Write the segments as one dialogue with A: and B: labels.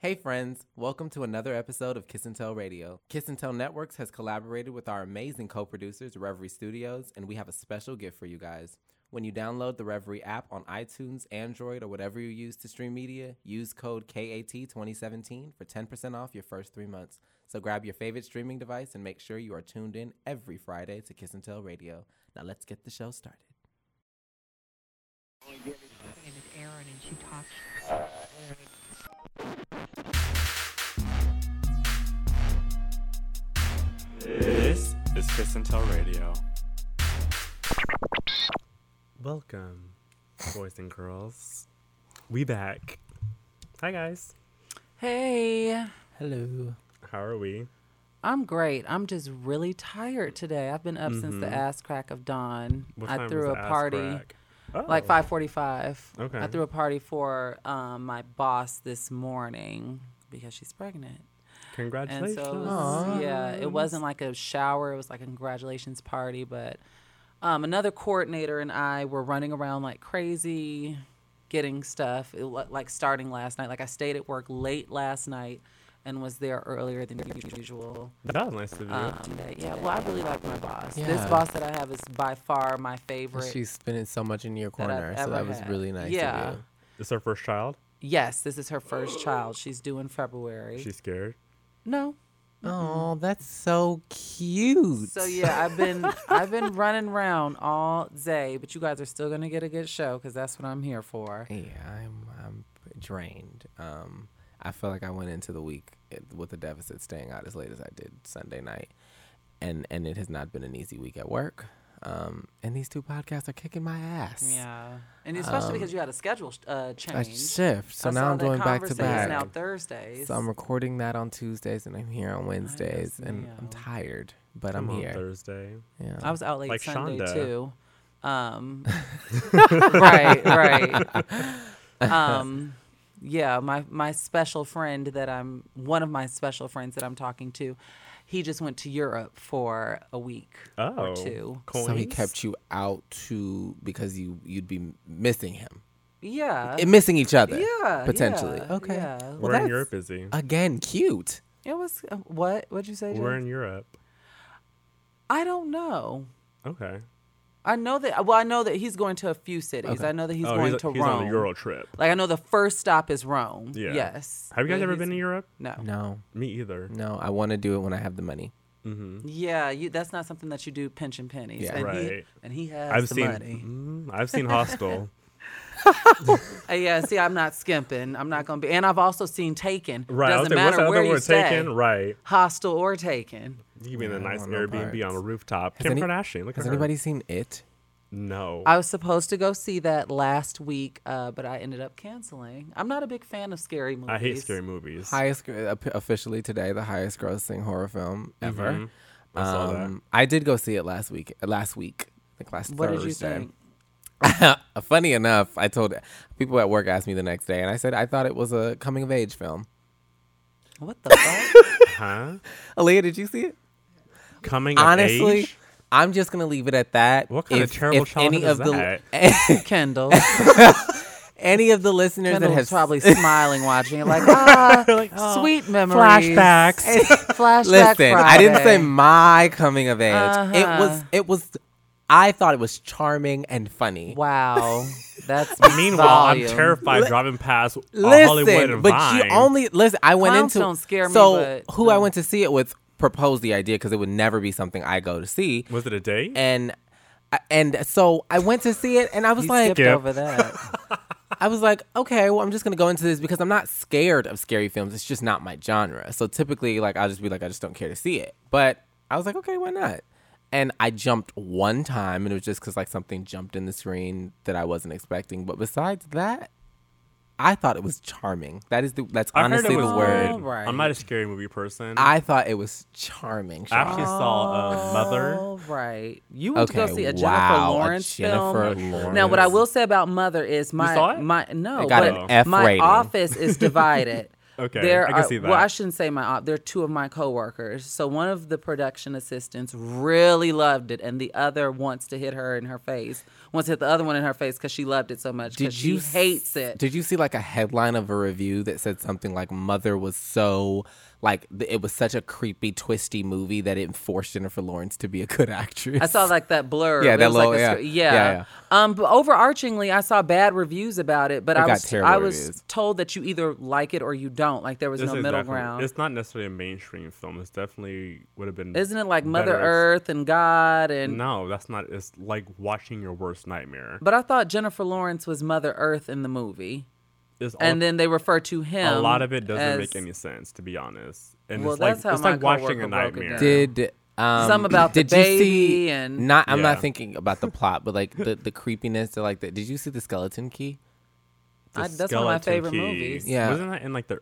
A: Hey friends, welcome to another episode of Kiss and Tell Radio. Kiss and Tell Networks has collaborated with our amazing co-producers, Reverie Studios, and we have a special gift for you guys. When you download the Reverie app on iTunes, Android, or whatever you use to stream media, use code KAT2017 for 10% off your first three months. So grab your favorite streaming device and make sure you are tuned in every Friday to Kiss and Tell Radio. Now let's get the show started.
B: Her name is Erin, and she talks.
C: Is Kiss and Tell Radio. Welcome, boys and girls. We back. Hi guys.
D: Hey,
A: Hello.
C: How are we?
D: I'm great. I'm just really tired today. I've been up since the
C: Mhm.
D: ass crack of dawn.
C: What
D: I
C: time
D: threw
C: was
D: a
C: the ass
D: party
C: crack? Oh.
D: like 5:45.
C: Okay.
D: I threw a party for um, my boss this morning because she's pregnant. And
C: Congratulations.
D: so it was, yeah, it wasn't like a shower, it was like a congratulations party, but um, another coordinator and I were running around like crazy getting stuff it, like starting last night. Like I stayed at work late last night and was there earlier than usual.
C: that was nice of you.
D: Um, yeah, well, I really like my boss. This boss that I have is by far my favorite.
A: She's spinning so much in your
D: that
A: corner, so
D: ever
A: that was
D: had.
A: really nice
D: Yeah.
A: of you.
C: Is her first child?
D: Yes, this is her first child. She's due in February.
C: She's scared.
D: No.
A: Oh, that's so cute.
D: So yeah, I've been I've been running around all day, but you guys are still gonna get a good show because that's what I'm here for.
A: Yeah, I'm I'm drained. Um, I feel like I went into the week with a deficit, staying out as late as I did Sunday night, and and it has not been an easy week at work. Um, and these two podcasts are kicking my ass.
D: Yeah, and especially because
A: Um,
D: you had a schedule sh- uh,
A: A
D: change.
A: shift. So
D: I
A: now I'm
D: that
A: going back to back.
D: now Thursdays.
A: So I'm recording that on Tuesdays, and I'm here on Wednesdays, and I'm tired, but
C: Come
A: I'm
C: on
A: here.
C: Thursday.
A: Yeah.
D: I was out late
C: Like
D: Sunday
C: Shonda.
D: too. Um, right, right. Um, yeah, my my special friend that I'm one of my special friends that I'm talking to, he just went to Europe for a week
C: Oh.
D: or two.
A: so he kept you out to because you you'd be missing him,
D: Yeah,
A: Eh, missing each other.
D: yeah,
A: potentially.
D: yeah,
A: Okay.
D: Yeah.
A: Well,
C: Where in Europe is he?
A: Again, cute.
D: It was uh, what? What'd you say?
C: We're
D: Jay?
C: in Europe.
D: I don't know.
C: Okay.
D: I know that. Well, I know that he's going to a few cities.
A: Okay.
D: I know that he's
C: oh,
D: going
C: he's,
D: to
C: he's
D: Rome.
C: on a Euro trip.
D: Like I know the first stop is Rome.
C: Yeah.
D: Yes.
C: Have you guys
D: But
C: ever been to Europe?
D: No.
A: No,
C: Me either.
A: no. I want to do it when I have the money.
C: Mm-hmm.
D: Yeah, you, that's not something that you do pinch and pennies.
A: Yeah.
D: and He,
C: Right.
D: and he has
C: I've
D: the
C: seen.
D: money.
C: Mm, I've seen Hostel.
D: Yeah, see, I'm not skimping. I'm not going to be. And I've also seen Taken.
C: right.
D: Doesn't
C: like, what's
D: matter
C: that
D: where
C: other
D: you stay.
C: taken? Right.
D: Hostel or Taken.
C: You can be a
A: Yeah, I
C: nice
A: want no
C: Airbnb on a rooftop.
A: Has
C: Kim
A: any-
C: Kardashian. Look
A: Has
C: at her.
A: anybody seen it?
C: No.
D: I was supposed to go see that last week, uh, but I ended up canceling. I'm not a big fan of scary movies.
C: I hate scary movies.
A: Highest gr- uh, p- officially today, the highest grossing horror film ever.
C: Mhm. I saw that.
A: Um, I did go see it last week. Last week, like think last
D: What
A: Thursday.
D: did you think?
A: Funny enough, I told people at work asked me the next day, and I said I thought it was a coming of age film.
D: What the fuck?
C: Huh?
A: Aaliyah, did you see it?
C: Coming of
A: Honestly,
C: age?
A: I'm just gonna leave it at that.
C: What kind of terrible
A: if any of
C: is
A: the
D: Kendall.
A: any of the listeners
D: Kendall
A: that
D: was
A: have
D: probably smiling watching it, like ah, sweet memories,
C: flashbacks.
D: flashback.
A: Listen, I didn't say my coming of age. It was
D: Uh-huh.
A: it was I thought it was charming and funny.
D: Wow, that's
C: Meanwhile,
D: volume.
C: I'm terrified driving past a Hollywood and
A: but
C: Vine.
A: you only listen. I went
D: Clowns
A: into
D: don't scare me,
A: so
D: but
A: who I went to see it with proposed the idea because it would never be something I go to see,
C: Was it a date?
A: and uh, and so I went to see it, and I was
D: You
A: like,
D: skipped
C: Skip.
D: over that.
A: I was like, okay, well, I'm just gonna go into this because I'm not scared of scary films. It's just not my genre. So typically, like, I'll just be like, I just don't care to see it. But I was like, okay, why not? And I jumped one time, and it was just because like something jumped in the screen that I wasn't expecting. But besides that, I thought it was charming. That is the that's
C: I
A: honestly the word.
D: Right.
C: I'm not a scary movie person.
A: I thought it was charming.
C: I actually saw uh, Mother.
D: Right. you went to
A: Okay,
D: go see a Jennifer
A: wow, a Jennifer
D: film.
A: Lawrence.
D: Now, what I will say about Mother is my
C: saw it?
D: my no,
A: It got
D: but
A: an F
D: my
A: rating.
D: office is divided.
C: Okay,
D: there
C: I can
D: are,
C: see that.
D: Well, I shouldn't say my op. They're two of my coworkers. So one of the production assistants really loved it, and the other wants to hit her in her face. Wants to hit the other one in her face because she loved it so much. Because she
A: s-
D: hates it.
A: Did you see like a headline of a review that said something like "Mother was so like it was such a creepy, twisty movie that it forced Jennifer Lawrence to be a good actress."
D: I saw like that blur.
A: Yeah,
D: It
A: that
D: was like
A: little-
D: a
A: yeah.
D: sc-
A: Yeah,
D: yeah. Um, but overarchingly, I saw bad reviews about it. But
A: It
D: I was
A: terrible
D: I was
A: reviews.
D: told that you either like it or you don't. Like there was
C: It's
D: no middle ground.
C: It's not necessarily a mainstream film. It's definitely would have been.
D: Isn't it like Mother
C: better if-
D: Earth and God and?
C: No, that's not. It's like watching your worst nightmare.
D: But I thought Jennifer Lawrence was Mother Earth in the movie,
C: It's all,
D: and then they refer to him.
C: a lot of it doesn't
D: as
C: make any sense, to be honest. And
D: Well,
C: it's like
D: that's how
C: it's
D: my
C: like watching
D: coworker
C: a
D: broke
C: nightmare.
A: Did um,
D: Some about the
A: did you see,
D: baby and-
A: not. I'm not thinking about the plot, but like the the creepiness or like that. Did you see the skeleton key?
C: The
D: I- that's one of my favorite
C: Key.
D: movies.
A: Yeah.
C: wasn't that in like the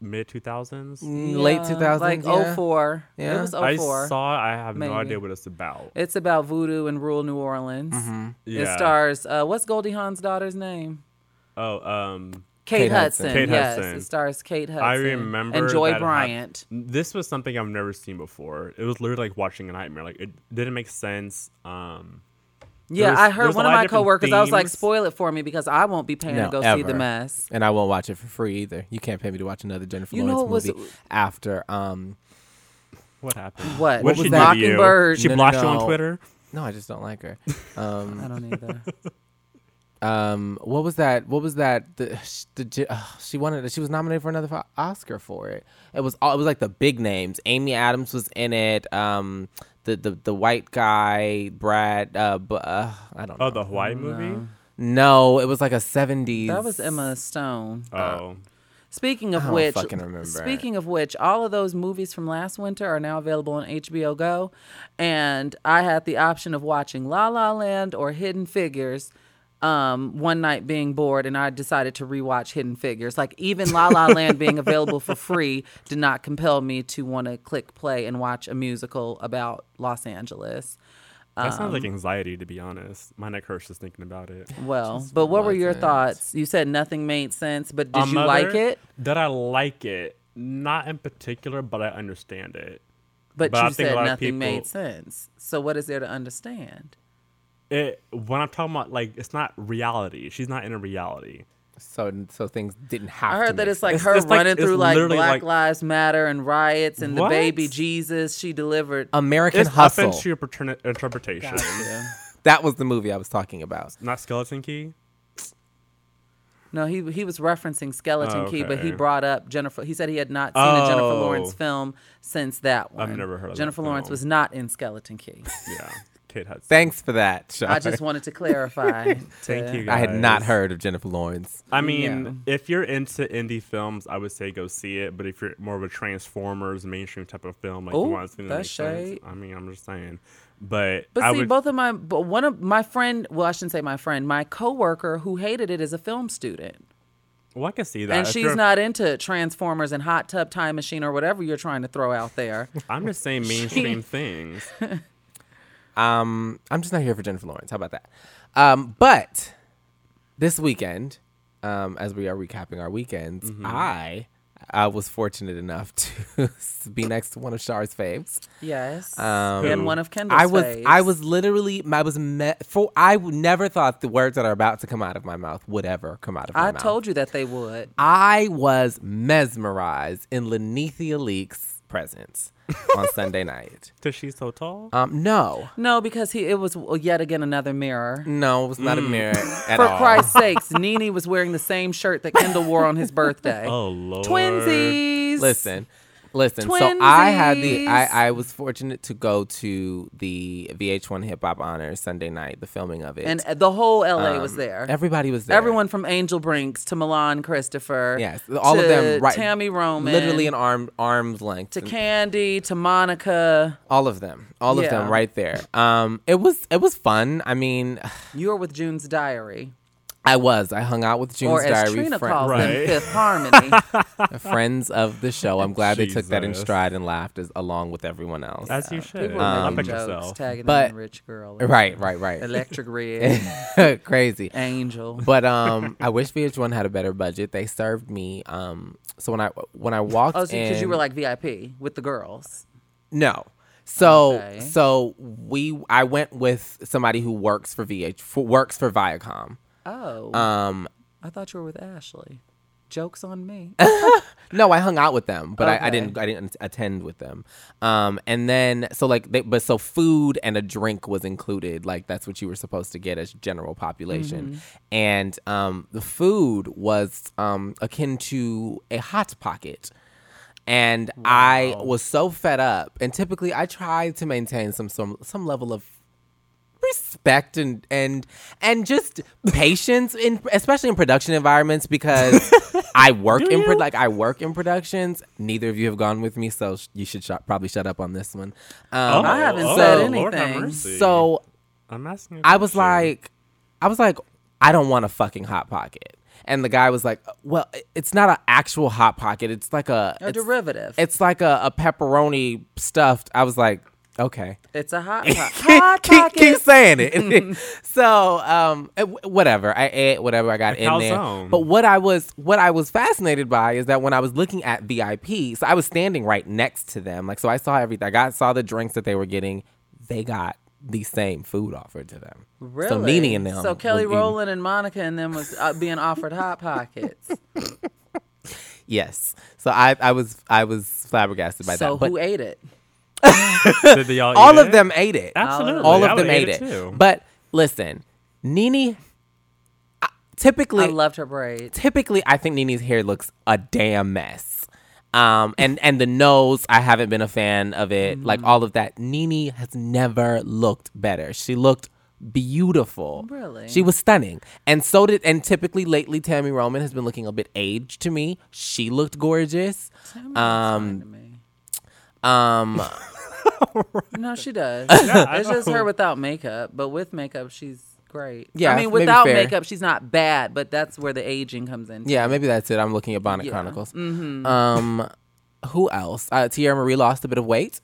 C: mid 2000s?
A: Mm, Late 2000s,
D: like
A: yeah.
D: 04.
A: Yeah.
D: It was 04
C: I saw. I have
D: maybe.
C: no idea what it's about.
D: It's about voodoo in rural New Orleans.
A: Mm-hmm.
C: Yeah.
D: It stars uh, what's Goldie Hawn's daughter's name?
C: Oh, um,
D: Kate,
A: Kate
D: Hudson.
A: Hudson.
C: Kate
D: yes,
C: Hudson.
D: it stars Kate Hudson.
C: I remember
D: and Joy
C: that hap-
D: Bryant.
C: This was something I've never seen before. It was literally like watching a nightmare. Like it didn't make sense. Um,
D: Yeah,
C: was-
D: I heard one of
C: of
D: my
C: different
D: coworkers. I was like, "Spoil it for me because I won't be paying
A: No,
D: to go see the mess."
A: And I won't watch it for free either. You can't pay me to watch another Jennifer
D: You know
A: Lawrence
D: what was-
A: movie after. Um,
C: what happened?
D: What?
C: What
A: was
C: she
A: that?
C: you?
D: Mockingbird.
C: She
A: No, no,
C: blocked you on. Twitter.
A: no, I just don't like her. Um,
D: I don't either.
A: um, what was that? What was that? The, the uh, she wanted. She was nominated for another fo- Oscar for it. It was all. It was like the big names. Amy Adams was in it. Um, the the the white guy, Brad. Uh, bu- uh I don't know.
C: Oh, the Hawaii movie.
A: no, it was like a seventies.
D: That was Emma Stone.
C: Oh,
D: Speaking of
A: I don't
D: which,
A: fucking remember.
D: speaking of which, all of those movies from last winter are now available on HBO Go, and I had the option of watching La La Land or Hidden Figures. Um, one night being bored, and I decided to rewatch Hidden Figures. Like even La La Land being available for free did not compel me to want to click play and watch a musical about Los Angeles.
C: that sounds
D: Um,
C: like anxiety. To be honest, my neck hurts just thinking about it.
D: Well, but what were your
A: wasn't.
D: thoughts? You said nothing made sense, but did
C: On
D: you
C: Mother,
D: like it?
C: Did I like it? Not in particular, but I understand it.
D: But,
C: But I
D: you
C: think a
D: said
C: lot of
D: nothing made sense. So what is there to understand?
C: It when I'm talking about like it's not reality. She's not in a reality.
A: so so things didn't have.
D: I
A: to
D: heard that
A: make
D: it's like
C: It's-
D: her
C: it's
D: running
C: it's
D: through like Black
C: like-
D: Lives Matter and riots and the baby Jesus she delivered.
A: American
C: It's
A: Hustle.
C: up into your paterni- interpretation.
D: Yeah.
A: That was the movie I was talking about.
C: Not Skeleton Key.
D: No, he he was referencing Skeleton
C: Oh,
D: Key, but he brought up Jennifer. He said he had not seen a Jennifer
C: Oh.
D: Lawrence film since that one.
C: I've never heard of that
D: Jennifer Lawrence
C: film.
D: was not in Skeleton Key.
C: Yeah, Kate Hudson.
A: Thanks for that. Sean.
D: I just wanted to clarify.
C: Thank
D: to-
C: you,
A: I had not heard of Jennifer Lawrence.
C: I mean, if you're into indie films, I would say go see it. But if you're more of a Transformers mainstream type of film, like
D: Ooh,
C: you want to see that
D: that's
C: makes sense. I mean, I'm just saying. But,
D: But
C: I
D: see,
C: would,
D: both of my, but one of my friend, well, I shouldn't say my friend, my coworker who hated it is a film student.
C: well, I can see that.
D: and
C: If
D: she's
C: you're-
D: not into Transformers and Hot Tub Time Machine or whatever you're trying to throw out there.
C: I'm just saying mainstream things.
A: Um, I'm just not here for Jennifer Lawrence. How about that? Um, but this weekend, um, as we are recapping our weekends,
C: Mm-hmm.
A: I I was fortunate enough to be next to one of Char's faves.
D: Yes.
A: Um,
D: and one of Kendall's
A: I was
D: faves.
A: I was literally I was me- for I never thought the words that are about to come out of my mouth would ever come out of my
D: I
A: mouth.
D: I told you that they would.
A: I was mesmerized in Linnethia Leakes' presence on Sunday night.
C: Cause she's so tall.
A: Um, no,
D: No, because he it was yet again another mirror.
A: no, it was not a mirror at
D: For
A: all.
D: Christ's sakes, Nene was wearing the same shirt that Kendall wore on his birthday.
C: oh lord.
D: Twinsies.
A: Listen, listen. So I had the I, I was fortunate to go to the VH1 Hip Hop Honors Sunday night, the filming of it,
D: And the whole LA was
A: Um,
D: there.
A: Everybody was there.
D: Everyone from Angel Brinks to Milan Christopher.
A: Yes, all of them. Right,
D: Tami Roman.
A: literally an arm arm's length.
D: to Candy to Monica.
A: all of them, all of them, right there. Um, it was it was fun. I mean,
D: You were with June's Diary.
A: I was. I hung out with June's
D: or as
A: Diary
D: Trina
A: friend-
D: calls them,
C: Right.
D: Fifth Harmony.
A: friends of the show. I'm glad they took that in
C: Jesus.
A: stride and laughed as, along with everyone else.
C: As you should.
D: People
A: Um,
D: were
C: Epic
D: making jokes,
C: yourself.
D: tagging
A: But-
D: in rich girl,
A: right, right, right.
D: electric red,
A: Crazy.
D: angel.
A: But um, I wish VH1 had a better budget. They served me um. So when I when I walked
D: Oh, because
A: in,
D: you were like VIP with the girls.
A: No. So
D: Okay.
A: so we I went with somebody who works for VH for, works for Viacom.
D: Oh,
A: Um
D: I thought you were with Ashley. Jokes on me.
A: no, I hung out with them, but I, I didn't I didn't attend with them. Um and then so like they but so food and a drink was included. Like that's what you were supposed to get as general population.
D: Mm-hmm.
A: And um the food was um akin to a hot pocket. and I was so fed up. And typically, I try to maintain some some some level of respect and and and just patience in especially in production environments because I work in pro- like I work in productions. Neither of you have gone with me, so sh- you should sh- probably shut up on this one. Um,
D: I haven't
C: oh,
D: said anything.
A: so
C: I'm asking.
A: I was like, I was like, I don't want a fucking hot pocket. And the guy was like, Well, it's not an actual hot pocket. It's like a
D: A
A: it's,
D: derivative.
A: It's like a, a pepperoni stuffed. I was like, okay.
D: It's a hot pot. hot
A: keep,
D: pocket.
A: keep saying it. so, um, whatever. I ate whatever I got
C: A
A: in there. But what I was what I was fascinated by is that when I was looking at VIP, so I was standing right next to them. Like, so I saw everything. I got saw the drinks that they were getting. They got the same food offered to them.
D: Really?
A: So Nene and them.
D: So Kelly
A: was eating-
D: Rowland and Monica and them was uh, being offered hot pockets.
A: Yes. So I, I was I was flabbergasted by
D: so
A: that. But
D: who ate it?
C: Did they all?
A: all
C: eat
A: of
C: it?
A: them ate it.
C: Absolutely.
A: All of
C: would
A: them
C: ate
A: ate it.
C: too.
A: But listen, Nene. Typically,
D: I loved her braids.
A: typically I think Nene's hair looks a damn mess. Um, and and the nose, I haven't been a fan of it. Like
D: Mm-hmm.
A: all of that, Nene has never looked better. She looked beautiful.
D: Really?
A: she was stunning. And so did. And typically, lately, Tami Roman has been looking a bit aged to me. She looked gorgeous. Um,
D: to me.
A: um,
D: No, she does.
C: I
D: it's just her without makeup, but with makeup, she's great.
A: Yeah,
D: I mean, without
A: fair.
D: makeup, she's not bad, but that's where the aging comes in.
A: yeah, maybe that's it. I'm looking at Bonnet
D: Yeah.
A: Chronicles.
D: Mm-hmm.
A: Um, who else? Uh, Tierra Marie lost a bit of weight.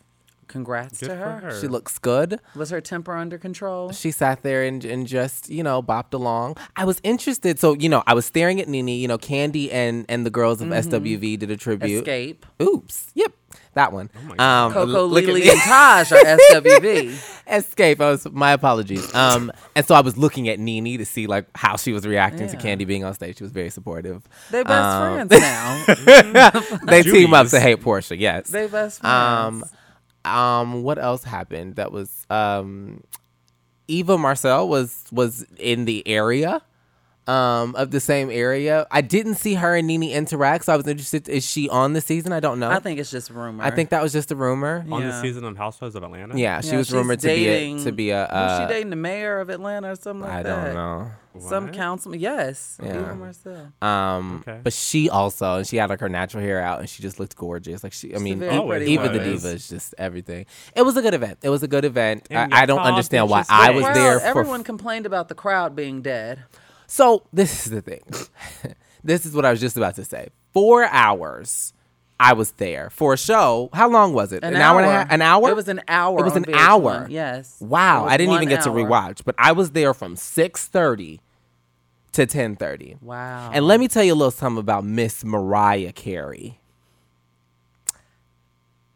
D: Congrats
C: Good
D: to her.
C: her.
A: She looks good.
D: Was her temper under control?
A: she sat there and, and just you know bopped along i was interested so you know i was staring at nene you know candy and and the girls of swv did a tribute
D: Mm-hmm. Escape.
A: oops yep that one
C: my God.
A: um
D: Coko,
A: look at
D: Lily, and Taj are SWV.
A: escape i was my apologies um and so i was looking at nene to see like how she was reacting to candy being on stage she was very supportive
D: They best
A: Um,
D: friends now.
A: they team up to hate porsha yes
D: They best friends.
A: Um, um, what else happened? That was um, Eva Marcille was was in the area, um, of the same area. I didn't see her and Nene interact, so I was interested. Is she on the season? I don't know.
D: I think it's just rumor.
A: I think that was just a rumor.
C: on the
D: Yeah.
C: season of Housewives of Atlanta.
A: Yeah, she
D: Yeah,
A: was
D: she's
A: rumored to be a,
D: dating-
A: to be a.
D: was
A: Uh,
D: she dating the mayor of Atlanta or something like
A: I
D: that?
A: don't know.
D: Some
C: What?
D: councilman. Yes.
A: Yeah.
D: Eva Marcille.
A: Um,
C: Okay.
A: but she also, and she had like her natural hair out, and she just looked gorgeous. Like she, I mean,
D: very
A: E-
C: pretty
A: Eva the
C: woman.
A: diva is just everything. It was a good event. It was a good event. I,
C: And
A: I
C: your
A: don't
C: top
A: understand why
C: bitches
A: I was
D: Crowd-
A: there for
D: everyone complained about the crowd being dead.
A: So this is the thing. this is what I was just about to say. Four hours, I was there for a show. How long was it?
D: An,
A: hour. and a half. An hour.
D: It was an hour.
A: It was an
D: VH1,
A: hour.
D: Yes.
A: Wow, I didn't even get to rewatch, but I was there from six thirty to ten thirty.
D: Wow.
A: And let me tell you a little something about Miss Mariah Carey.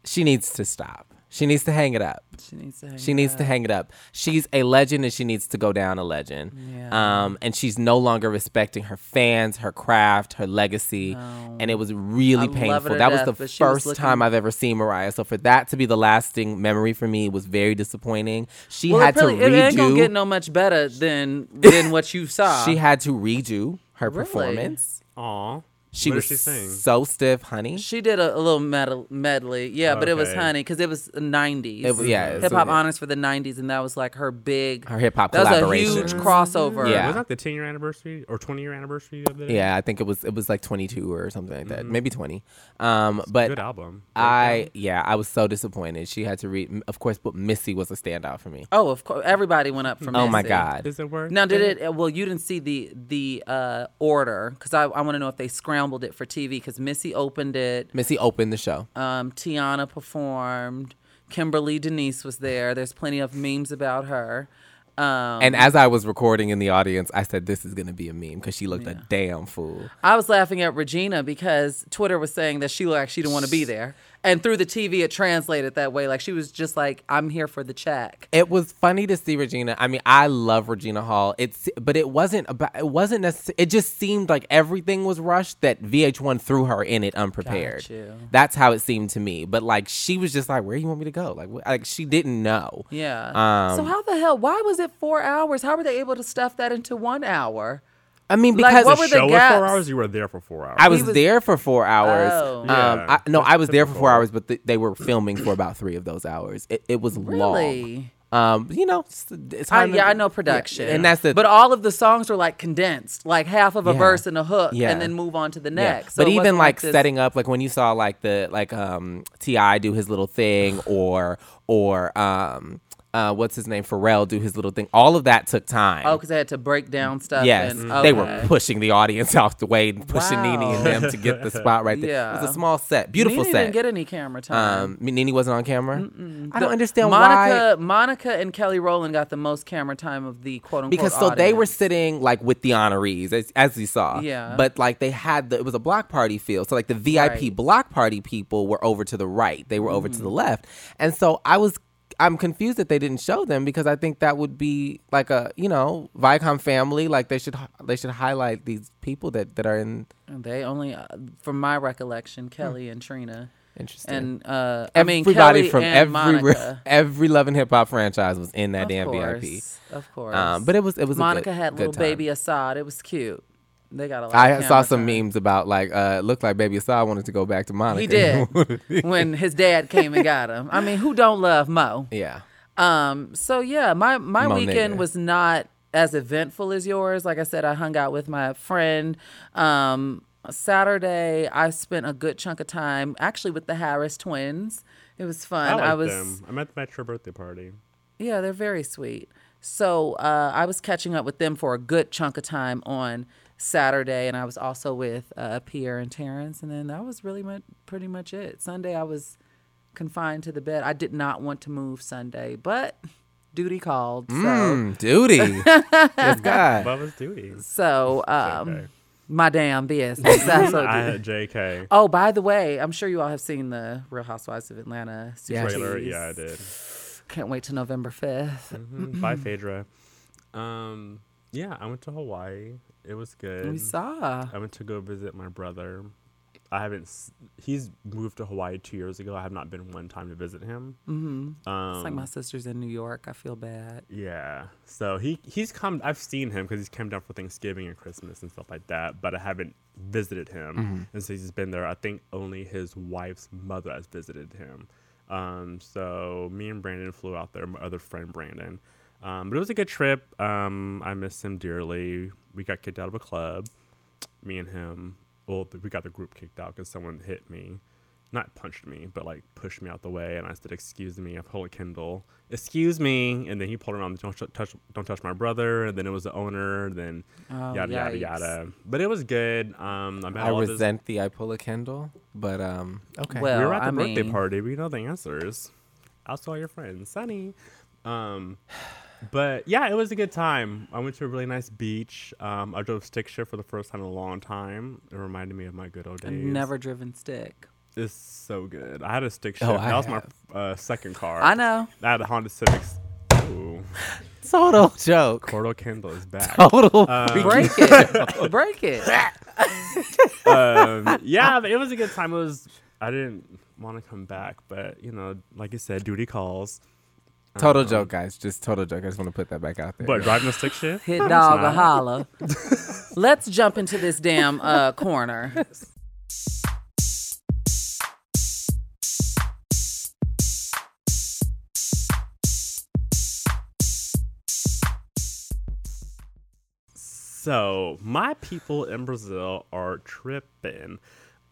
A: She needs to stop. She needs to hang it up.
D: she needs to. Hang
A: She
D: it
A: needs to
D: up.
A: hang it up. She's a legend and she needs to go down a legend.
D: Yeah.
A: Um, and she's no longer respecting her fans, her craft, her legacy.
D: No.
A: And it was really
D: I
A: painful.
D: to
A: That was the
D: but she was
A: first
D: looking-
A: time I've ever seen Mariah. So for that to be the lasting memory for me was very disappointing. She
D: Well,
A: had
D: it, really,
A: to
D: it ain't gonna
A: redo
D: get no much better than than what you saw.
A: she had to redo her
D: Really?
A: performance.
C: Aw.
A: She
C: What
A: was
C: she sing?
A: so stiff, honey.
D: She did a, a little medal, medley, yeah, but it was honey because it was the '90s.
A: It yeah,
D: hip hop
A: a-
D: honors for the '90s, and that was like her big.
A: Her hip hop
D: That was a huge crossover.
A: Yeah.
C: Was that the 10 year anniversary or 20 year anniversary of the?
A: Yeah, I think it was it was like 22 or something like that, maybe 20. Um, but
C: Good album.
A: I yeah, I was so disappointed. She had to read, of course, but Missy was a standout for me.
D: Oh, of course, everybody went up from. Missy.
A: Oh my god,
C: Is it worth
D: Now, did it? uh, Well, you didn't see the the uh, order because I, I want to know if they scrambled it for TV because Missy opened it.
A: Missy opened the show.
D: Um, Tiana performed. Kimberly Denise was there. There's plenty of memes about her. Um,
A: And as I was recording in the audience, I said, "This is gonna be a meme" because she looked a damn fool.
D: I was laughing at Regina because Twitter was saying that she looked like she didn't want to be there, and through the TV it translated that way. Like she was just like, "I'm here for the check."
A: It was funny to see Regina. I mean, I love Regina Hall. It's but it wasn't about. It wasn't necessarily. It just seemed like everything was rushed. That VH1 threw her in it unprepared. That's how it seemed to me. But like she was just like, "Where you want me to go?" Like, wh- like she didn't know.
D: Yeah.
A: Um,
D: so how the hell? Why was it four hours? How were they able to stuff that into one hour?
A: I mean,
D: Like,
A: because
D: what were the
C: Show was
D: gaps?
C: four hours. You were there for four hours.
A: I was,
D: was-
A: there for four hours.
D: Oh.
A: Um,
C: Yeah,
A: I, no, I was there for four hours, but th- they were filming for about three of those hours. It, it was long.
D: Really?
A: Um, you know, it's, it's
D: I,
A: hard
D: yeah, I know production,
A: and that's the.
D: But all of the songs were like condensed, like half of a
A: Yeah.
D: verse and a hook,
A: Yeah.
D: and then move on to the next. So
A: but
D: it
A: even
D: wasn't
A: like
D: this-
A: setting up, like when you saw like the like um T.I. do his little thing, or or um uh what's his name Pharrell do his little thing. All of that took time.
D: Oh, because they had to break down stuff.
A: Yes,
D: and,
A: they were pushing the audience off the way, and pushing Nene and them to get the spot right there. Yeah. It was a small set, beautiful
D: Nene
A: set.
D: didn't get any camera time.
A: um, Nene wasn't on camera. I
D: The-
A: don't understand
D: Monica,
A: why.
D: Monica and Kelly Rowland got the most camera time of the quote unquote.
A: because so they were sitting like with the honorees as, as you saw
D: Yeah.
A: but like they had the it was a block party feel so like the vip
D: Right.
A: Block party people were over to the right they were over to the left and so i was i'm confused that they didn't show them because i think that would be like a you know viacom family like they should they should highlight these people that that are in
D: They only, uh, from my recollection, Kelly and Trina,
A: interesting
D: and uh, I mean
A: everybody
D: Kelly
A: from every
D: Monica.
A: every love and hip hop franchise was in that
D: of
A: damn
D: course,
A: vip
D: Of course.
A: um, but it was it was
D: Monica
A: a good,
D: had little baby Assad. It was cute. They got a lot.
A: I
D: of
A: saw some
D: time.
A: memes about like uh it looked like Baby Assad wanted to go back to Monica.
D: He did when his dad came and got him. I mean, who don't love Mo?
A: yeah.
D: Um. So yeah, my my
A: Mo
D: weekend
A: nigga.
D: was not as eventful as yours. Like I said, I hung out with my friend. Um. Saturday, I spent a good chunk of time actually with the Harris twins. It was fun.
C: I, like
D: I was
C: them. I met them at your birthday party.
D: yeah, they're very sweet. So uh, I was catching up with them for a good chunk of time on Saturday, and I was also with uh, Pierre and Terrence, and then that was really much, pretty much it. Sunday, I was confined to the bed. I did not want to move Sunday, but duty called. So,
A: Mm, duty. yes, God.
C: What was duty?
D: so um,
C: Okay.
D: my damn business. That's what
C: I had JK
D: Oh, by the way, I'm sure you all have seen the Real Housewives of Atlanta Super
A: Yes.
C: trailer. Yeah, I did.
D: Can't wait to November 5th.
C: Mhm. Bye, Phaedra. Um, yeah, I went to Hawaii. It was good.
D: We saw.
C: I went to go visit my brother. I haven't. He's moved to Hawaii two years ago. I have not been one time to visit him.
D: Mm-hmm.
C: Um,
D: It's like my sister's in New York. I feel bad.
C: Yeah. So he he's come. I've seen him because he's come down for Thanksgiving and Christmas and stuff like that. But I haven't visited him, and so he's been there. I think only his wife's mother has visited him. Um, so me and Brandon flew out there. My other friend Brandon. Um, but it was a good trip. Um, I miss him dearly. We got kicked out of a club. Me and him. Well, we got the group kicked out because someone hit me not punched me, but like pushed me out the way, and I said, "Excuse me." I pulled a Kendall. Excuse me, and then he pulled around. Don't sh- touch, don't touch my brother. And then it was the owner. Then
D: Oh,
C: yada yada
D: yikes.
C: yada. But it was good. Um, I met
A: I
C: all of his-
A: resent the I pull a Kendall, but um, okay.
D: Well,
C: we were at the
D: I
C: birthday
D: mean-
C: party. We know the answers. I'll tell your friends, Sunny. Um, but yeah, it was a good time. I went to a really nice beach. Um, I drove stick shift for the first time in a long time. It reminded me of my good old
D: I've
C: days.
D: never driven stick.
C: It's so good. I had a stick shift.
A: Oh, I
C: that was
A: have.
C: my uh, second car.
D: I know.
C: I had a Honda Civic. Ooh,
A: Total joke.
C: Cordell Kendall is back.
A: Total. Freaky.
D: Break it. Break it.
C: um, yeah, but it was a good time. It was. I didn't want to come back, but you know, like I said, duty calls.
A: Total
C: Um,
A: joke, guys. Just total joke. I just want to put that back out there.
C: But driving a stick shift?
D: Hit
C: It's
D: dog a holla. Let's jump into this damn uh, corner.
C: So my people in Brazil are tripping.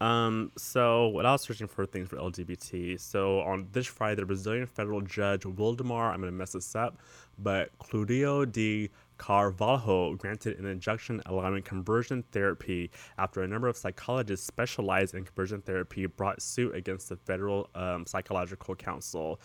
C: Um, so when I was searching for things for LGBT, so on this Friday, the Brazilian federal judge Wildemar, I'm gonna mess this up, but Claudio de Carvalho granted an injunction allowing conversion therapy after a number of psychologists specialized in conversion therapy brought suit against the Federal um, Psychological Council.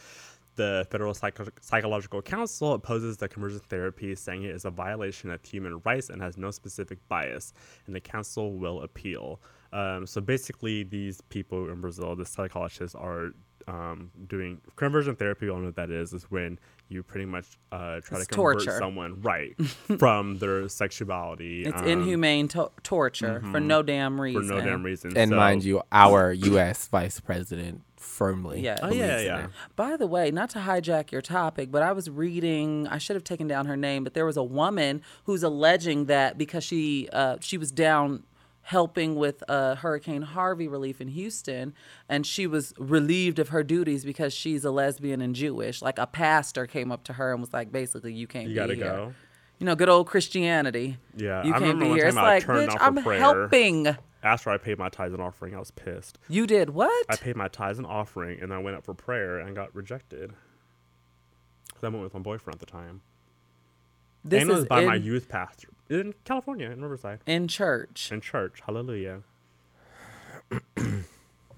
C: The Federal Psycho- Psychological Council opposes the conversion therapy, saying it is a violation of human rights and has no specific bias, and the council will appeal. Um, so basically, these people in Brazil, the psychologists, are um, doing conversion therapy. We all know what that is. Is when you pretty much uh, try
D: It's
C: to convert
D: torture.
C: someone right from their sexuality.
D: It's
C: um,
D: inhumane to- torture for no damn reason.
C: for
D: reason.
C: no damn reason.
A: and
C: So-
A: mind you, our U.S. Vice President firmly.
D: Yes. Oh,
C: yeah, yeah.
A: it.
D: By the way, not to hijack your topic, but I was reading. I should have taken down her name, but there was a woman who's alleging that because she uh, she was down helping with uh, Hurricane Harvey relief in Houston, and she was relieved of her duties because she's a lesbian and Jewish. Like a pastor came up to her and was like, basically, you can't
C: You
D: be
C: gotta
D: here.
C: go.
D: You know, good old Christianity.
C: Yeah,
D: you
C: I
D: can't be here. It's like, bitch, I'm
C: prayer.
D: helping.
C: After I paid my tithes and offering, I was pissed.
D: You did what?
C: I paid my tithes and offering, and I went up for prayer and got rejected. Because I went with my boyfriend at the time.
D: this
C: and it
D: is
C: was by my youth pastor in California, in Riverside,
D: in church.
C: in church. Hallelujah.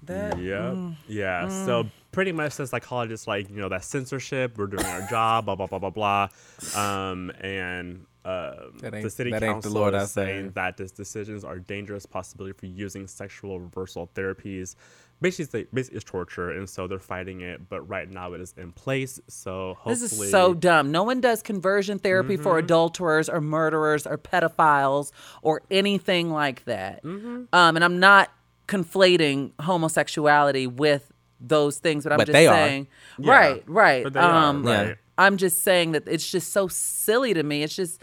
D: That
C: Yep.
D: mm,
C: Yeah. So pretty much the psychologists like, you know, that censorship, we're doing our job, blah blah blah blah blah. Um and um, the city
A: ain't the
C: council
A: Lord
C: is saying that these decisions are dangerous possibility for using sexual reversal therapies. Basically, basically it's torture, and so they're fighting it. But right now it is in place. So hopefully,
D: This is so dumb. No one does conversion therapy for
C: Mm-hmm.
D: adulterers or murderers or pedophiles or anything like that.
C: Mm-hmm.
D: Um, and I'm not conflating homosexuality with those things, but I'm
A: But
D: just
A: they are.
D: saying,
C: Yeah,
D: right, right.
C: but they are,
D: um,
C: right.
D: I'm just saying that it's just so silly to me. It's just.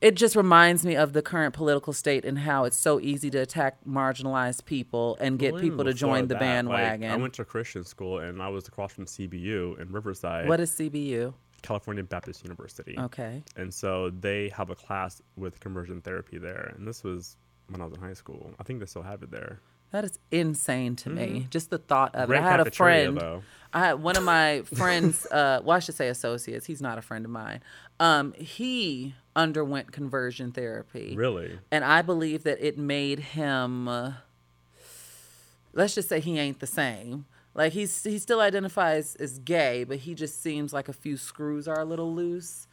D: It just reminds me of the current political state and how it's so easy to attack marginalized people and get
C: Well,
D: people to join the
C: that, like,
D: bandwagon.
C: I went to Christian school, and I was across from CBU in Riverside,
D: what is CBU?
C: California Baptist University.
D: Okay.
C: And so they have a class with conversion therapy there. And this was when I was in high school. I think they still have it there.
D: That is insane to me. Just the thought of
C: Great
D: it. I had a friend.
C: though.
D: I had one of my friends. Uh, well, I should say associates. He's not a friend of mine. Um, he underwent conversion therapy,
C: Really?
D: and I believe that it made him. Uh, let's just say he ain't the same. Like he's he still identifies as gay, but he just seems like a few screws are a little loose.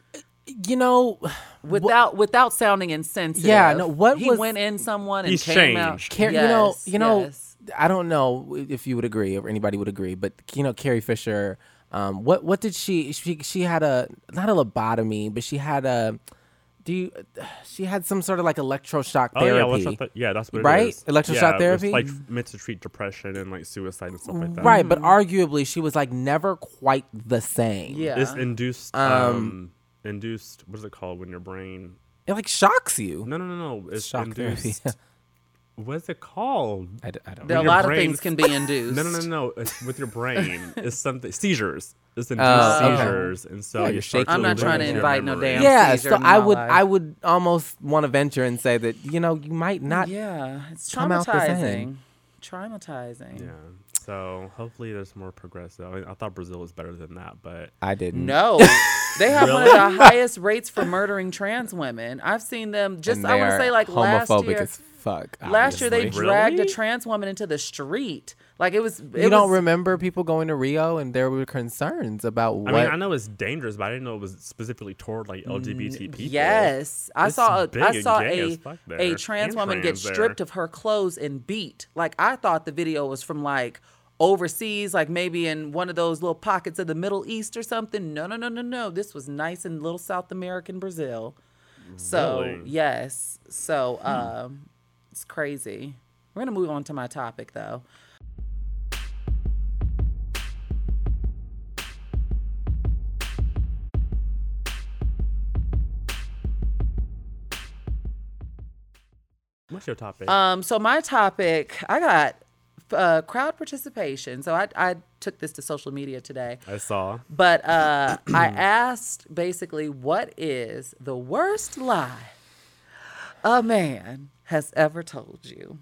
A: You know,
D: Without without sounding insensitive.
A: Yeah, no, what
D: he
A: was-
D: went in someone and
C: He's
D: came out.
C: changed.
A: Car- you know,
D: Yes,
A: you know,
D: yes.
A: I don't know if you would agree or anybody would agree, but you know, Carrie Fisher, um, what what did she she she had a not a lobotomy, but she had a do you she had some sort of like electroshock
C: Oh, yeah.
A: therapy.
C: electro- yeah, that's what
A: Right?
C: it is.
A: Electroshock
C: yeah, it's
A: therapy?
C: like meant to treat depression and like suicide and stuff like that.
A: Right, but arguably she was like never quite the same.
D: Yeah.
C: It's induced, um, induced, what is it called when your brain.
A: It like shocks you.
C: No, no, no, no. It's
A: Shock therapy.
C: induced. what is it called?
A: I, d- I don't
D: There-
A: know.
D: a
C: your
D: lot of things can be induced.
C: No, no, no, no. It's with your brain. It's something seizures. It's induced
A: oh, okay.
C: seizures, and so
A: Yeah,
C: you
A: you're shaking
D: I'm not trying to invite no
C: memory.
D: damn-
A: yeah,
D: seizure
A: so
D: in
A: I would
D: life.
A: I would almost want to venture and say that you know you might not
D: Yeah, it's
A: come out the
D: traumatizing. Traumatizing.
C: Yeah. So hopefully there's more progressive. I, mean, I thought Brazil was better than that, but
A: I didn't.
D: No, they have one of the highest rates for murdering trans women. I've seen them just. I want to say like last
A: homophobic
D: year.
A: As fuck.
D: Last year they
A: obviously.
D: dragged a
C: Really?
D: trans woman into the street. Like it was. It
A: you don't
D: was-
A: remember people going to Rio and there were concerns about what
C: I mean I know it's dangerous, but I didn't know it was specifically toward like LGBT people.
D: Yes, I
C: It's
D: saw. A,
C: big
D: I
C: and
D: saw
C: gay
D: a
C: fuck there,
D: a trans
C: and
D: woman get
C: trans there.
D: stripped of her clothes and beat. Like I thought the video was from like overseas, like maybe in one of those little pockets of the Middle East or something. No, no, no, no, no. This was nice in little South American Brazil. So
C: Really?
D: yes, so um, it's crazy. We're going to move on to my topic though.
C: What's your topic?
D: Um, so my topic, I got uh, crowd participation. So I, I took this to social media today.
C: I saw.
D: But uh, I asked basically, what is the worst lie a man has ever told you?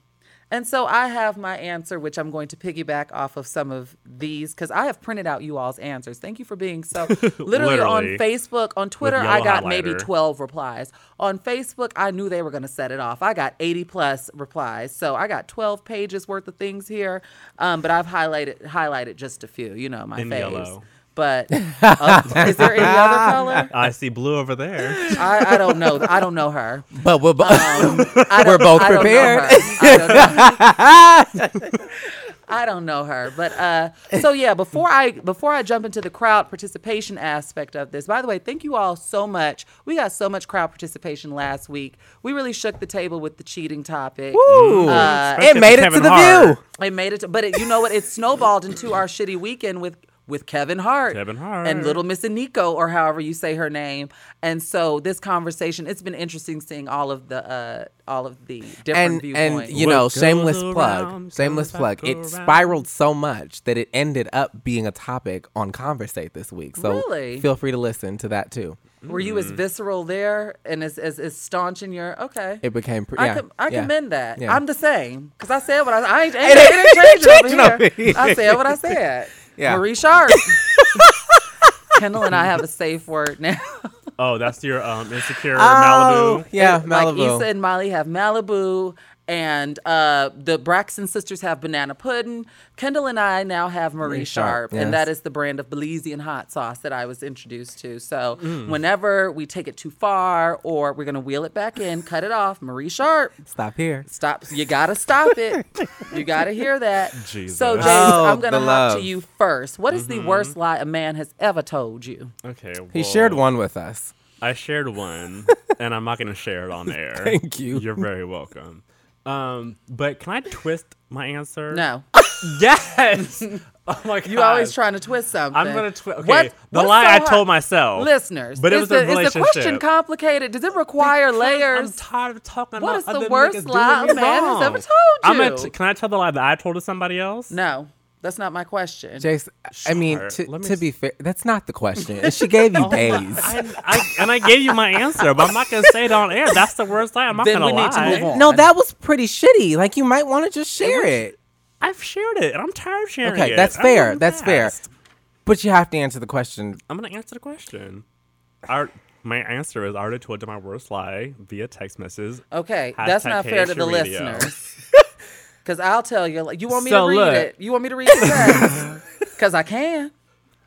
D: And so I have my answer, which I'm going to piggyback off of some of these because I have printed out you all's answers. Thank you for being so. Literally, on Facebook, on Twitter, I got maybe 12 replies. On Facebook, I knew they were going to set it off. I got 80 plus replies. So I got 12 pages worth of things here. Um, but I've highlighted highlighted just a few, you know, my
C: In
D: faves.
C: yellow.
D: But uh, is there any other color?
C: I see blue over there.
D: I, I don't know. I don't know her.
A: But we're both.
D: Um,
A: We're both
D: I don't know
A: prepared.
D: her. I don't know. I don't know her, but uh, so yeah. Before I before I jump into the crowd participation aspect of this, by the way, thank you all so much. We got so much crowd participation last week. We really shook the table with the cheating topic.
A: Woo.
D: Uh,
A: it made it
C: Kevin
A: to the
C: Hart.
A: view.
D: it made it, to, but it, you know what? It snowballed into our shitty weekend with with Kevin Hart,
C: Kevin Hart.
D: and Little Miss Nico, or however you say her name. And so this conversation, it's been interesting seeing all of the uh, all of the different
A: And
D: viewpoints.
A: and you know,
C: goes
A: shameless
C: around
A: plug, shameless
C: comes
A: plug. It
C: around.
A: spiraled so much that it ended up being a topic on Conversate this week. So
D: Really?
A: feel free to listen to that too.
D: Were you as visceral there and as, as, as staunch in your okay?
A: It became pre-
D: I, com- I
A: yeah.
D: commend that.
A: Yeah.
D: I'm the same because I said what I, I ain't, ain't,
A: It ain't-
D: it ain't changing
A: changing
D: over
A: over
D: here.
A: here.
D: I said what I said.
A: Yeah.
D: Marie Sharp. Kendall and I have a safe word now.
C: Oh, that's your um insecure
A: Oh,
C: Malibu.
A: yeah,
D: And, Like
A: Malibu.
D: Issa and Molly have Malibu, and uh, the Braxton sisters have banana pudding. Kendall and I now have Marie,
A: Marie
D: Sharp,
A: Sharp,
D: and that is the brand of Belizean hot sauce that I was introduced to. So
A: Mm.
D: whenever we take it too far, or we're gonna wheel it back in, cut it off. Marie Sharp.
A: Stop here.
D: Stop! You gotta stop it. you gotta hear that.
C: Jesus.
D: So James,
A: Oh,
D: I'm gonna
A: the
D: hop to you first. What is the
C: Mm-hmm.
D: worst lie a man has ever told you?
C: Okay.
A: He shared one with us.
C: I shared one, and I'm not going to share it on air.
A: Thank you.
C: You're very welcome. Um, but can I twist my answer?
D: No,
C: Yes. oh my god.
D: you always trying to twist something.
C: I'm gonna twist. Okay.
D: What-
C: the lie
D: so
C: I told myself.
D: listeners.
C: But it
D: is
C: was
D: the,
C: a
D: Is the question complicated? Does it require
C: Because
D: layers?
C: I'm tired of talking
D: What
C: about
D: is the worst lie a man has ever told
C: I'm
D: you?
C: t- can I tell the lie that I told to somebody else?
D: no, that's not my question.
A: Jace, I mean, to,
C: me
A: to
C: s-
A: be fair, that's not the question. And she gave you days.
C: I, I, and I gave you my answer, but I'm not gonna say it on air. That's the worst lie. I'm not gonna
D: we need to
C: lie.
A: No, that was pretty shitty. Like you might want to just share it.
C: I've shared it, and I'm tired of sharing
A: Okay,
C: it.
A: that's fair.
C: moving
A: That's fair. But you have to answer the question.
C: I'm gonna answer the question. Our, my answer is I already told you my worst lie via text message.
D: Okay, that's not fair to the
C: radio.
D: listeners. Because I'll tell you, like, you want me
C: So
D: to read
C: look.
D: it? You want me to read it? Because I can.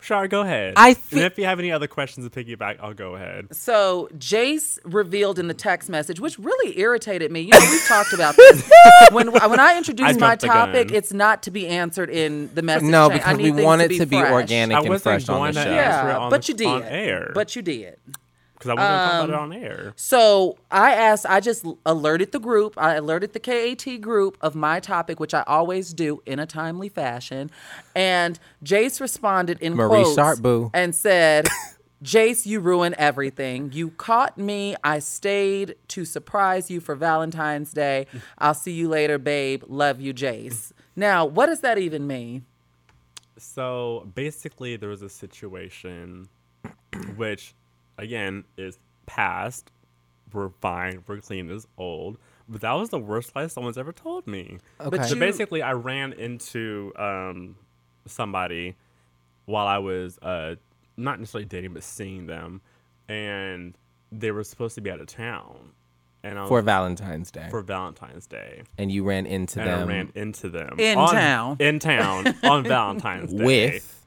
C: Sure, go ahead.
A: I
C: and if you have any other questions to piggyback, I'll go ahead.
D: So Jace revealed in the text message, which really irritated me. You know, we've talked about this. when when I introduce
C: I
D: my topic, it's not to be answered in the message.
A: No,
D: chain.
A: Because
D: need
A: we
D: things
A: want
D: to
A: it
D: be
A: to be organic
C: I
A: and
C: wasn't
A: fresh on
C: going
A: the show.
D: Yeah,
C: on
D: but
C: the-
D: you did.
C: on air.
D: But you did.
C: Because I wasn't
D: Um,
C: talking about it on air.
D: So I asked, I just alerted the group, I alerted the KAT group of my topic, which I always do in a timely fashion. And Jace responded in
A: Marie
D: quotes
A: Sharp, boo.
D: and said, Jace, you ruin everything. You caught me. I stayed to surprise you for Valentine's Day. I'll see you later, babe. Love you, Jace. Now, what does that even mean?
C: So basically, there was a situation, which, again, is past. We're fine. We're clean. It's old. But that was the worst lie someone's ever told me.
A: Okay.
C: So
D: you-
C: basically, I ran into um, somebody while I was uh, not necessarily dating, but seeing them, and they were supposed to be out of town, and I was
A: for Valentine's Day,
C: for Valentine's Day,
A: and you ran into
C: and I
A: them
C: ran into them
D: In
C: on-
D: town.
C: in town on Valentine's Day
A: with.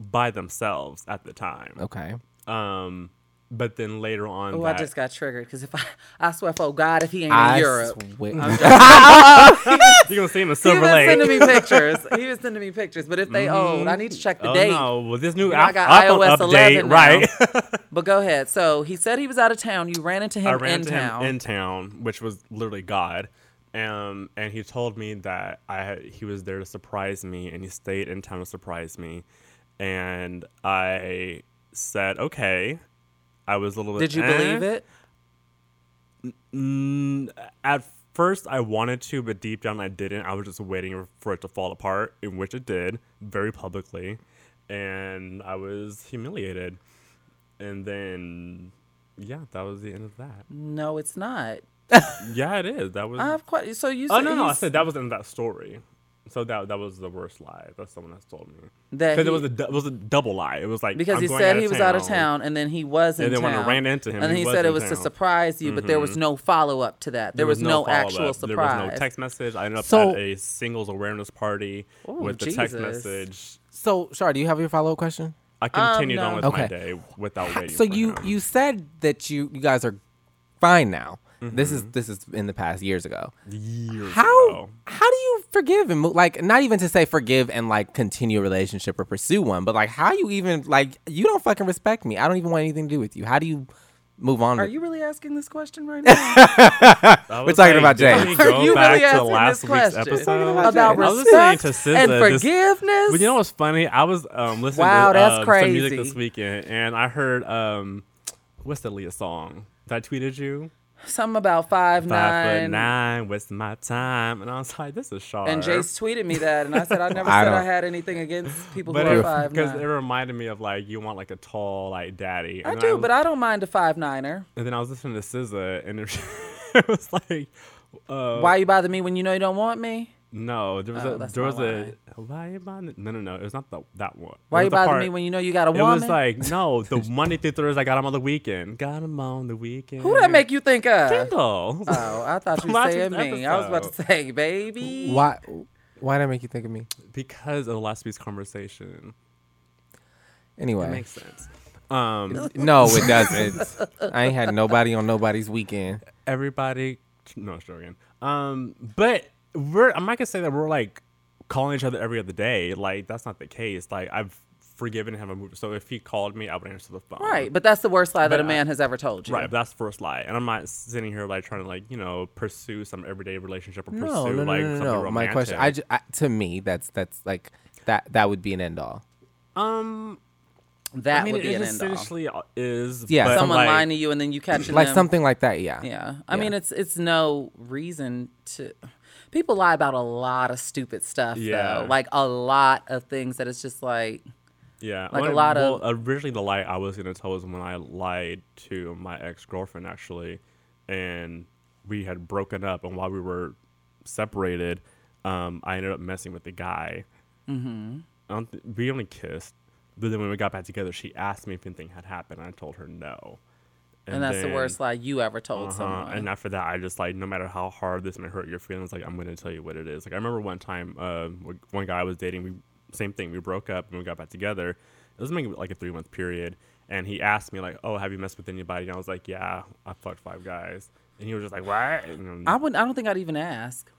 C: by themselves at the time.
A: Okay.
C: Um, but then later on,
D: Oh, I just got triggered because if I, I swear for God, if he ain't
A: I
D: in Europe,
A: swear-
C: you're gonna see him in
D: He
C: Silver
D: was
C: Lake.
D: sending me pictures. He was sending me pictures. But if they old, I need to check the
C: oh
D: date.
C: no! well, this new
D: You know, I got iOS
C: update,
D: 11 now.
C: right?
D: But go ahead. So he said he was out of town. You ran into him
C: I ran
D: in
C: into
D: town.
C: him in town, which was literally God. Um, and he told me that I he was there to surprise me, and he stayed in town to surprise me. And I said, okay. I was a little bit.
D: Did you
C: eh.
D: believe it?
C: Mm, at first I wanted to, but deep down I didn't. I was just waiting for it to fall apart, in which it did, very publicly, and I was humiliated. And then, yeah, that was the end of that.
D: No, it's not.
C: Yeah, it is. That was.
D: I have quite. So you.
C: oh
D: said
C: no, no, I said that was in that story. So that that was the worst lie. That's someone has told me.
D: that
C: Because it was a it was a double lie. It was like
D: because
C: I'm
D: he
C: going
D: said
C: out
D: he was out of town and then he was in
C: And then
D: town.
C: when I ran into him,
D: and
C: he
D: he said
C: in
D: it was to
C: town. Mm-hmm.
D: surprise you, but there was no follow up to that. There, was, no,
C: follow-up.
D: actual surprise.
C: There was no text message. I ended up
A: So-
C: at a singles awareness party
D: Ooh,
C: with the text message.
A: So, Shar, do you have your follow up question?
C: I continued
D: no.
C: on with
A: Okay.
C: my day without waiting.
A: So
C: for
A: you
C: him.
A: you said that you you guys are fine now. This
C: Mm-hmm.
A: is this is in the past years ago.
C: years
A: How
C: ago.
A: how do you forgive and mo- like not even to say forgive and like continue a relationship or pursue one, but like how you even like you don't fucking respect me. I don't even want anything to do with you. How do you move on?
D: Are
A: with-
D: you really asking this question right now?
A: We're
C: was
A: talking about
C: didn't we
D: Are
C: go
D: you
C: back
D: really
C: to
D: asking
C: last
D: this
C: week's
D: question?
C: episode?
A: about
D: About
A: James.
C: I was
D: respect
C: to SZA
D: and
C: this-
D: forgiveness.
C: But you know what's funny? I was um, listening
D: Wow,
C: to
D: that's
C: um, some music this weekend, and I heard um, what's the Leah song that I tweeted you?
D: Something about five,
C: Five
D: nine.
C: foot nine, wasting my time, and I was like, "This is sharp."
D: And Jace tweeted me that, and I said I never
A: I
D: said I
A: don't-
D: had anything against people
C: but
D: who are
C: it,
D: five
C: because it reminded me of like you want like a tall like daddy.
D: I
C: And
D: do,
C: then
D: but I don't mind a five niner.
C: and then I was listening to SZA, and it, it was like, uh,
D: Why you bother me when you know you don't want me?
C: No, there was
D: Oh,
C: a
D: that's
C: there
D: my
C: was a why you bothering? No, no, no. It was not the, that one.
D: Why
C: was
D: you
C: the
D: bother
C: part-
D: me when you know you got a woman?
C: It was like no, the Monday through Thursday I got him on the weekend. Got him on the weekend.
D: who that make you think of?
C: Kendall.
D: Oh, I thought you were saying
C: week's
D: me. I was about to say, baby.
A: why why did that make you think of me?
C: because of last week's conversation. It
A: Anyway.
C: makes sense. Um,
A: no, it doesn't. I ain't had nobody on nobody's weekend.
C: everybody, no, sure again. Um, but we're I'm not gonna say that we're like calling each other every other day. Like that's not the case. Like I've forgiven him and moved. So if he called me, I would answer the phone.
D: Right, but that's the worst lie that
C: a
D: a
C: I-
D: man has ever told you.
C: Right, but that's the first lie, and I'm not sitting here like trying to like you know pursue some everyday relationship or pursue
A: No, no, no,
C: like
A: no, no,
C: something
A: no.
C: romantic.
A: My question, I, ju- I to me, that's that's like that that would be an end all.
C: um,
D: That
C: I mean,
D: would be
C: it
D: an end all.
C: essentially is
A: Yeah,
D: Someone
C: like,
D: lying to you and then you catching
A: Like
D: them.
A: something like that, yeah.
D: Yeah, I
A: Yeah.
D: mean, it's it's no reason to. People lie about a lot of stupid stuff,
C: Yeah.
D: though. Like a lot of things that it's just like,
C: Yeah,
D: Like a
C: When-
D: lot
C: well,
D: of-
C: originally the lie I was gonna tell was when I lied to my ex girlfriend actually, and we had broken up, and while we were separated, um, I ended up messing with the guy. Mm-hmm. I don't th- we only kissed, but then when we got back together, she asked me if anything had happened. and I told her no.
D: And, that's the worst lie you ever told
C: uh-huh,
D: someone.
C: And after that, I just like, no matter how hard this may hurt your feelings, like I'm gonna tell you what it is. Like I remember one time, uh, one guy I was dating, we same thing. We broke up and we got back together. It was maybe like a three month period, and he asked me like, "Oh, have you messed with anybody?" And I was like, "Yeah, I fucked five guys." And he was just like, "What?" And
D: I wouldn't. I don't think I'd even ask.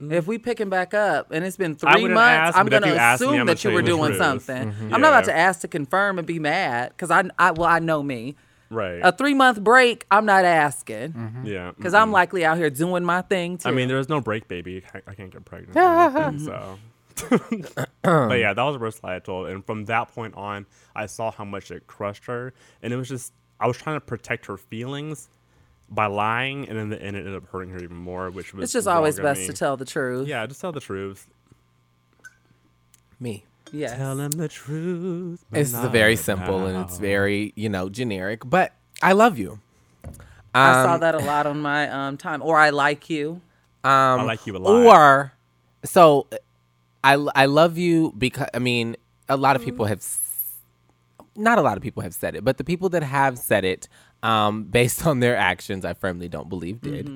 D: If we picking back up and it's been. Three months, I'm
C: ask me,
D: assume
C: I'm
D: that you were doing something.
C: Mhm.
D: I'm not about to ask to confirm and be mad because I, I, well, I know me.
C: Right,
D: A three month break, I'm not asking
C: Mm-hmm. yeah,
D: because
C: mm-mm.
D: I'm likely out here doing my thing too.
C: I mean, there was no break, baby. I can't- I can't get pregnant. anything, so. but yeah, that was the worst lie I told. And from that point on, I saw how much it crushed her. And it was just, I was trying to protect her feelings by lying. And in the end, it ended up hurting her even more, which was
D: it's just always best
C: me.
D: to tell the truth.
C: Yeah, just tell the truth.
A: Me.
D: Yes.
C: Tell him the truth.
A: It's
C: not
A: very simple and it's very, you know, generic, but I love you.
D: I saw
A: Um,
D: that a lot on my um time. Or I like you.
A: Um,
C: I like you a lot.
A: Or, so I, I love you because, I mean, a lot of people have, not a lot of people have said it, but the people that have said it, um, based on their actions, I firmly don't believe did.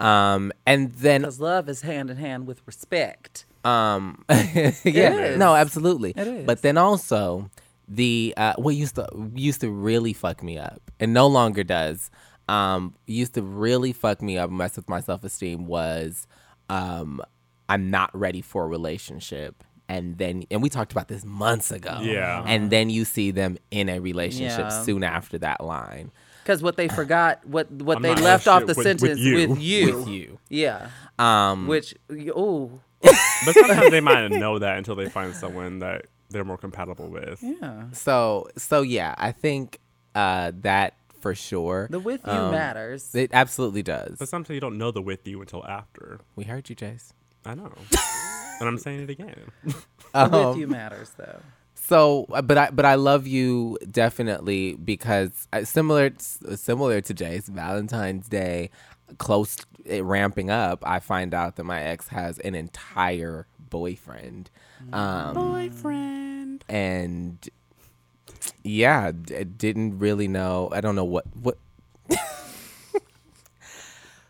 A: Um, and then,
D: Because love is hand in hand with respect.
A: Um, yeah,
D: is.
A: no, absolutely.
D: It is.
A: But then also, the uh, what used to used to really fuck me up, and no longer does. Um, used to really fuck me up, mess with my self esteem. Was um, I'm not ready for a relationship, and then and we talked about this months ago.
C: Yeah.
A: and then you see them in a relationship
D: Yeah.
A: soon after that line
D: Because what they forgot, what what
C: I'm
D: they
C: not in a
D: left off the
C: with- with
D: sentence
C: you.
D: with you.
A: with you.
D: Yeah.
A: Um,
D: Which, oh,
C: But sometimes they might know that until they find someone that they're more compatible with.
D: yeah.
A: So so yeah, I think uh, that for sure.
D: The with you
A: Um,
D: matters.
A: It absolutely does.
C: But sometimes you don't know the with you until after.
A: We heard you, Jace.
C: I know. and I'm saying it again.
D: the
A: Um,
D: with you matters though.
A: So, uh, but I but I love you definitely because uh, similar similar to Jace, Valentine's Day, close it ramping up. I find out that my ex has an entire boyfriend, um,
C: Boyfriend.
A: and yeah, d- didn't really know. I don't know what what.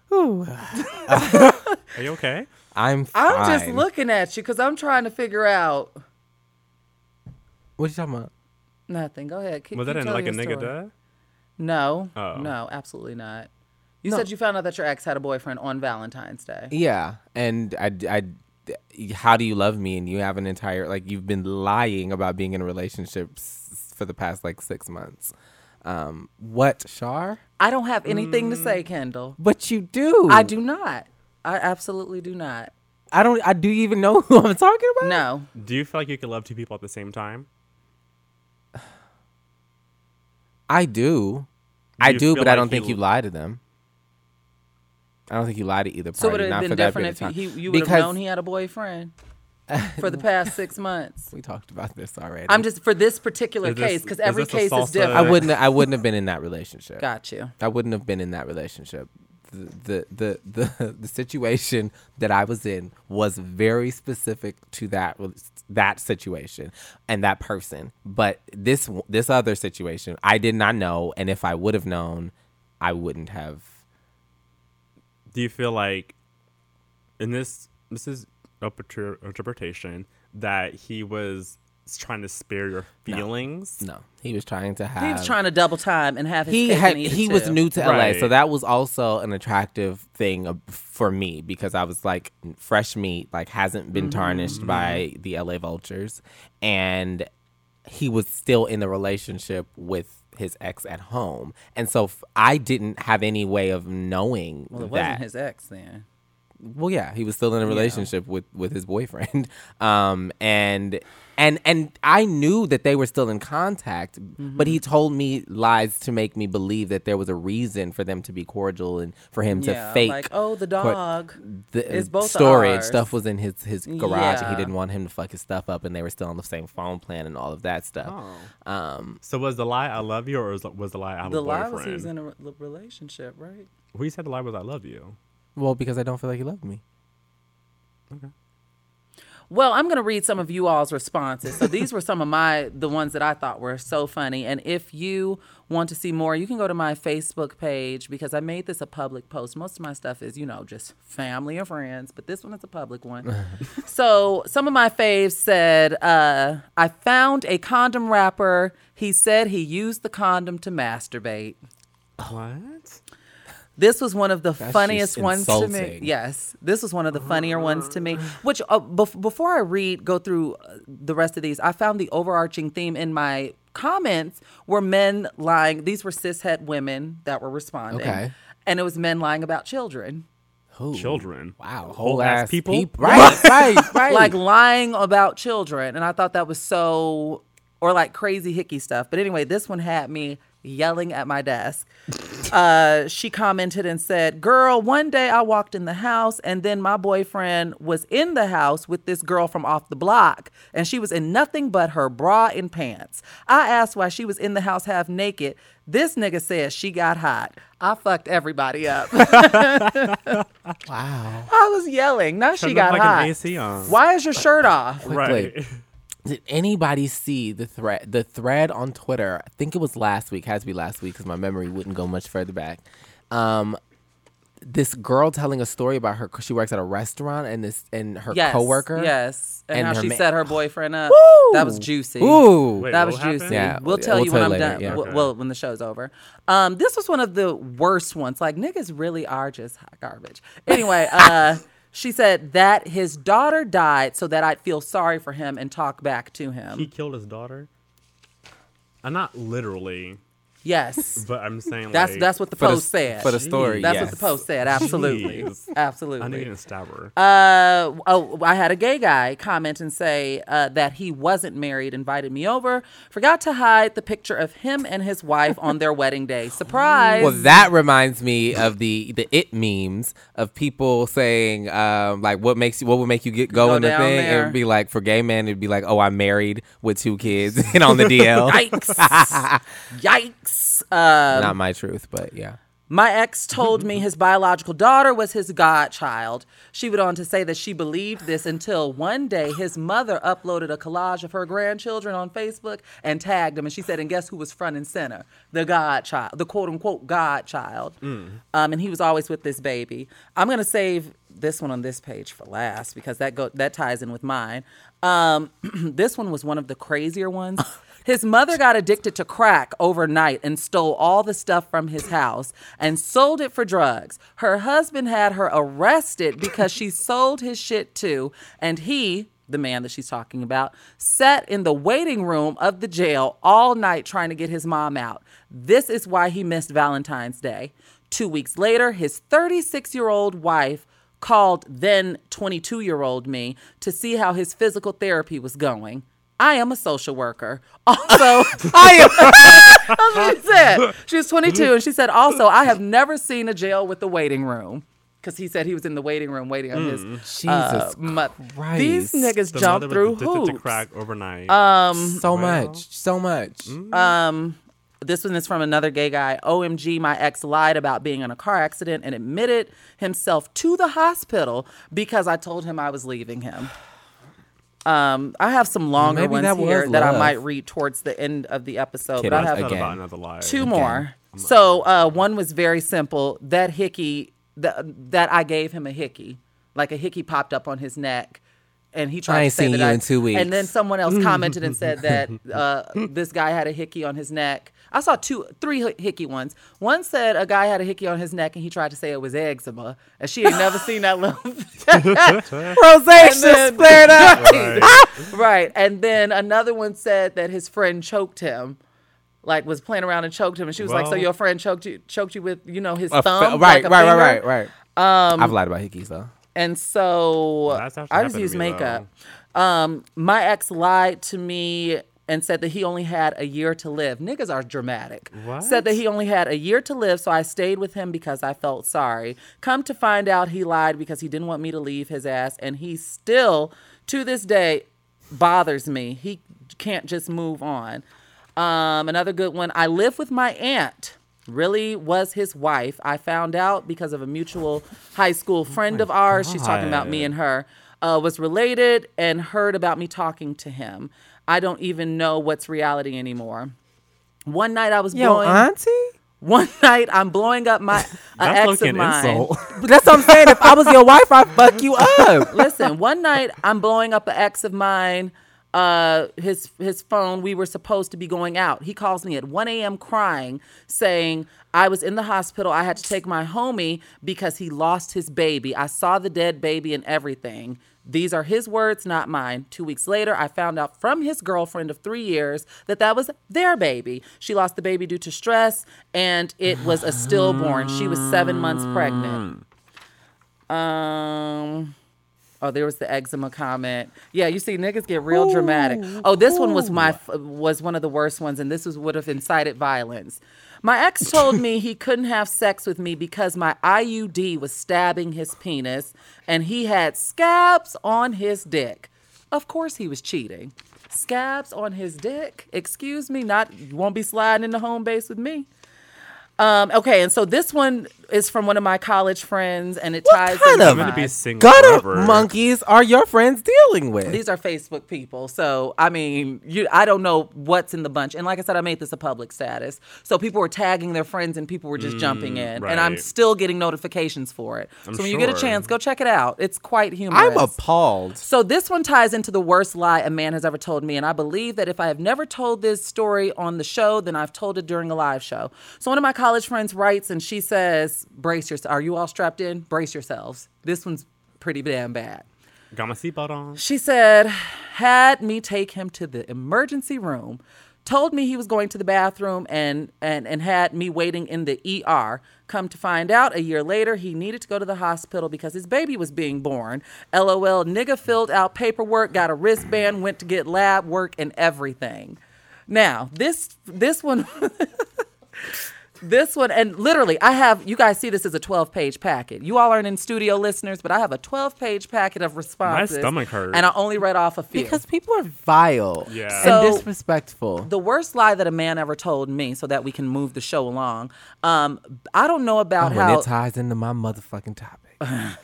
A: Whew.
C: Are you okay?
A: I'm fine.
D: I'm just looking at you because I'm trying to figure out
A: What you talking about?
D: nothing. Go ahead. Keep,
C: Was that
D: keep
C: in like a
D: telling
C: nigga
D: story. No,
C: Oh.
D: no, absolutely not. You
A: No.
D: said you found out that your ex had a boyfriend on Valentine's Day.
A: Yeah, and I, I, how do you love me? And you have an entire like you've been lying about being in a relationship s- for the past like six months. Um, what, Shar?
D: I don't have anything to say, Kendall.
A: But you do.
D: I do not. I absolutely do not.
A: I don't. I do you even know who I'm talking about?
D: No.
C: Do you feel like you can love two people at the same time?
A: I do. I do,
C: feel
A: but I don't
C: he
A: think you
C: l-
A: lie to them. I don't think you lied to either party.
D: So would it
A: not
D: have been
A: for that
D: different
A: bit
D: if
A: of time.
D: he, you would have known he had a boyfriend for the past six months?
A: we talked about this already.
D: I'm just for this particular
C: Is this-
D: case because every
C: this
D: case is different.
A: I wouldn't. I wouldn't have been in that relationship.
D: Got you.
A: I wouldn't have been in that relationship. The, the the the the situation that I was in was very specific to that that situation and that person. But this this other situation, I did not know, and if I would have known, I wouldn't have.
C: Do you feel like in this this is up to your interpretation that he was trying to spare your feelings?
A: No, he was trying to have.
D: He was trying to double time and have his
A: he had
D: and eat it
A: he was
D: too.
A: new to LA,
C: Right.
A: so that was also an attractive thing for me because I was like fresh meat, like hasn't been mm-hmm. tarnished by mm-hmm. the LA vultures, and he was still in the relationship with his ex at home, and so f- I didn't have any way of knowing
D: Well, it
A: that.
D: wasn't his ex then.
A: well yeah he was still in a relationship with with his boyfriend um and and and i knew that they were still in contact but he told me lies to make me believe that there was a reason for them to be cordial and for him to fake
D: like oh the
A: court-
D: dog.
A: the
D: is both
A: storage
D: ours.
A: stuff was in his his garage and he didn't want him to fuck his stuff up and they were still on the same phone plan and all of that stuff
C: Oh.
A: um
C: So was the lie I love you or was, was the lie I have
D: The
C: a
D: lie
C: boyfriend?
D: was he was in a re- relationship, right?
C: Who said the lie was I love you?
A: well because i don't feel like he loved me
D: Well, I'm going to read some of you all's responses. So these were some of my the ones that I thought were so funny. And if you want to see more, you can go to my Facebook page because I made this a public post. Most of my stuff is, you know, just family and friends, but this one is a public one. so some of my faves said, uh, "I found a condom wrapper. He said he used the condom to masturbate."
C: What?
D: This was one of the
A: That's
D: funniest ones to me. Yes, this was one of the funnier ones to me. Which uh, bef- before I read, go through uh, the rest of these, I found the overarching theme in my comments were men lying. These were cishet women that were responding.
A: Okay.
D: and it was men lying about children,
A: Who?
C: Children.
A: wow
C: Whole
A: whole
C: ass
A: ass
C: people?
A: peop- right right right
D: like lying about children, and I thought that was so, or like crazy hickey stuff. But anyway, this one had me yelling at my desk. uh, she commented and said, Girl, one day I walked in the house and then my boyfriend was in the house with this girl from off the block and she was in nothing but her bra and pants. I asked why she was in the house half naked. This nigga said she got hot. I fucked everybody up.
A: wow
D: I was yelling. Now she got
C: like
D: hot.
C: an AC on.
D: Why is your shirt off?
C: Right.
A: Quickly. Did anybody see the thread? The thread on Twitter. I think it was last week. Has to be last week because my memory wouldn't go much further back. Um, this girl telling a story about her. Because she works at a restaurant, and this and her
D: yes,
A: coworker.
D: Yes, and,
A: and
D: how she
A: ma-
D: set her boyfriend up. That was juicy.
A: Ooh.
C: Wait,
D: that
C: what
D: was
C: happened?
D: juicy.
A: Yeah,
D: we'll
A: we'll-
D: tell
A: we'll
D: you when
A: tell
D: I'm
A: later,
D: done.
A: yeah.
C: Okay.
D: Well, when the show's over. Um, this was one of the worst ones. Like niggas really are just hot garbage. Anyway, uh, she said that his daughter died so that I'd feel sorry for him and talk back to him.
C: He killed his daughter. I'm not literally.
D: Yes.
C: But I'm saying
D: That's
C: like,
D: that's what the
A: For the
D: post
A: s-
D: said.
A: for the story,
D: That's
A: yes.
D: what the post said. Absolutely.
C: Jeez.
D: Absolutely.
C: I know you didn't stab her.
D: Uh, oh, I had a gay guy comment and say uh, that he wasn't married, invited me over, forgot to hide the picture of him and his wife on their wedding day. Surprise.
A: Well, that reminds me of the the it memes of people saying um, like what makes you what would make you get go,
D: Go
A: in the thing.
D: there.
A: It would be like for gay men, it'd be like, oh, I'm married with two kids and on the DL.
D: Yikes. Yikes. Um,
A: Not my truth, but yeah.
D: My ex told me his biological daughter was his godchild. She went on to say that she believed this until one day his mother uploaded a collage of her grandchildren on Facebook and tagged him. And she said, and guess who was front and center? The godchild, the quote unquote godchild. Um, and he was always with this baby. I'm going to save this one on this page for last because that go that ties in with mine. Um, this one was one of the crazier ones. His mother got addicted to crack overnight and stole all the stuff from his house and sold it for drugs. Her husband had her arrested because she sold his shit too, and he, the man that she's talking about, sat in the waiting room of the jail all night trying to get his mom out. This is why he missed Valentine's Day. Two weeks later, his 36 year old wife called then 22 year old me to see how his physical therapy was going. I am a social worker. Also, I am. That's what she said. She was 22 and she said, also, I have never seen a jail with a waiting room. Because he said he was in the waiting room waiting on his.
A: Jesus
D: uh, mo-
A: Christ.
D: These niggas
C: The
D: jump
C: mother
D: through
C: was addicted to
D: hoops.
C: crack overnight.
D: Um,
A: so much, so much.
D: Um this one is from another gay guy. OMG, my ex lied about being in a car accident and admitted himself to the hospital because I told him I was leaving him. Um, I have some longer
A: Maybe
D: ones
A: that was
D: here that I
A: love.
D: might read towards the end of the episode.
A: Kid,
D: but I have
A: again.
C: about another lie.
D: two more. So uh, one was very simple. That hickey, that that I gave him a hickey, like a hickey popped up on his neck, and he tried
A: I
D: to
A: ain't
D: say
A: seen
D: that
A: you
D: I,
A: in two weeks.
D: And then someone else commented and said that uh, this guy had a hickey on his neck. I saw two, three hickey ones. One said a guy had a hickey on his neck, and he tried to say it was eczema, and she had never seen that little.
A: Rosacea
D: then-
A: flared up.
C: Right.
D: right. And then another one said that his friend choked him. Like was playing around and choked him, and she was like, "So your friend choked you, choked you with, you know, his
A: A
D: thumb,
A: fe-
D: like
A: right, right, right, right, right. Um, I've lied about hickeys though.
D: And so
C: That's actually
D: I just use makeup. Um, my ex lied to me and said that he only had a year to live. Niggas are dramatic.
C: What?
D: Said that he only had a year to live, so I stayed with him because I felt sorry. Come to find out, he lied because he didn't want me to leave his ass, and he still, to this day, bothers me. He can't just move on. Um, another good one. I live with my aunt. Really was his wife. I found out because of a mutual high school friend of ours. She's talking about me and her. Uh, was related and heard about me talking to him. I don't even know what's reality anymore. One night I was
A: Yo,
D: blowing.
A: auntie.
D: One night I'm blowing up my a ex of mine.
A: That's what I'm saying. If I was your wife, I'd fuck you up.
D: Listen, one night I'm blowing up an ex of mine. Uh, his his phone. We were supposed to be going out. He calls me at 1 a.m. crying, saying I was in the hospital. I had to take my homie because he lost his baby. I saw the dead baby and everything. These are his words, not mine. Two weeks later, I found out from his girlfriend of three years that that was their baby. She lost the baby due to stress, and it was a stillborn. She was seven months pregnant. Um. Oh, there was the eczema comment. Yeah, you see, niggas get real dramatic. Oh, this one was my was one of the worst ones, and this was would have incited violence. My ex told me he couldn't have sex with me because my IUD was stabbing his penis, and he had scabs on his dick. Of course, he was cheating. Scabs on his dick. Excuse me, not you won't be sliding into home base with me. Um, okay, and so this one is from one of my college friends, and it ties
A: kind
D: into
A: of
C: I'm gonna be single
A: Gutter
C: forever.
A: monkeys are your friends dealing with?
D: These are Facebook people. So, I mean, you I don't know what's in the bunch. And like I said, I made this a public status. So people were tagging their friends and people were just jumping in. And I'm still getting notifications for it.
C: I'm
D: so when you get a chance, go check it out. It's quite humorous.
A: I'm appalled.
D: So this one ties into the worst lie a man has ever told me, and I believe that if I have never told this story on the show, then I've told it during a live show. So one of my college friends writes, and she says, "Brace yourself. Are you all strapped in? Brace yourselves. This one's pretty damn bad."
C: Got my seatbelt on.
D: She said, had me take him to the emergency room told me he was going to the bathroom and and and had me waiting in the ER. Come to find out, a year later, he needed to go to the hospital because his baby was being born. LOL, nigga filled out paperwork, got a wristband, went to get lab work and everything. Now, this this one this one and literally I have you guys see this as a 12 page packet. You all aren't in studio listeners, but I have a 12 page packet of responses.
C: My stomach hurts.
D: And I only read off a few.
A: Because people are vile
C: Yeah.
D: So-
A: and disrespectful.
D: the worst lie that a man ever told me so that we can move the show along. Um, I don't know about
A: when
D: how
A: it ties into my motherfucking topic.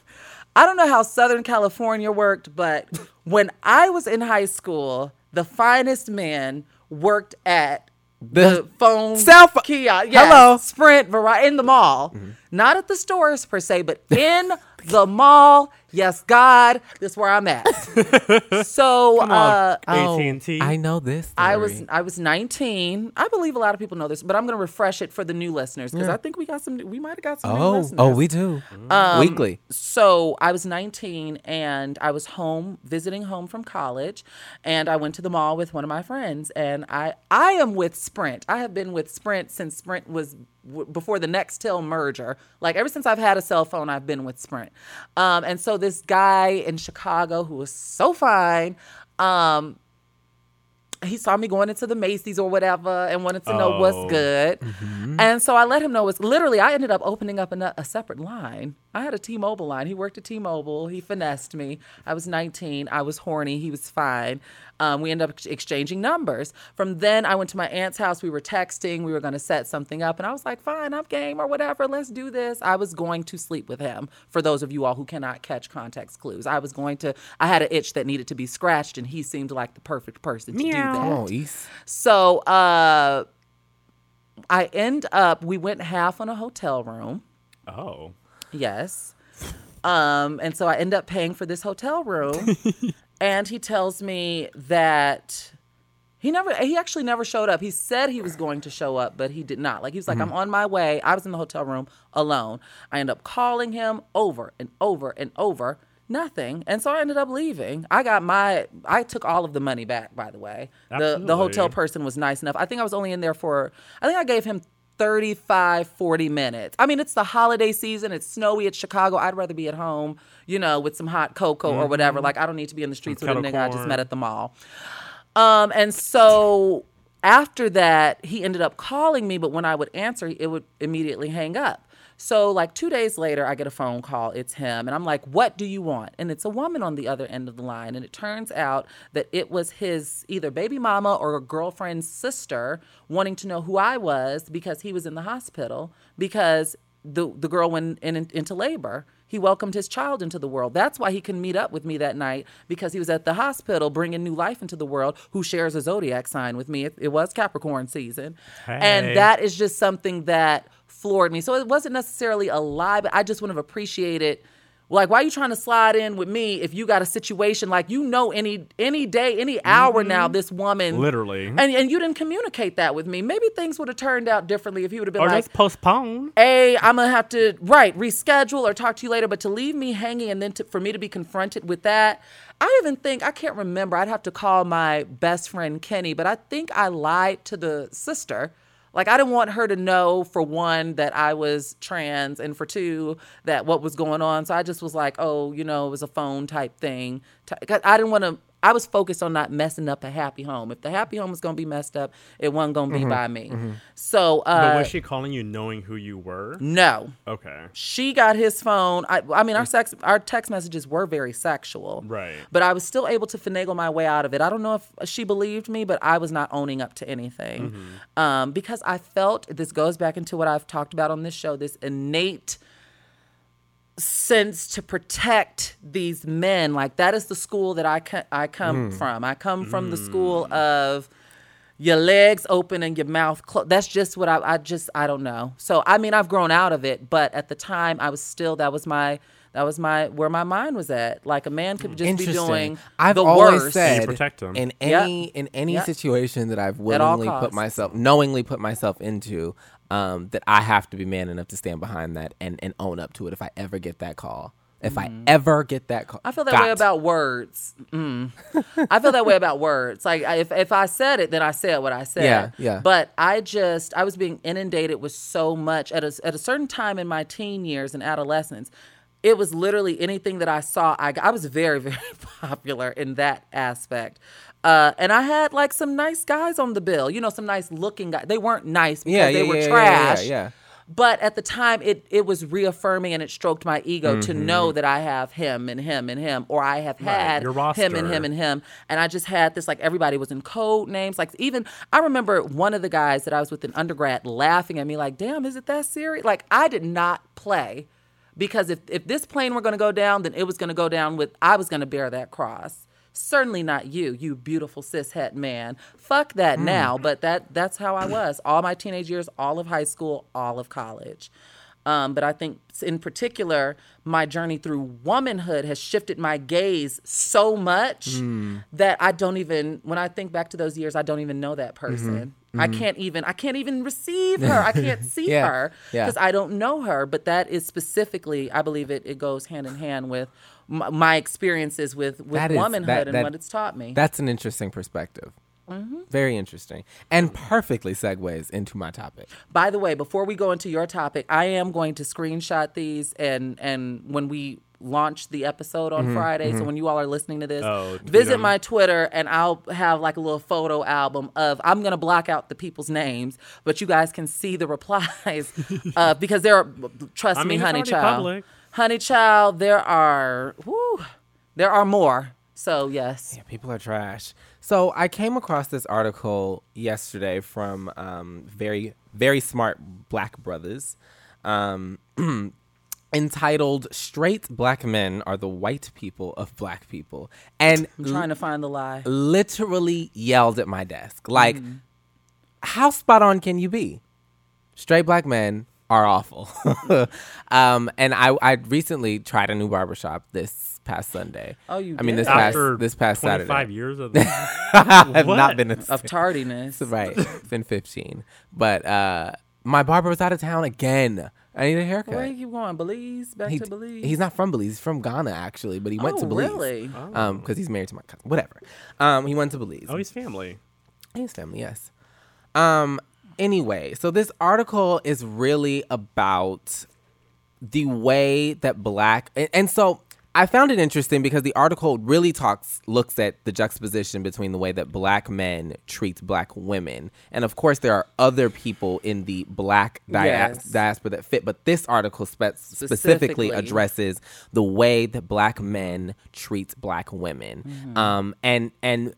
D: I don't know how Southern California worked, but when I was in high school, the finest man worked at the, phone
A: cell pho-
D: kiosk. Yes,
A: Hello.
D: Sprint vari- in the mall,
A: Mm-hmm.
D: not at the stores per se, but in the mall. Yes, God, this is where I'm at. so, uh,
A: Oh,
C: AT&T.
A: I know this.
D: I was. I was 19. I believe a lot of people know this, but I'm going to refresh it for the new listeners because I think we got some. We might have got some. new
A: Oh,
D: listeners.
A: oh, we do.
D: Um,
A: Weekly.
D: So I was 19 and I was home visiting home from college, and I went to the mall with one of my friends. And I I am with Sprint. I have been with Sprint since Sprint was w- before the Nextel merger. Like ever since I've had a cell phone, I've been with Sprint. Um, and so this guy in Chicago who was so fine. Um, he saw me going into the Macy's or whatever and wanted to know what's
C: Oh.
D: good. And so I let him know it's literally, I ended up opening up a, a separate line. I had a T Mobile line. He worked at T Mobile. He finessed me. I was 19. I was horny. He was fine. Um, we ended up exchanging numbers. From then, I went to my aunt's house. We were texting. We were going to set something up. And I was like, fine, I'm game or whatever. Let's do this. I was going to sleep with him. For those of you all who cannot catch context clues, I was going to, I had an itch that needed to be scratched, and he seemed like the perfect person to do that.
A: Come on, East.
D: So uh, I end up, we went half on a hotel room.
C: oh.
D: Yes. Um, and so I end up paying for this hotel room. and he tells me that he never, he actually never showed up. He said he was going to show up, but he did not. Like, he was like, I'm on my way. I was in the hotel room alone. I end up calling him over and over and over. Nothing. And so I ended up leaving. I got my, I took all of the money back, by the way. The, the hotel person was nice enough. I think I was only in there for, I think I gave him 35, 40 minutes. I mean, it's the holiday season. It's snowy. It's Chicago. I'd rather be at home, you know, with some hot cocoa or whatever. Like, I don't need to be in the streets with a nigga I just met at the mall. Um, and so after that, he ended up calling me, but when I would answer, it would immediately hang up. So like two days later, I get a phone call. It's him, and I'm like, "What do you want?" And it's a woman on the other end of the line, and it turns out that it was his either baby mama or a girlfriend's sister wanting to know who I was because he was in the hospital because the the girl went in, into labor. He welcomed his child into the world. That's why he couldn't meet up with me that night because he was at the hospital bringing new life into the world. Who shares a zodiac sign with me? It, it was Capricorn season,
C: Hey.
D: and that is just something that floored me. So it wasn't necessarily a lie, but I just wouldn't have appreciated. Like, why are you trying to slide in with me if you got a situation like you know any any day, any hour mm-hmm. now, this woman
C: Literally.
D: and and you didn't communicate that with me. Maybe things would have turned out differently if you would have been
C: or
D: like,
C: just postpone.
D: a i'm gonna have to right reschedule or talk to you later but to leave me hanging and then to, for me to be confronted with that i even think i can't remember i'd have to call my best friend kenny but i think i lied to the sister like i didn't want her to know for one that i was trans and for two that what was going on. So i just was like oh you know it was a phone type thing. I didn't want to I was focused on not messing up a happy home. If the happy home was gonna be messed up, it wasn't gonna be by me. So, uh,
C: But was she calling you knowing who you were?
D: no,
C: Okay.
D: she got his phone. I, I mean, our sex, our text messages were very sexual,
C: Right.
D: But I was still able to finagle my way out of it. I don't know if she believed me, but I was not owning up to anything
C: Mm-hmm.
D: um, because I felt this goes back into what I've talked about on this show. This innate sense to protect these men. Like that is the school that I co- I come mm. from. I come from the school mm. of your legs open and your mouth closed. That's just what I, I just I don't know. So I mean I've grown out of it, but at the time I was still that was my that was my where my mind was at. Like a man could just be doing
A: I've
D: the
A: always
D: worst.
A: said
C: And you protect 'em.
A: in
D: Yep.
A: any in any
D: Yep.
A: situation that I've willingly put myself, knowingly put myself into, um, that I have to be man enough to stand behind that and and own up to it if I ever get that call. If I ever get that call,
D: Mm-hmm. I feel that way about words. Mm. I feel that way about words. Like if if I said it, then I said what I said.
A: Yeah, yeah.
D: But I just I was being inundated with so much at a at a certain time in my teen years and adolescence. It was literally anything that I saw. I I was very very popular in that aspect. Uh, and I had like some nice guys on the bill, you know, some nice looking guys. They weren't nice because
A: Yeah,
D: they
A: yeah,
D: were
A: yeah, yeah,
D: trash.
A: yeah, yeah.
D: But at the time, it it was reaffirming and it stroked my ego to
A: Mm-hmm.
D: know that I have him and him and him, or I have had
C: your
D: him and him and him, and I just had this like everybody was in code names. Like even I remember one of the guys that I was with in undergrad laughing at me like, "Damn, is it that serious?" Like I did not play because if if this plane were going to go down, then it was going to go down with I was going to bear that cross. Certainly not you, you beautiful cishet man. Fuck that
A: Hmm.
D: now, but that that's how I was. All my teenage years, all of high school, all of college. Um, but I think in particular, my journey through womanhood has shifted my gaze so much
A: Hmm.
D: that I don't even when I think back to those years, I don't even know that
A: Mm-hmm.
D: person. I can't even I can't even receive her. I can't see
A: Yeah,
D: her
A: yeah.
D: because I don't know her. But that is specifically, I believe it it goes hand in hand with my, my experiences with with
A: That is-
D: womanhood
A: that-
D: and
A: that-
D: what it's taught me.
A: That's an interesting perspective.
D: Mm-hmm.
A: Very interesting, and perfectly segues into my topic.
D: By the way, before we go into your topic, I am going to screenshot these and and when we launch the episode on Friday, so when you all are listening to this,
C: Oh, tweet
D: visit
C: 'em.
D: my Twitter and I'll have like a little photo album of I'm gonna block out the people's names, but you guys can see the replies uh, because there are trust
C: I
D: me,
C: mean, it's
D: honey child,
C: public.
D: Honey child, there are whoo, there are more. So yes,
A: Yeah, people are trash. So I came across this article yesterday from um, very, very smart black brothers um, entitled Straight Black Men Are the White People of Black People. And
D: I'm trying to find the lie.
A: literally yelled at my desk. Like, how spot on can you be? Straight black men are awful. um, and I, I recently tried a new barbershop this past Sunday.
D: Oh, you
A: I mean,
D: did?
A: this past
C: After
A: this past
C: 25
A: Saturday.
C: years of that.
A: I have not been a,
D: Of tardiness.
A: right. It's been 15. But uh, my barber was out of town again. I need a haircut.
D: Where you going? Belize? Back
A: He-
D: to Belize?
A: he's not from Belize. He's from Ghana, actually, but he went
D: Oh,
A: to Belize.
D: really?
A: Um, because he's married to my cousin. Whatever. Um, he went to Belize.
C: oh, he's family.
A: His family, yes. Um. Anyway, so this article is really about the way that black and, and so I found it interesting because the article really talks looks at the juxtaposition between the way that black men treat black women, and of course there are other people in the black dia-
D: Yes.
A: diaspora that fit, but this article spe- specifically
D: Specifically.
A: addresses the way that black men treat black women,
D: Mm-hmm.
A: um, and and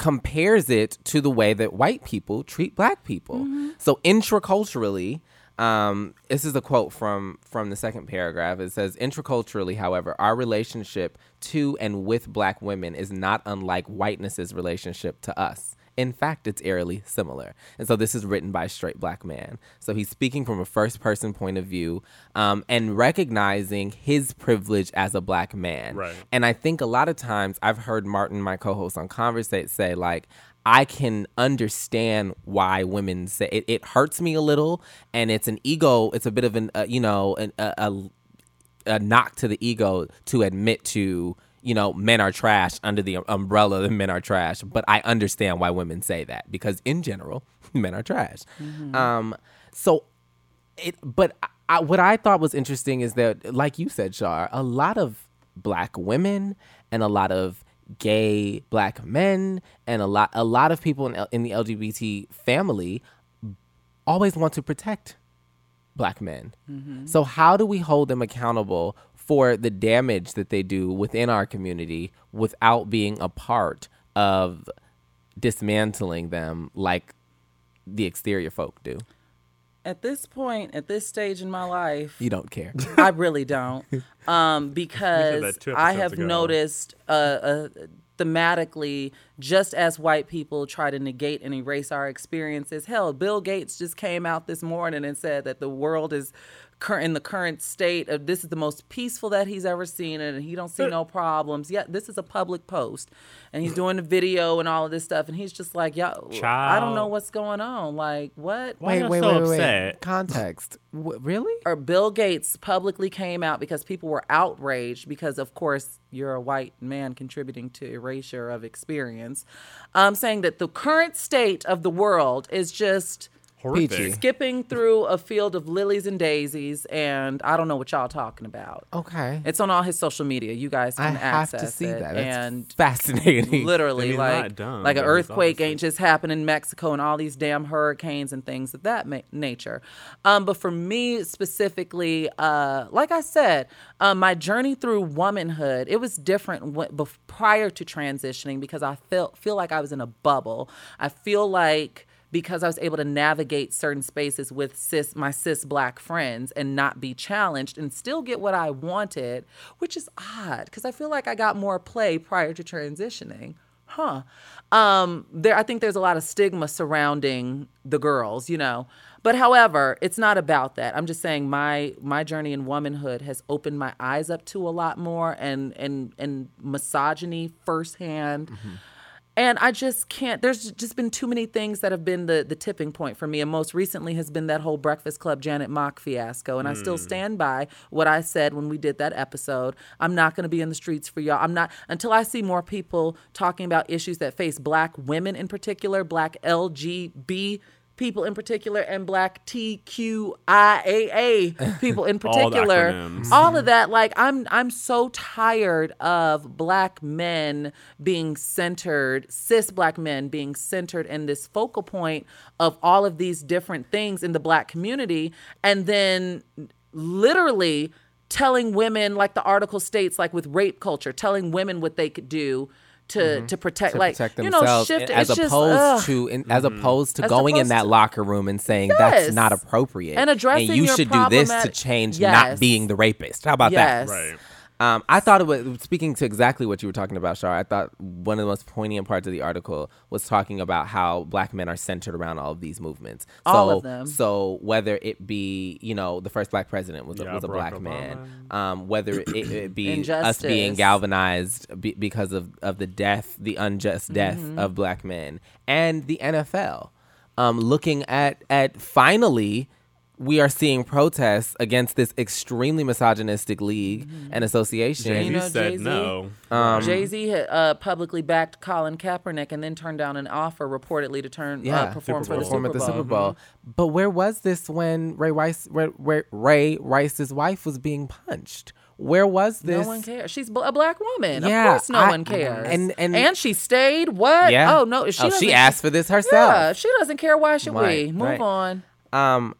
A: compares it to the way that white people treat black people. So intraculturally, um, this is a quote from from the second paragraph. It says, "Intraculturally, however, our relationship to and with black women is not unlike whiteness's relationship to us." In fact, it's eerily similar. And so this is written by a straight black man. So he's speaking from a first person point of view um, and recognizing his privilege as a black man.
C: Right.
A: And I think a lot of times I've heard Martin, my co-host on Conversate, say like, I can understand why women say it, it hurts me a little, and it's an ego. It's a bit of an uh, you know an, a, a a knock to the ego to admit to you know men are trash under the umbrella that men are trash. But I understand why women say that because in general men are trash. Um, so it but I, what I thought was interesting is that like you said Shar a lot of black women and a lot of gay black men and a lot a lot of people in, in the LGBT family always want to protect black men. So how do we hold them accountable for the damage that they do within our community without being a part of dismantling them like the exterior folk do?
D: At this point, at this stage in my life,
A: You don't care.
D: I really don't, um, because I have
C: ago.
D: noticed uh, uh, thematically, just as white people try to negate and erase our experiences. Hell, Bill Gates just came out this morning and said that the world is cur- in the current state of this is the most peaceful that he's ever seen and he don't see no problems. Yeah, this is a public post. And he's doing the video and all of this stuff and he's just like, "Yo, I don't know what's going on. Like, what?"
C: Why
A: wait,
C: y'all
A: wait,
C: so
A: wait, wait,
C: upset?
A: Context. W- really?
D: or Bill Gates publicly came out because people were outraged because, of course, you're a white man contributing to erasure of experience, um, saying that the current state of the world is just
C: Horrific.
A: Peachy.
D: skipping through a field of lilies and daisies, and I don't know what y'all talking about.
A: Okay.
D: It's on all his social media. You guys can
A: I
D: can
A: have
D: access
A: to see
D: it.
A: that. That's
D: and
A: fascinating.
D: literally
C: he's
D: like
C: dumb,
D: like an earthquake
C: obviously-
D: ain't just happened in Mexico and all these damn hurricanes and things of that ma- nature. Um, but for me specifically, uh, like I said, um, my journey through womanhood it was different w- bef- prior to transitioning because I felt feel like I was in a bubble. I feel like because I was able to navigate certain spaces with cis my cis black friends and not be challenged and still get what I wanted, which is odd because I feel like I got more play prior to transitioning. Huh. Um there I think there's a lot of stigma surrounding the girls, you know. But however, it's not about that. I'm just saying my my journey in womanhood has opened my eyes up to a lot more and and and misogyny firsthand. And I just can't. There's just been too many things that have been the the tipping point for me. And most recently has been that whole Breakfast Club Janet Mock fiasco. And I still hmm. stand by what I said when we did that episode. I'm not going to be in the streets for y'all. I'm not until I see more people talking about issues that face Black women in particular, Black LGB people in particular, and Black TQIAA people in particular
C: acronyms.
D: all of that like i'm i'm so tired of black men being centered cis black men being centered in this focal point of all of these different things in the black community and then literally telling women like the article states like with rape culture telling women what they could do to mm-hmm. to protect
A: to
D: like
A: protect
D: you know shift
A: as
D: it's just,
A: opposed
D: ugh.
A: to in, as mm-hmm. opposed to
D: As
A: going in that
D: to-
A: locker room and saying that's not appropriate
D: And addressing and
A: you
D: your
A: should do this to change
D: Yes.
A: not being the rapist how about
D: Yes.
A: that
C: Right.
A: Um, I thought it was speaking to exactly what you were talking about, Shar. I thought one of the most poignant parts of the article was talking about how black men are centered around all of these movements.
D: All
A: so,
D: of them.
A: So whether it be, you know, the first black president was a,
C: Yeah,
A: was a
C: Barack
A: black man, um, whether it, it be us being galvanized be, because of, of the death, the unjust death
D: Mm-hmm.
A: of black men, and the NFL, um, looking at at finally we are seeing protests against this extremely misogynistic league and association.
C: Jay-Z
D: You know,
C: said
D: Jay-Z?
C: no.
A: Um,
D: Jay Z uh, publicly backed Colin Kaepernick and then turned down an offer reportedly to turn
A: yeah,
D: uh, perform for the
A: perform
D: Super
A: at the
D: Bowl.
A: Super Bowl. But where was this when Ray Rice, Ray, Ray, Ray Rice's wife was being punched? Where was this?
D: No one cares. She's a black woman.
A: Yeah,
D: of course, no
A: I-
D: one cares.
A: and- and- and
D: she stayed. What?
A: Yeah.
D: Oh no, she
A: oh, she asked for this herself.
D: Yeah, she doesn't care. Why should
A: Right,
D: we move
A: right.
D: on?
A: Um,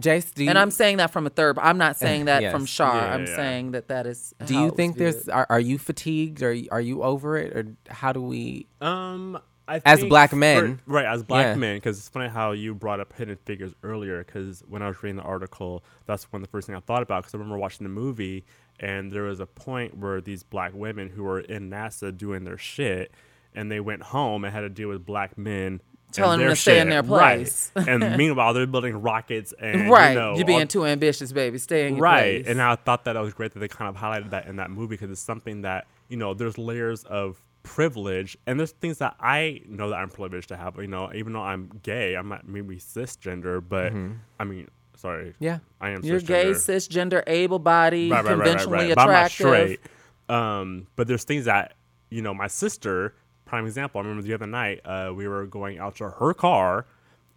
A: Jace, do you,
D: And I'm saying that from a third. I'm not saying that
A: Yes.
D: from Shar.
C: Yeah,
D: I'm
C: yeah.
D: saying that that is.
A: do
D: how
A: you
D: it was
A: think there's are, are you fatigued or are you over it or how do we?
C: Um, I
A: As
C: think
A: black
C: for-
A: men.
C: right? As black
A: Yeah.
C: men, because it's funny how you brought up Hidden Figures earlier. Because when I was reading the article, that's one of the first thing I thought about. Because I remember watching the movie, and there was a point where these black women who were in NASA doing their shit, and they went home and had to deal with black men.
D: Telling them to stay in their
C: Right.
D: place.
C: and meanwhile, they're building rockets and
D: right?
C: You know,
D: You're being
C: all-
D: too ambitious, baby. Stay in
C: right
D: place.
C: and i thought that it was great that they kind of highlighted that in that movie because it's something that you know there's layers of privilege and there's things that i know that i'm privileged to have you know even though i'm gay i'm not maybe cisgender but i mean sorry
A: Mm-hmm. Yeah.
C: i am
D: You're gay,
C: cisgender.
D: cisgender, able-bodied,
C: right, right, right, right,
D: conventionally
C: right. But I'm not
D: attractive.
C: straight. Um, but there's things that you know. My sister, prime example. I remember the other night uh, we were going out to her car,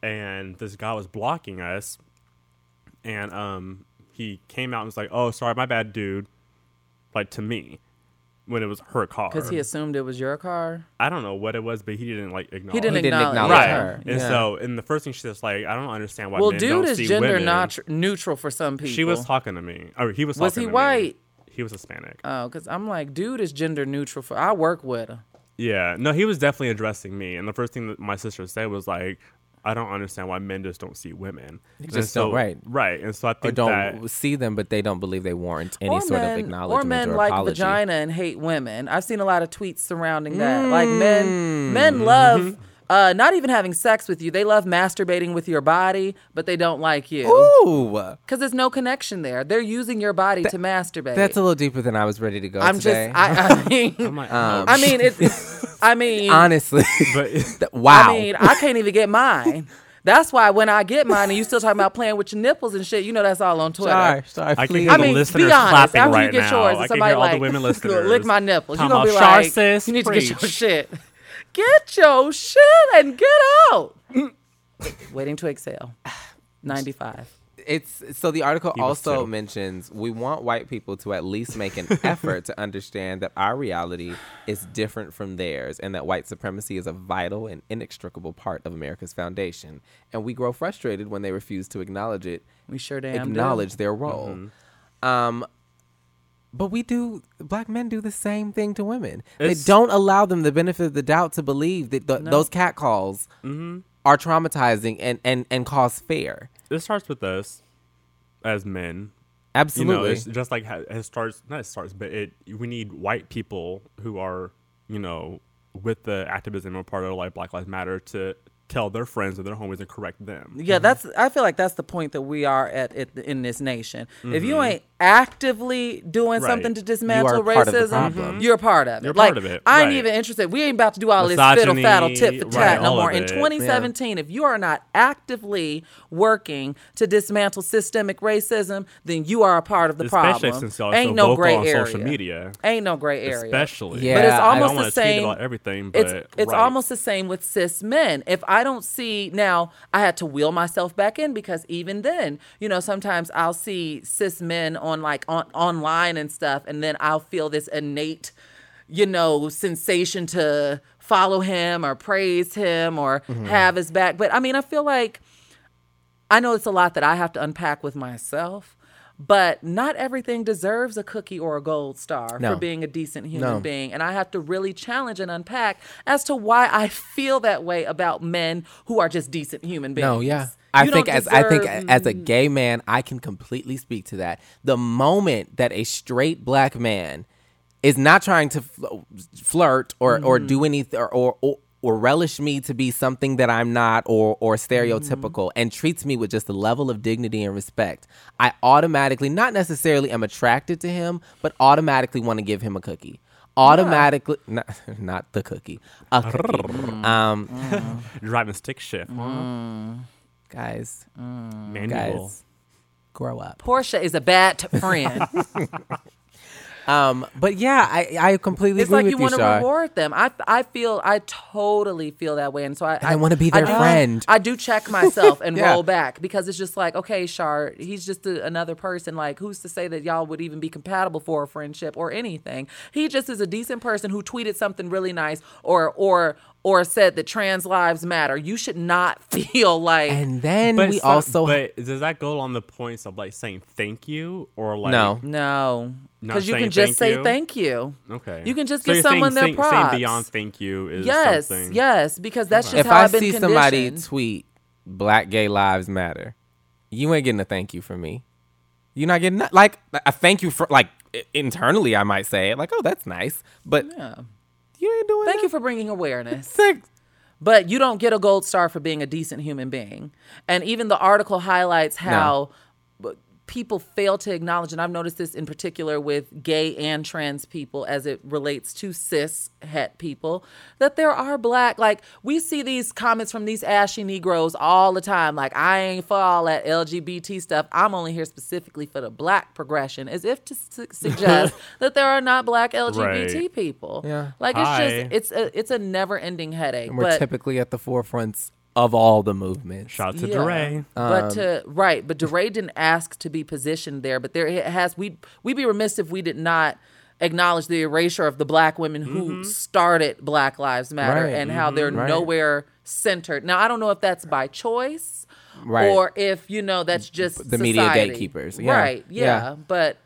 C: and this guy was blocking us, and um, he came out and was like, "Oh, sorry, my bad, dude," like to me. When it was her car,
D: Because he assumed it was your car.
C: I don't know what it was, but he didn't like acknowledge.
D: He didn't,
A: He didn't
D: acknowledge,
A: acknowledge
C: right.
A: her.
C: And
A: Yeah.
C: so, and the first thing she says, like, I don't understand why
D: Well,
C: men
D: dude
C: don't
D: is
C: see
D: gender
C: women.
D: nat- neutral for some people.
C: She was talking to me. Or he was.
D: Was he
C: to me.
D: white?
C: He was Hispanic.
D: Oh, because I'm like, dude is gender neutral for. I work with her.
C: Yeah, no, he was definitely addressing me, and the first thing that my sister said was like, "I don't understand why men just don't see women." And
A: just don't- right.
C: right, and so I
A: Or
C: think
A: don't
C: that
A: see them, but they don't believe they warrant any
D: or
A: sort
D: men,
A: of acknowledgement
D: or men
A: or
D: like
A: apology.
D: vagina and hate women. I've seen a lot of tweets surrounding that. Like men, men mm. love mm-hmm. Uh, not even having sex with you. They love masturbating with your body, but they don't like you
A: Ooh,
D: because there's no connection there. They're using your body to masturbate.
A: that's a little deeper than I was ready to go.
D: I'm
A: today.
D: just. I, I mean.
C: I'm
A: Um,
D: I mean, it's. I mean,
A: honestly.
C: but
A: wow.
D: I mean, I can't even get mine. That's why when I get mine and you still talking about playing with your nipples and shit, you know that's all on Twitter.
A: sorry, sorry,
C: I can
A: please.
C: hear
D: I
C: the
D: mean,
C: listeners
D: be honest.
C: clapping
D: After
C: right
D: you get
C: now.
D: yours,
C: I can
D: somebody
C: hear all
D: like
C: the women listeners
D: lick my nipples. You're gonna be
C: about, "Shar
D: like,
C: sis,
D: you need to get your shit. Get your shit and get out. Waiting to exhale. Ninety-five.
A: it's so the article
C: He
A: also
C: too.
A: mentions we want white people to at least make an effort to understand that our reality is different from theirs and that white supremacy is a vital and inextricable part of America's foundation and we grow frustrated when they refuse to acknowledge it
D: We sure damn do.
A: acknowledge their role um but we do black men do the same thing to women
C: It's-
A: they don't allow them the benefit of the doubt to believe that the, those cat calls mm-hmm. are traumatizing and, and, and cause fear
C: It starts with us as men.
A: absolutely
C: You know, it's just like it starts. Not it starts, but it. We need white people who are, you know, with the activism or part of like Black Lives Matter to tell their friends or their homies and correct them.
D: Yeah, mm-hmm. that's. I feel like that's the point that we are at, at in this nation. If you mm-hmm. ain't actively doing
C: Right.
D: something to dismantle
A: are part of the
D: racism, you're a part of it.
C: You're
D: like,
C: part of it,
D: I ain't
C: right.
D: even interested. We ain't about to do all this fiddle faddle tit for
C: right,
D: tat no more. In
C: it.
D: 2017, if you are not actively working to dismantle systemic racism, then you are a part of the
C: Especially
D: problem.
C: since y'all are
D: ain't
C: so
D: no
C: vocal
D: gray
C: on
D: area.
C: social media.
D: Ain't no gray area.
C: Especially.
A: Yeah,
D: But it's
A: I
C: I
D: almost
C: don't
D: the
C: want to tweet
D: same.
C: about everything, but
D: it's it's
C: right.
D: almost the same with cis men. If I don't see now, I had to wheel myself back in because even then, you know, sometimes I'll see cis men on like on online and stuff, and then I'll feel this innate, you know, sensation to follow him or praise him or mm-hmm. have his back. But I mean, I feel like I know it's a lot that I have to unpack with myself. But not everything deserves a cookie or a gold star
A: No.
D: for being a decent human
A: No.
D: being. And I have to really challenge and unpack as to why I feel that way about men who are just decent human beings.
A: No, yeah. I
D: You
A: think as I think as a gay man, I can completely speak to that. The moment that a straight black man is not trying to fl- flirt or or
D: Mm-hmm.
A: do anything or, or or or relish me to be something that I'm not or or
D: Mm-hmm.
A: stereotypical and treats me with just a level of dignity and respect, I automatically not necessarily am attracted to him, but automatically want to give him a cookie. Automatically, not, not the cookie, a cookie. um,
C: driving stick shift.
D: Mm.
A: guys,
C: Manual.
A: guys, grow up.
D: Portia is a bad friend.
A: Um, but yeah, I, I completely
D: it's
A: agree
D: like
A: with
D: you It's like
A: you,
D: want to reward them. I I feel I totally feel that way, and so I
A: I wanna be their
D: do-
A: friend.
D: I do check myself and
A: Yeah.
D: roll back because it's just like, okay, Shar, he's just a, another person. Like, who's to say that y'all would even be compatible for a friendship or anything? He just is a decent person who tweeted something really nice or or or said that trans lives matter. You should not feel like
A: And then
C: But
A: we
C: so-
A: also
C: but does that go on the points of like saying thank you or like
A: no.
D: no, because you can just
C: thank
D: say
C: you?
D: thank you.
C: Okay.
D: You can just
C: so
D: give
C: you're saying
D: someone their
C: saying- saying
D: props.
C: beyond thank you is
D: Yes,
C: something.
D: yes, because that's just
A: If
D: how
A: I
D: I've been
A: see somebody tweet "Black Gay Lives Matter," you ain't getting a thank you from me. You're not getting that. Like a thank you for like internally, I might say it like, "Oh, that's nice," but
D: Yeah.
A: You ain't doing.
D: Thank
A: that.
D: you for bringing awareness.
A: Sick.
D: But you don't get a gold star for being a decent human being. And even the article highlights how b- people fail to acknowledge, and I've noticed this in particular with gay and trans people as it relates to cis het people, that there are black, like we see these comments from these ashy Negroes all the time, like, I ain't for all that LGBT stuff. I'm only here specifically for the black progression, as if to su- suggest that there are not black LGBT
C: Right.
D: people.
A: Yeah.
D: Like it's
C: Hi.
D: just it's a it's a never ending headache.
A: And we're
D: but
A: typically at the forefronts of all the movements.
C: Shout out to
D: yeah.
C: DeRay.
D: but to um, right, but DeRay didn't ask to be positioned there. But there it has we we'd be remiss if we did not acknowledge the erasure of the black women who mm-hmm. started Black Lives Matter
A: Right.
D: and how mm-hmm. they're
A: Right.
D: nowhere centered. Now I don't know if that's by choice
A: Right.
D: or if you know that's just
A: The media gatekeepers. Yeah.
D: Right. Yeah.
A: Yeah.
D: But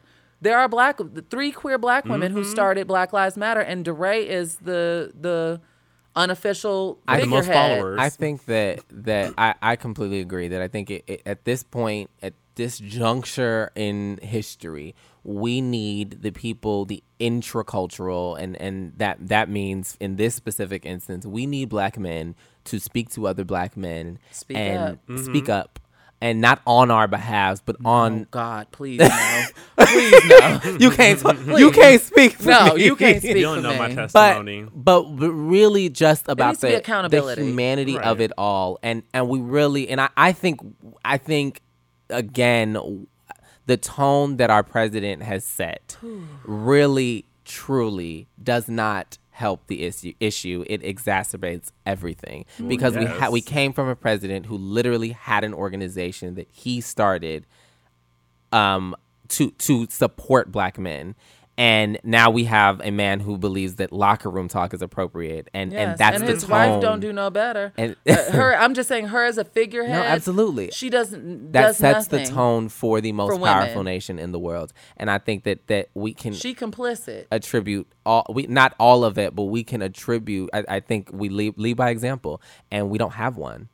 D: there are black the three queer black women
A: Mm-hmm.
D: who started Black Lives Matter and DeRay is the the unofficial
A: I-
C: The most followers.
A: I think that that I, I completely agree that I think it, it, at this point at this juncture in history we need the people the intracultural and and that that means in this specific instance we need black men to speak to other black men
D: Speak
A: and
D: up.
C: Mm-hmm.
A: speak up and not on our behalves but
D: Oh
A: on
D: God, please no, please no,
A: you can't you can't speak for
D: no,
A: me.
D: you can't speak
C: you don't
D: for
C: know my
D: me.
A: but,
C: testimony.
A: but but really just about
D: needs to be
A: the, the
D: accountability.
A: humanity of it all and and we really and I, I think i think again the tone that our president has set really truly does not help the issue issue it exacerbates everything because we ha- we came from a president who literally had an organization that he started um, to to support black men. And now we have a man who believes that locker room talk is appropriate, and
D: Yes,
A: and that's
D: and
A: the
D: his
A: tone.
D: wife don't do no better.
A: And-
D: Uh, her, I'm just saying, her as a figurehead.
A: No, absolutely.
D: She doesn't.
A: that
D: does
A: sets the tone for the most
D: for women.
A: powerful nation in the world, and I think that that we can
D: She complicit.
A: attribute all we not all of it, but we can attribute. I, I think we lead lead by example, and we don't have one.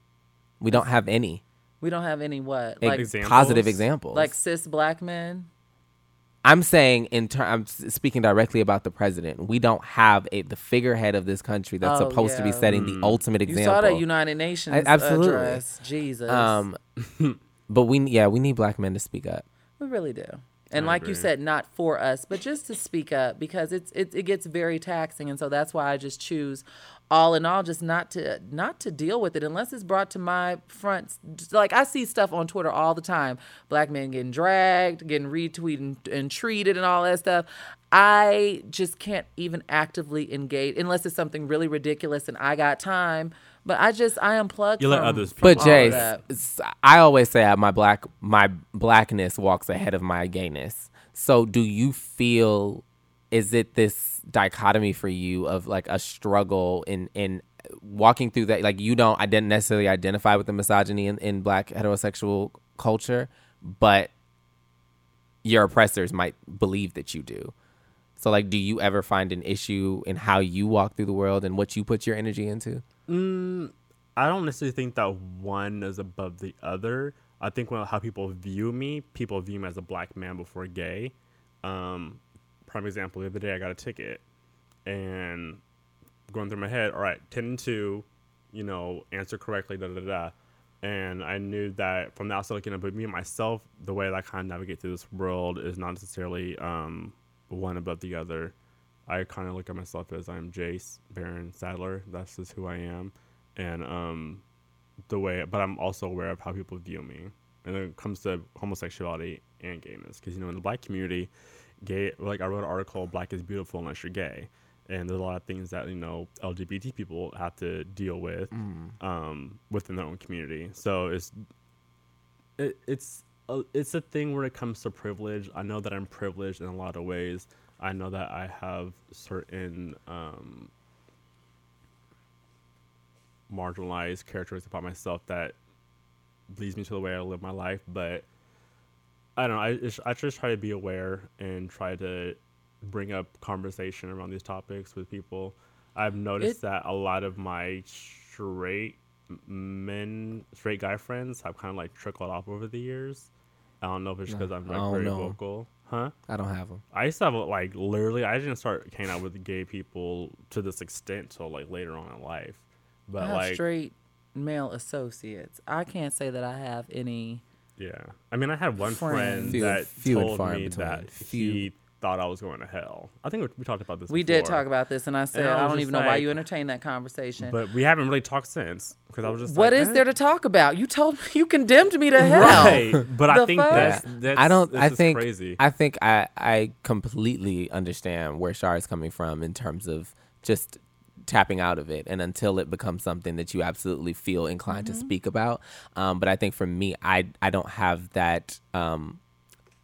A: We don't have any
D: We don't have any what
A: like
D: like
C: Examples?
A: positive examples.
D: like cis black men.
A: I'm saying in ter- I'm speaking directly about the president. We don't have a the figurehead of this country that's
D: Oh,
A: supposed to be
D: yeah.
A: setting the ultimate example.
D: You
A: example.
D: saw that United Nations
A: I- absolutely.
D: address. Jesus.
A: um, but we yeah we need black men to speak up.
D: We really do. And
C: I
D: like you said, not for us, but just to speak up because it's it, it gets very taxing, and so that's why I just choose, all in all, just not to not to deal with it unless it's brought to my front. Like I see stuff on Twitter all the time, black men getting dragged, getting retweeted and, and treated, and all that stuff. I just can't even actively engage unless it's something really ridiculous and I got time. But I just I unplug.
C: You let
D: from-
C: others
D: from
A: But
D: all of
A: Jay,
D: that.
A: s- I always say my black my blackness walks ahead of my gayness. So do you feel is it this dichotomy for you of like a struggle in in walking through that like you don't I didn't necessarily identify with the misogyny in, in black heterosexual culture, but your oppressors might believe that you do. So like do you ever find an issue in how you walk through the world and what you put your energy into?
C: I don't necessarily think that one is above the other. I think how people view me, people view me as a black man before gay. Um, prime example: the other day I got a ticket, and going through my head, all right, ten and two, you know, answer correctly, da da da. da. And I knew that from the outside looking in, but me and myself, the way that I kind of navigate through this world is not necessarily um, one above the other. I kind of look at myself as I'm Jace Baron Sadler. That's just who I am, and um, the way. But I'm also aware of how people view me, and when it comes to homosexuality and gayness, because you know in the black community, gay. Like I wrote an article, "Black is beautiful unless you're gay," and there's a lot of things that you know LGBT people have to deal with um, within their own community. So it's it, it's a, it's a thing when it comes to privilege. I know that I'm privileged in a lot of ways. I know that I have certain um, marginalized characteristics about myself that leads me to the way I live my life. But I don't know. I just, I just try to be aware and try to bring up conversation around these topics with people. I've noticed
D: It-
C: that a lot of my straight men, straight guy friends have kind of like trickled off over the years. I don't know if it's because I'm like
A: Oh,
C: very
A: no.
C: vocal, huh?
A: I don't have them.
C: I used to have like literally. I didn't start hanging out with gay people to this extent till like later on in life.
D: I
C: But
D: have
C: like,
D: straight male associates. I can't say that I have any.
C: yeah. I mean, I had one
D: Friends.
C: friend
A: Few-
C: that
A: few and
C: told me
A: between.
C: that
A: Few.
C: he thought I was going to hell. I think we, we talked about this.
D: We did talk about this, and I said
C: I
D: I, don't
C: just
D: even know why you entertained that conversation.
C: but we haven't really talked since because I was just
D: what
C: like,
D: is
C: eh.
D: there to talk about? You told me you condemned me to hell.
C: Right, but I think
D: fuck?
C: that's, that's
A: I don't. I think.
C: crazy.
A: I think I I completely understand where Shar is coming from in terms of just tapping out of it, and until it becomes something that you absolutely feel inclined to speak about. Um, but I think for me, I I don't have that. Um,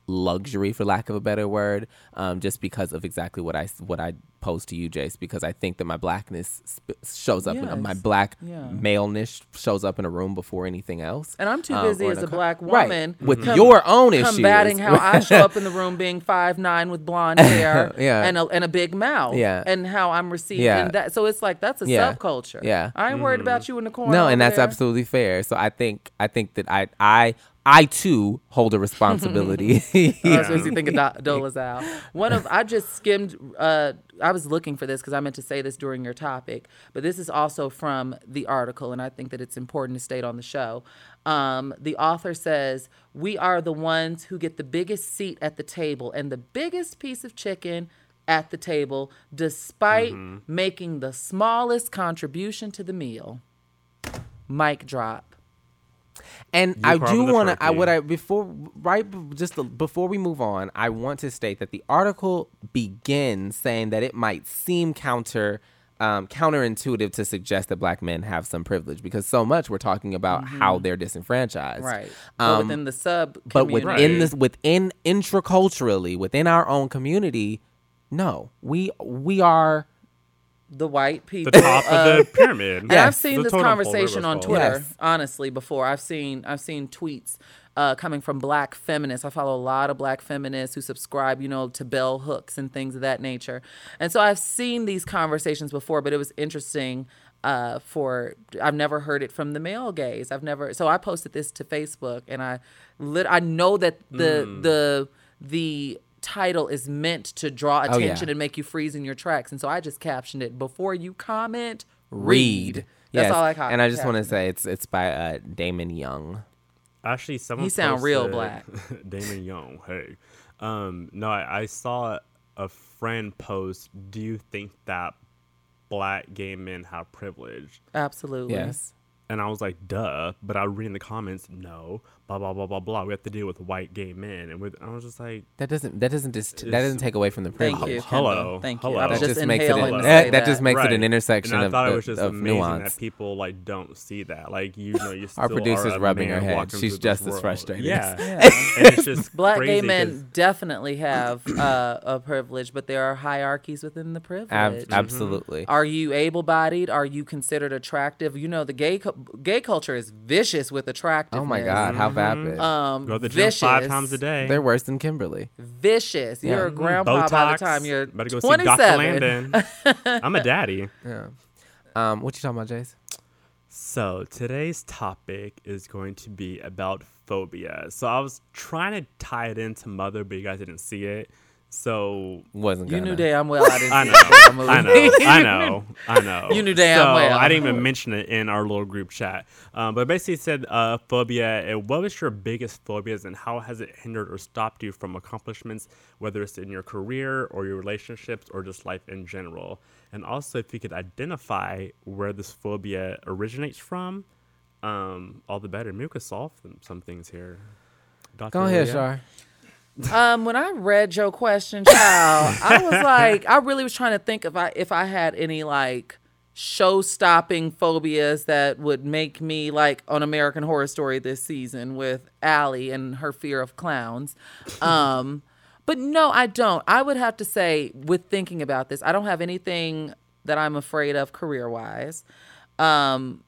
A: luxury for lack of a better word um, just because of exactly what I what I opposed to you, Jace, because I think that my blackness sp- shows up, in, my black
D: Yeah.
A: maleness shows up in a room before anything else.
D: And I'm too
A: Um,
D: busy
A: in
D: as a
A: co-
D: black
A: Right.
D: woman
A: with
D: com-
A: your own issues.
D: combating how I show up in the room being five nine with blonde hair
A: Yeah.
D: and a, and a big mouth
A: Yeah.
D: and how I'm received
A: Yeah.
D: that so it's like that's a
A: Yeah.
D: subculture
A: Yeah.
D: I ain't worried about you in the corner
A: no, and that's
D: there.
A: absolutely fair. So I think I think that I I I too hold a responsibility.
D: So you think of Do- Dolezal. One of I just skimmed. Uh, I was looking for this because I meant to say this during your topic, but this is also from the article, and I think that it's important to state on the show. Um, the author says we are the ones who get the biggest seat at the table and the biggest piece of chicken at the table, despite making the smallest contribution to the meal. Mic drop.
A: And
C: You
A: I do want to. I would I before right just the- before we move on. I want to state that the article begins saying that it might seem counter. Um, counterintuitive to suggest that black men have some privilege because so much we're talking about how they're disenfranchised,
D: Right.
A: Um,
D: but within the sub
A: but within
C: Right.
A: this within intraculturally within our own community, no, we we are
D: the white people.
C: The top of the pyramid.
D: And I've seen
C: The
D: this conversation on. Twitter,
A: Yes.
D: honestly, before. I've seen I've seen tweets uh, coming from black feminists. I follow a lot of black feminists who subscribe, you know, to bell hooks and things of that nature. And so I've seen these conversations before, but it was interesting uh, for I've never heard it from the male gaze. I've never so I posted this to Facebook and I lit I know that the
C: Mm.
D: the the title is meant to draw
A: Oh, yeah.
D: attention and make you freeze in your tracks. And so I just captioned it before you comment,
A: read.
D: read. That's
A: Yes.
D: all I ca-
A: And I just want to say it's it's by uh, Damon Young.
C: Actually, someone
D: He sound real black.
C: Damon Young. Hey, um, no, I, I saw a friend post. Do you think that black gay men have privilege?
D: Absolutely.
A: Yes.
C: And I was like, duh. But I read in the comments, no, blah blah blah blah blah. We have to deal with white gay men, and with I was just like,
A: That doesn't that doesn't just that doesn't take away from the
D: Thank
A: privilege.
D: you.
C: Hello.
D: Thank you.
C: Hello.
D: I was
A: That
D: just,
A: just makes it
D: inhaling
A: an,
D: to
A: that, that just makes it an intersection
C: and I
A: of,
C: it was just
A: of
C: amazing
A: nuance.
C: that people like don't see that. Like you know, you
A: Our producer's
C: are
A: rubbing her
C: man
A: head. She's just as frustrated.
C: Yeah,
D: Yeah.
C: and it's just
D: Black
C: crazy
D: gay
C: 'cause-
D: men definitely have uh, a privilege, but there are hierarchies within the privilege.
A: Ab- absolutely.
D: Are you able-bodied? Are you considered attractive? You know, the gay co- gay culture is vicious with attractiveness.
A: Oh my God, how vapid!
D: Um,
C: Go to the gym five times a day.
A: They're worse than Kimberly.
D: Vicious. You're a grandpa by the time you're
C: Better go see Dr.
D: 27.
C: Landon. I'm a daddy.
A: Yeah. Um, what you talking about, Jace?
C: So today's topic is going to be about phobia. So I was trying to tie it into Mother, but you guys didn't see it. So
A: Wasn't
D: You
A: gonna.
D: knew damn well I didn't.
C: I know,
D: that movie.
C: I know, I know, I know.
D: You knew damn
C: so
D: well.
C: I didn't even mention it in our little group chat. Um, but basically it said uh, phobia. And what was your biggest phobias, and how has it hindered or stopped you from accomplishments, whether it's in your career or your relationships or just life in general? And also, if you could identify where this phobia originates from, um, all the better. Maybe we could solve them, some things here. Dr.
A: Go ahead,
C: Leah?
D: Um, when I read your question, child, I was like, I really was trying to think if I if I had any like show stopping phobias that would make me like on American Horror Story this season with Ally and her fear of clowns. Um, but no, I don't. I would have to say, with thinking about this, I don't have anything that I'm afraid of career wise. Um,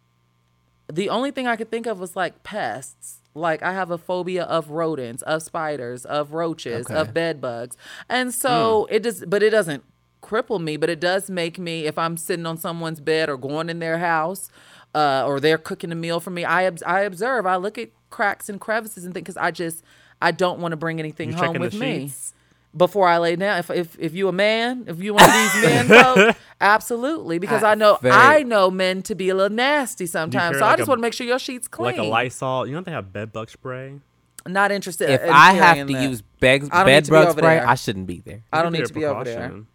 D: the only thing I could think of was like pests. Like I have a phobia of rodents, of spiders, of roaches,
A: Okay.
D: of bed bugs. And so it just but it doesn't cripple me, but it does make me if I'm sitting on someone's bed or going in their house uh, or they're cooking a meal for me, I I observe, I look at cracks and crevices and think cuz I just I don't want to bring anything
C: You
D: home with me
C: sheets?
D: Before I lay down. If if if you a man, if you one of these men, folk, absolutely, because I,
A: I
D: know
A: very-
D: I know men to be a little nasty sometimes.
C: carry
D: So I just want to make sure your sheets clean.
C: Like a Lysol. You know they have bed bug spray?
D: Not interested.
A: If
D: in
A: I have to
D: that.
A: use bed,
D: I don't need
A: bed bug spray. I shouldn't be there.
D: I don't need to be over there,
C: precaution.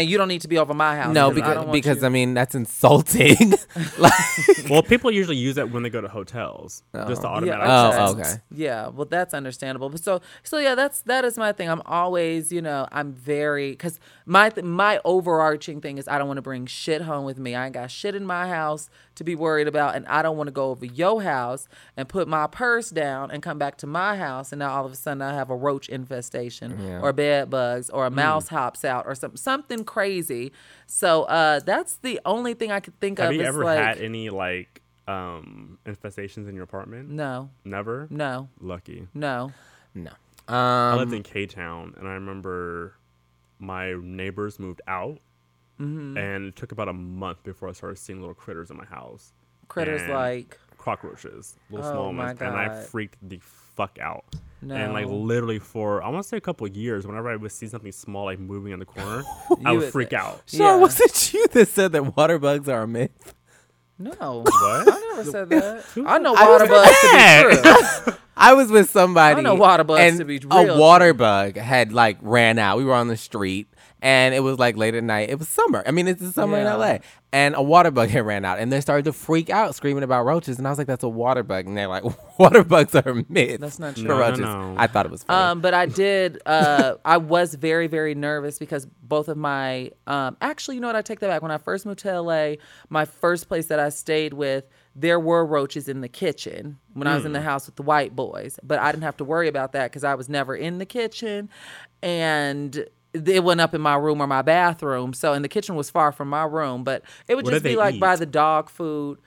D: And you don't need to be over my house.
A: No, because
D: don't
A: because
D: you-
A: I mean that's insulting. like,
C: well, people usually use it when they go to hotels. Just the
A: Oh.
C: automatic.
A: Oh, okay.
D: Yeah, well, that's understandable. But so, so yeah, that's that is my thing. I'm always, you know, I'm very because my th- my overarching thing is I don't want to bring shit home with me. I ain't got shit in my house to be worried about, and I don't want to go over your house and put my purse down and come back to my house, and now all of a sudden I have a roach infestation
A: Yeah.
D: or bed bugs
C: Mm.
D: or a mouse hops out or some something crazy. So uh, that's the only thing I could think
C: Have
D: of.
C: Have
D: you
C: ever
D: like,
C: had any like um infestations in your apartment?
D: no,
C: Never.
D: no,
C: Lucky.
D: no.
A: No.
C: I
A: Um,
C: lived in K Town, and I remember my neighbors moved out,
D: Mm-hmm.
C: and it took about a month before I started seeing little critters in my house.
D: Critters
C: And
D: like
C: cockroaches, little
D: Oh
C: small
D: my
C: ones, and I freaked the fuck out. And like literally for I want to say a couple of years, whenever I would see something small like moving in the corner, I would
D: would
C: freak out.
A: Sean,
D: Yeah.
A: was it you that said that water bugs are a myth?
D: no.
C: What?
D: I never said that. I know water
A: was-
D: bugs to be true.
A: I was with somebody.
D: I know water bugs
A: and
D: to be real.
A: A water bug had like ran out. We were on the street and it was like late at night. It was summer. I mean, it's the summer
D: Yeah.
A: in LA. And a water bug had ran out and they started to freak out screaming about roaches. And I was like, that's a water bug. And they're like, water bugs are a myth.
D: That's not true.
C: No, no,
A: roaches.
C: no.
A: I thought it was funny.
D: Um, but I did. Uh, I was very, very nervous because both of my. Um, actually, you know what? I take that back. When I first moved to LA, my first place that I stayed with, there were roaches in the kitchen when I was in the house with the white boys. But I didn't have to worry about that because I was never in the kitchen, and it went up in my room or my bathroom. So, and the kitchen was far from my room, but it would
C: What
D: just be like by the dog food.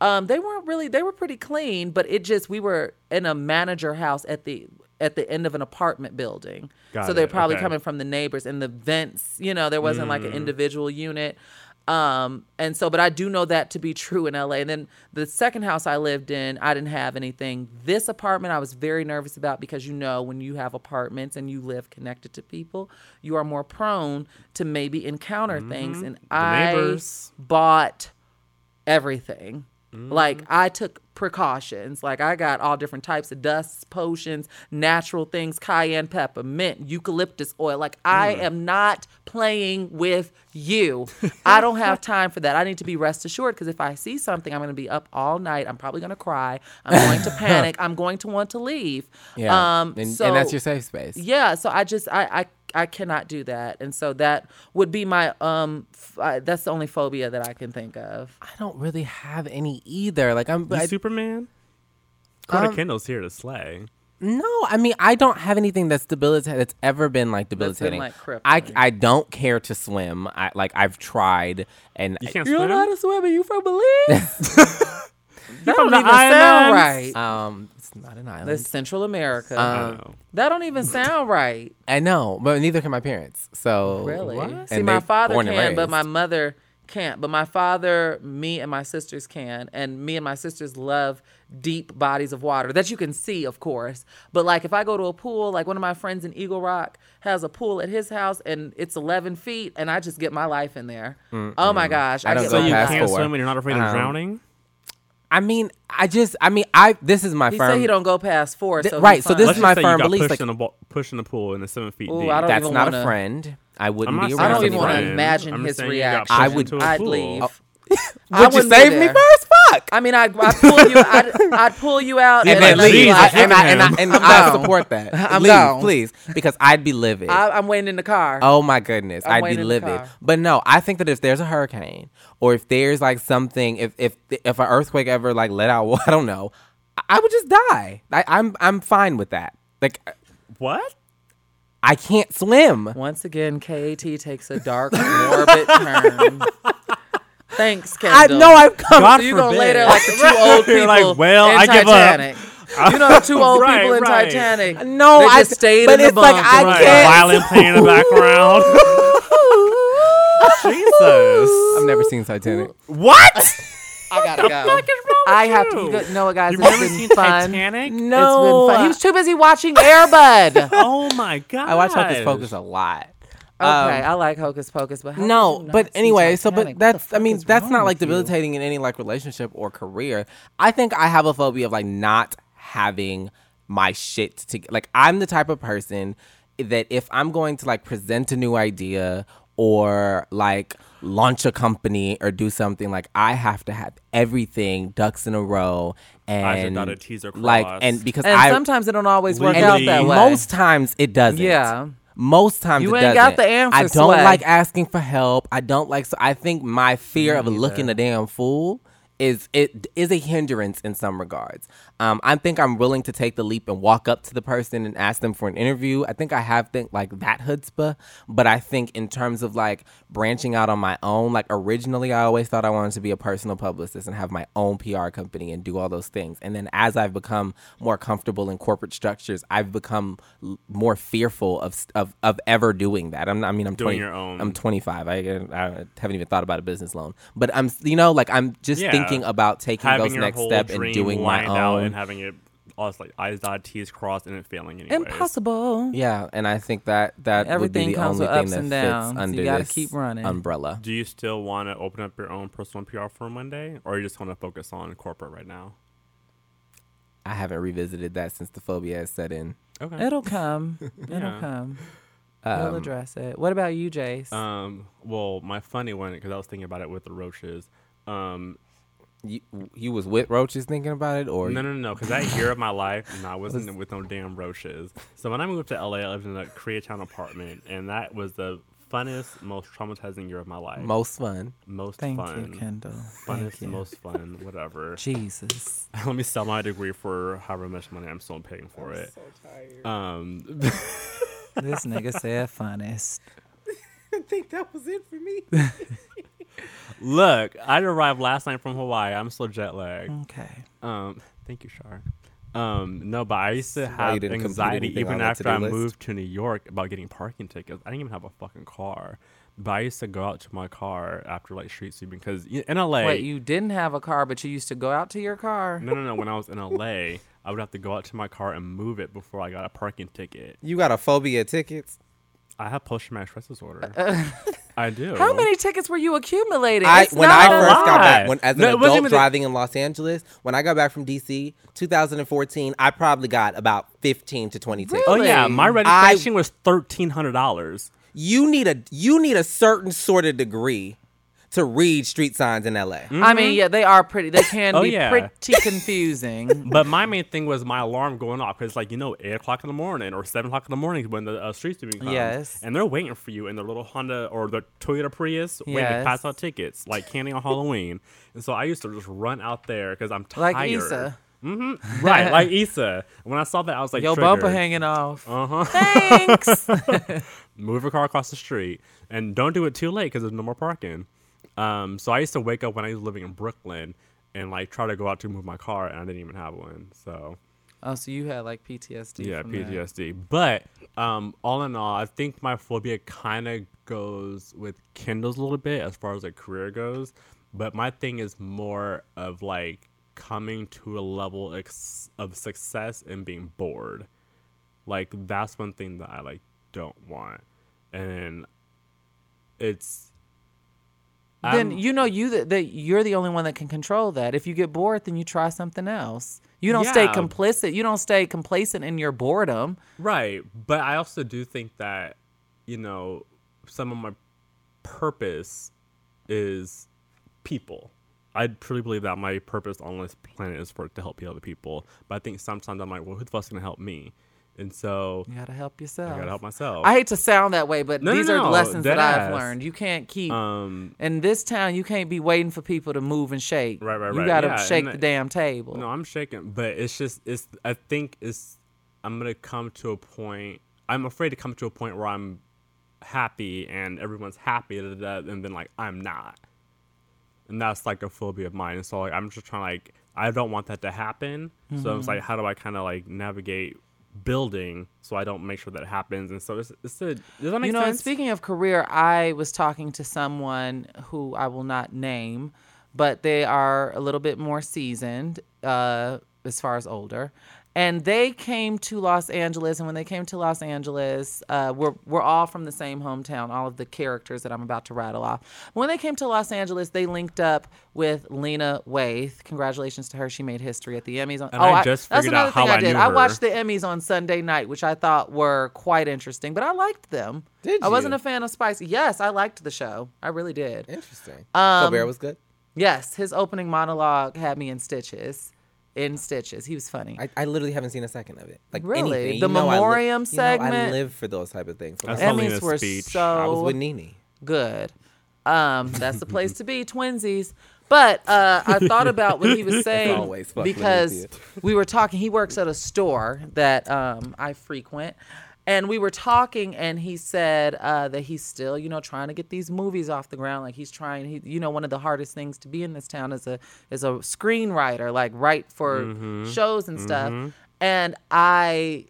D: Um, they weren't really. They were pretty clean, but it just we were in a manager house at the at the end of an apartment building.
C: Got
D: so they're probably
C: okay.
D: coming from the neighbors and the vents. You know, there wasn't like
C: Mm.
D: an individual unit. Um, and so, but I do know that to be true in LA. And then the second house I lived in, I didn't have anything. This apartment, I was very nervous about because you know, when you have apartments and you live connected to people, you are more prone to maybe encounter things. And I
C: Mm-hmm. neighbors.
D: bought everything.
C: Mm-hmm.
D: Like I took precautions. Like I got all different types of dusts, potions, natural things, cayenne pepper, mint, eucalyptus oil. Like I
C: Mm.
D: am not playing with you. I don't have time for that. I need to be rest assured because if I see something, I'm going to be up all night. I'm probably going to cry. I'm going to panic. I'm going to want to leave.
A: yeah.
D: Um,
A: and,
D: so
A: and that's your safe space.
D: yeah so i just i i I cannot do that, and so that would be my um. F- I, that's the only phobia that I can think of.
A: I don't really have any either. Like I'm
C: You
A: I,
C: Superman? Carter
A: Um,
C: Kendall's here to slay.
A: No, I mean I don't have anything that's debilitating that's ever been like
D: That's been,
A: debilitating.
D: like,
A: I. I don't care to swim. I like I've tried and
C: You can't
A: you don't know
C: swim?
A: how to swim and you from Belize?
D: That
C: from
D: don't
C: the
D: even sound
C: islands.
D: right.
A: um, it's not an island.
D: That's Central America.
C: I
A: Um,
C: know.
D: that don't even sound right.
A: I know, but neither can my parents. So
D: Really?
C: What?
D: See, my
A: they
D: father
A: born and
D: can, but my mother can't. But my father, me, and my sisters can, and me and my sisters love deep bodies of water that you can see, of course. But like if I go to a pool, like one of my friends in Eagle Rock has a pool at his house, and it's 11 feet, and I just get my life in there. Oh my gosh,
A: I
D: I,
A: don't
D: get
A: go
C: So
D: my
C: you
A: past
C: can't
A: four.
C: swim and you're not afraid
A: Um,
C: of drowning?
A: I mean, I just I mean I this is my
D: He
A: firm
D: said he don't go past four,
A: Th-
D: so
A: right, so this
D: fine.
A: is my
C: say
A: firm
C: you got
A: belief,
C: pushed
A: like-
C: in a bo- pushed in a pool and it's seven feet
D: Ooh,
C: deep.
A: That's not a
D: wanna-
A: friend. I wouldn't
C: I'm
A: be around
D: I don't even want to imagine
C: I'm
D: his
C: saying you got
D: reaction.
A: I would-
C: into a
D: I'd
C: pool.
D: leave. I
A: Would you save me first? Fuck.
D: I mean, I I pull you, I'd, I'd pull you out,
A: And
D: and,
A: then
D: I'd
A: leave,
C: Jesus,
D: like,
A: I- and I and I, and
D: I'm
A: I support that.
D: I'm
A: leave,
D: down.
A: please, because I'd be livid.
D: I, I'm waiting in the car.
A: Oh my goodness,
D: I'm
A: I'd be
D: waiting
A: livid. But no, I think that if there's a hurricane or if there's like something, if if if an earthquake ever like let out, I don't know, I, I would just die. I, I'm I'm fine with that. Like uh,
C: What?
A: I can't swim.
D: Once again, KAT takes a dark, morbid turn. Thanks,
A: I
D: Kendall.
A: know I've come.
C: God
D: So you gonna lay
C: forbid.
D: there like the two old people
C: like, well,
D: in
C: I give up.
D: You know the two old
C: Right,
D: people in
C: right.
D: Titanic.
A: No,
D: they
A: I-
D: stayed
A: but
D: in the
A: it's like,
D: bunker.
A: I
C: Right.
A: can't-
C: Violin playing in the background. Jesus.
A: I've never seen Titanic.
C: What?
D: I gotta go. I have to.
C: you?
D: You go, know guys?
C: You've
D: It's
C: never
D: been
C: seen
D: fun.
C: Titanic?
A: No,
D: It's been fun. He was too busy watching Air Bud.
C: Oh my god.
A: I watch Hocus Pocus a lot.
D: Okay,
A: Um,
D: I like Hocus Pocus, but how
A: no,
D: you
A: but anyway, so but that's I mean that's not like
D: with you?
A: debilitating in any like relationship or career. I think I have a phobia of like not having my shit to like I'm the type of person that if I'm going to like present a new idea or like launch a company or do something like I have to have everything ducks in a row and
C: not a teaser
A: like and because
D: And
A: I
D: sometimes it don't always work out that way.
A: most times it doesn't.
D: Yeah.
A: Most times
D: You
A: it
D: ain't
A: doesn't.
D: got the answer,
A: I don't like asking for help. I don't like. So I think my fear of looking a damn fool is it is a hindrance in some regards. Um, I think I'm willing to take the leap and walk up to the person and ask them for an interview. I think I have think like that chutzpah, but I think in terms of like branching out on my own, like originally I always thought I wanted to be a personal publicist and have my own PR company and do all those things. And then as I've become more comfortable in corporate structures, I've become l- more fearful of of of ever doing that. I'm I mean I'm
C: Doing
A: 20,
C: your own.
A: I'm 25. I, I haven't even thought about a business loan, but I'm you know like I'm just
C: Yeah.
A: thinking about taking
C: having
A: those next step and doing my
C: lined out
A: own.
C: and having it all it's like I's dotted, T's crossed, and it failing anyway.
D: Impossible.
A: yeah, and I think that that
D: Everything
A: would be the
D: comes
A: only
D: with
A: thing
D: ups
A: that
D: and
A: fits
D: downs. You gotta
A: this
D: keep running.
A: umbrella.
C: Do you still want to open up your own personal PR firm one day, or you just want to focus on corporate right now?
A: I haven't revisited that since the phobia has set in.
C: Okay.
D: It'll come. It'll
C: Yeah.
D: come. we'll
A: Um,
D: address it. What about you, Jace?
C: Um. Well, my funny one because I was thinking about it with the roaches. Um.
A: You, you was with roaches thinking about it, or
C: No, no, no, because that year of my life, no, I wasn't with no damn roaches. So when I moved to LA, I lived in a Koreatown apartment, and that was the funnest, most traumatizing year of my life.
A: most fun.
C: most
D: Thank
C: fun.
D: you, Kendall.
C: Funnest,
D: Thank you.
C: most fun, whatever.
D: Jesus.
C: Let me sell my degree for however much money I'm still paying for it. Um,
D: this nigga said funnest.
A: I think that was it for me.
C: Look, I arrived last night from Hawaii. I'm still jet lagged.
D: Okay.
C: Um, thank you, Shar. Um, no, but I used to
A: why
C: have anxiety even after I
A: list?
C: moved to New York about getting parking tickets. I didn't even have a fucking car. But I used to go out to my car after like street sweeping because in LA,
D: Wait, you didn't have a car, but you used to go out to your car?
C: no, no, no. When I was in LA, I would have to go out to my car and move it before I got a parking ticket.
A: You got a phobia of tickets?
C: I have post traumatic stress disorder. Uh, I do.
D: How many tickets were you accumulating?
A: I
D: It's
A: when
D: not
A: I
D: a
A: first
D: lot.
A: got back when as an
C: No, it
A: adult
C: even the-
A: driving in Los Angeles, when I got back from DC, 2014, I probably got about 15 to 20 tickets.
C: Oh yeah,
D: Really?
C: my
A: I-
C: registration was thirteen hundred dollars.
A: You need a you need a certain sort of degree to read street signs in LA.
D: I mean, yeah, they are pretty. They can
C: Oh,
D: be
C: yeah.
D: pretty confusing.
C: But my main thing was my alarm going off because, like, you know, eight o'clock in the morning or seven o'clock in the morning when the uh, street sweeping comes.
D: Yes.
C: And they're waiting for you in their little Honda or the Toyota Prius, waiting to
D: Yes.
C: pass out tickets, like candy on Halloween. And so I used to just run out there because I'm tired.
D: like
C: tired.
D: Issa,
C: right? Like Issa. When I saw that, I was like,
D: your bumper hanging off.
C: Uh huh.
D: Thanks.
C: move your car across the street and don't do it too late because there's no more parking. Um, so I used to wake up when I was living in Brooklyn and like try to go out to move my car and I didn't even have one. So
D: oh, so you had like PTSD.
C: yeah,
D: from that.
C: PTSD. But um, all in all, I think my phobia kind of goes with Kendall's a little bit as far as like career goes. But my thing is more of like coming to a level ex- of success and being bored. Like that's one thing that I like don't want, and it's.
D: Then
C: I'm-
D: you know you that, that you're the only one that can control that. If you get bored, then you try something else. You don't stay
C: Yeah.
D: complicit. You don't stay complacent in your boredom.
C: Right. But I also do think that, you know, some of my purpose is people. I truly believe that my purpose on this planet is for to help other people. But I think sometimes I'm like, well, who the fuck's gonna help me? And so
D: You gotta help yourself.
C: I gotta help myself.
D: I hate to sound that way, but
C: No, no,
D: these are the
C: no,
D: lessons that I've learned. You can't keep
C: um,
D: in this town. You can't be waiting for people to move and shake.
C: Right, right, right.
D: You gotta
C: Yeah,
D: shake the damn table.
C: no, I'm shaking, but it's just it's. I think it's. I'm gonna come to a point. I'm afraid to come to a point where I'm happy and everyone's happy, and then like I'm not, and that's like a phobia of mine. And so like I'm just trying like I don't want that to happen. So it's like how do I kind of like navigate building so I don't make sure that happens. And so it's it's a, does that make
D: you know, and speaking of career, I was talking to someone who I will not name, but they are a little bit more seasoned uh, as far as older. And they came to Los Angeles, and when they came to Los Angeles, uh, we're we're all from the same hometown. All of the characters that I'm about to rattle off. When they came to Los Angeles, they linked up with Lena Waithe. Congratulations to her; she made history at the Emmys. On,
C: And
D: oh,
C: I just
D: that's
C: figured
D: another
C: out how
D: thing I
C: I
D: did.
C: knew
D: I watched the Emmys on Sunday night, which I thought were quite interesting, but I liked them.
A: Did
D: I wasn't a fan of Spice. Yes, I liked the show. I really did.
A: Interesting.
D: Um,
A: Colbert was good.
D: Yes, his opening monologue had me in stitches. In stitches. He was funny.
A: I, I literally haven't seen a second of it. Like
D: Really?
A: anything.
D: The
A: You know I li-
D: memoriam
A: you know I live for those type of things. So
C: I
A: like,
C: saw
D: Emmys were
C: speech.
D: so
A: I was with Nene.
D: good. Um, that's the place to be, twinsies. But uh, I thought about what he was saying
A: always fucking with
D: because we were talking. He works at a store that um, I frequent, and we were talking, and he said uh, that he's still, you know, trying to get these movies off the ground. Like he's trying. He, you know, one of the hardest things to be in this town is a is a screenwriter, like write for shows and stuff. And I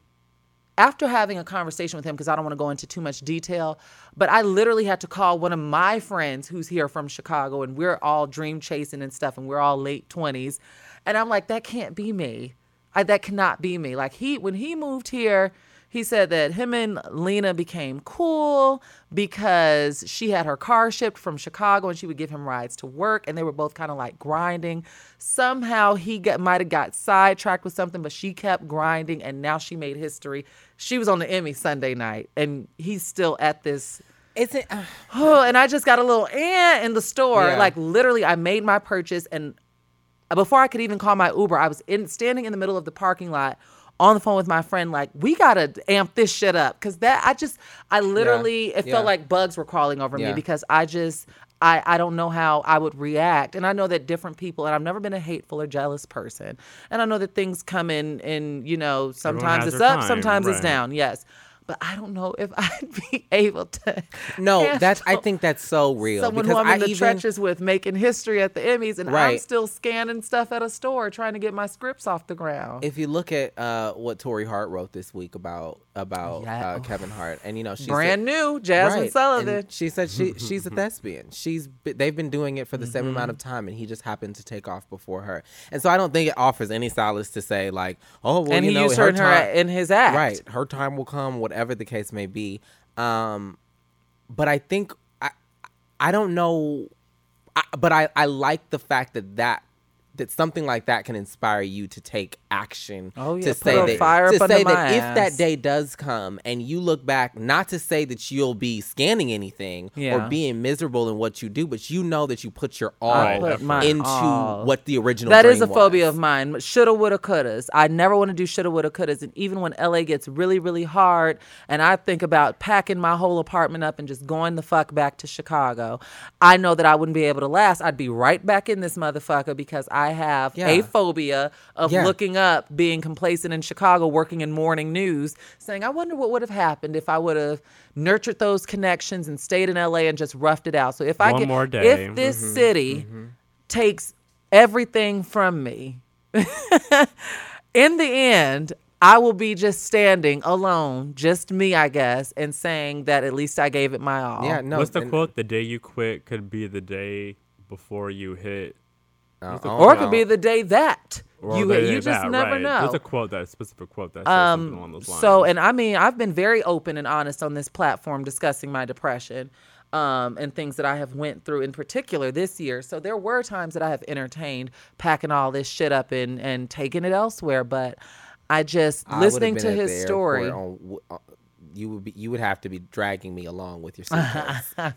D: after having a conversation with him, because I don't want to go into too much detail, but I literally had to call one of my friends who's here from Chicago, and we're all dream chasing and stuff, and we're all late 20s. And I'm like, that can't be me. I, that cannot be me. Like, he, when he moved here, he said that him and Lena became cool because she had her car shipped from Chicago and she would give him rides to work and they were both kind of like grinding. Somehow he got might have got sidetracked with something, but she kept grinding and now she made history. She was on the Emmy Sunday night and he's still at this
A: Is it? Uh,
D: oh, and I just got a little eh in the store.
A: Yeah.
D: Like literally, I made my purchase, and before I could even call my Uber, I was in standing in the middle of the parking lot on the phone with my friend. Like, we gotta amp this shit up because that I just I literally it
A: yeah.
D: felt like bugs were crawling over
A: Yeah.
D: me because I just. I, I don't know how I would react. And I know that different people, and I've never been a hateful or jealous person. And I know that things come in, and, you know, sometimes it's up,
C: time,
D: sometimes it's down, yes. But I don't know if I'd be able to.
A: no, that's. I think that's so real.
D: someone
A: because
D: who I'm in
A: I
D: the
A: even,
D: trenches with making history at the Emmys, and I'm still scanning stuff at a store trying to get my scripts off the ground.
A: If you look at uh, what Torrei Hart wrote this week about about
D: Yeah.
A: uh, Kevin Hart, and you know she's
D: Brand new, Jazmine
A: Right.
D: Sullivan.
A: And she said she she's a thespian. She's they've been doing it for the same amount of
D: Mm-hmm.
A: time, and he just happened to take off before her. And so I don't think it offers any solace to say like, oh, well,
D: and
A: you
D: he
A: know,
D: used her in, her
A: time,
D: in his act.
A: right, her time will come, whatever the case may be. Um, but I think I I don't know, I, but I I like the fact that that. That something like that can inspire you to take action.
D: Oh, yeah,
A: to
D: put
A: say that
D: fire
A: to say that if that day does come and you look back, not to say that you'll be scanning anything
D: Yeah.
A: or being miserable in what you do, but you know that you put your all
D: put
A: into
D: all.
A: what the original.
D: That is a
A: dream
D: phobia of mine. Shoulda, woulda, couldas. I never want to do shoulda, woulda, couldas. And even when LA gets really, really hard, and I think about packing my whole apartment up and just going the fuck back to Chicago, I know that I wouldn't be able to last. I'd be right back in this motherfucker because I have
A: Yeah.
D: a phobia of looking up, being complacent in Chicago, working in morning news, saying, I wonder what would have happened if I would have nurtured those connections and stayed in LA and just roughed it out. So if I
C: One
D: get,
C: more day.
D: if this mm-hmm. city mm-hmm. takes everything from me. In the end, I will be just standing alone, just me, I guess, and saying that at least I gave it my all.
A: Yeah, no.
C: What's the
A: and-
C: quote? The day you quit could be the day before you hit.
A: Uh,
D: Or it could be the day that
C: Or
D: you
C: day
D: you just
C: that,
D: never
C: right.
D: know.
C: There's a quote that specific quote that says something along
D: Um,
C: those lines.
D: so, and I mean, I've been very open and honest on this platform discussing my depression um, and things that I have went through in particular this year. So there were times that I have entertained packing all this shit up and, and taking it elsewhere. But I just,
A: I
D: listening to his story.
A: on uh, you would be you would have to be dragging me along with your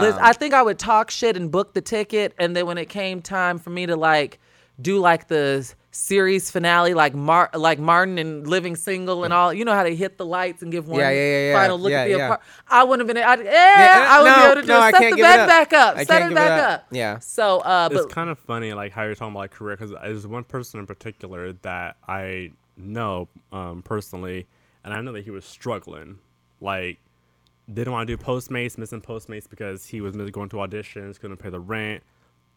A: suitcase.
D: Liz, I think I would talk shit and book the ticket, and then when it came time for me to like do like the series finale, like Mar- like Martin and Living Single and all, you know how they hit the lights and give one
A: Yeah, yeah, yeah, yeah.
D: final look at the
A: yeah.
D: apart. I wouldn't have been. I'd, yeah,
A: Yeah,
D: I would
A: no,
D: be able to do
A: no,
D: it.
A: I
D: Set
A: can't
D: the
A: give it
D: bed
A: up.
D: back up.
A: I
D: Set it
A: give it
D: back
A: up.
D: up.
A: Yeah.
D: So, uh,
C: it's
D: but
C: kind of funny, like how you're talking about like career, because there's one person in particular that I know um, personally, and I know that he was struggling. Like, didn't want to do Postmates, missing Postmates because he was going to auditions, couldn't pay the rent,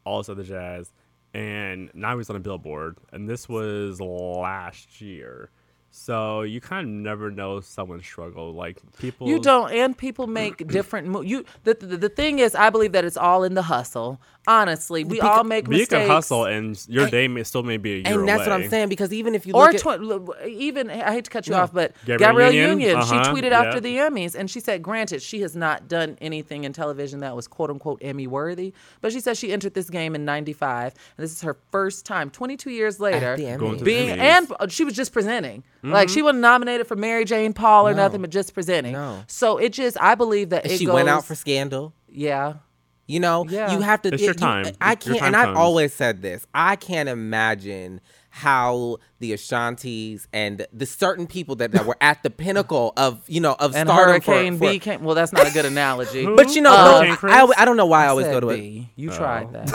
C: all this other jazz, and now he's on a billboard, and this was last year. So you kind of never know someone's struggle. Like people,
D: You don't, and people make different. Mo- you the, the the thing is, I believe that it's all in the hustle. Honestly, we all make
C: But you can hustle, and your day may still may be a year
A: and that's what I'm saying because even if you
D: or
A: look at
D: tw- look, even I hate to cut you off, but
C: Gabrielle
D: Gabrielle,
C: Union?
D: Union,
C: Uh-huh,
D: she tweeted
C: yeah.
D: after the Emmys, and she said, granted, she has not done anything in television that was quote unquote Emmy worthy, but she said she entered this game in '95, and this is her first time, 22 years later,
A: the Emmys.
C: Going to the
D: being and uh, she was just presenting, like she mm-hmm. wasn't nominated for Mary Jane Paul or
A: No.
D: nothing, but just presenting.
A: No.
D: So it just, I believe that it
A: she
D: goes,
A: went out for Scandal.
D: yeah.
A: You know,
D: Yeah.
A: you have to.
C: It's your
A: you-
C: time.
A: I can't,
C: time
A: and I've
C: comes.
A: always said this. I can't imagine how the Ashantis and the certain people that, that were at the pinnacle of you know of
D: And
A: stardom
D: Hurricane
A: for-
D: B came. Well, that's not a good analogy.
A: But you know,
D: Uh,
A: no, I, I, I don't know why I always go to it.
D: B. You tried that.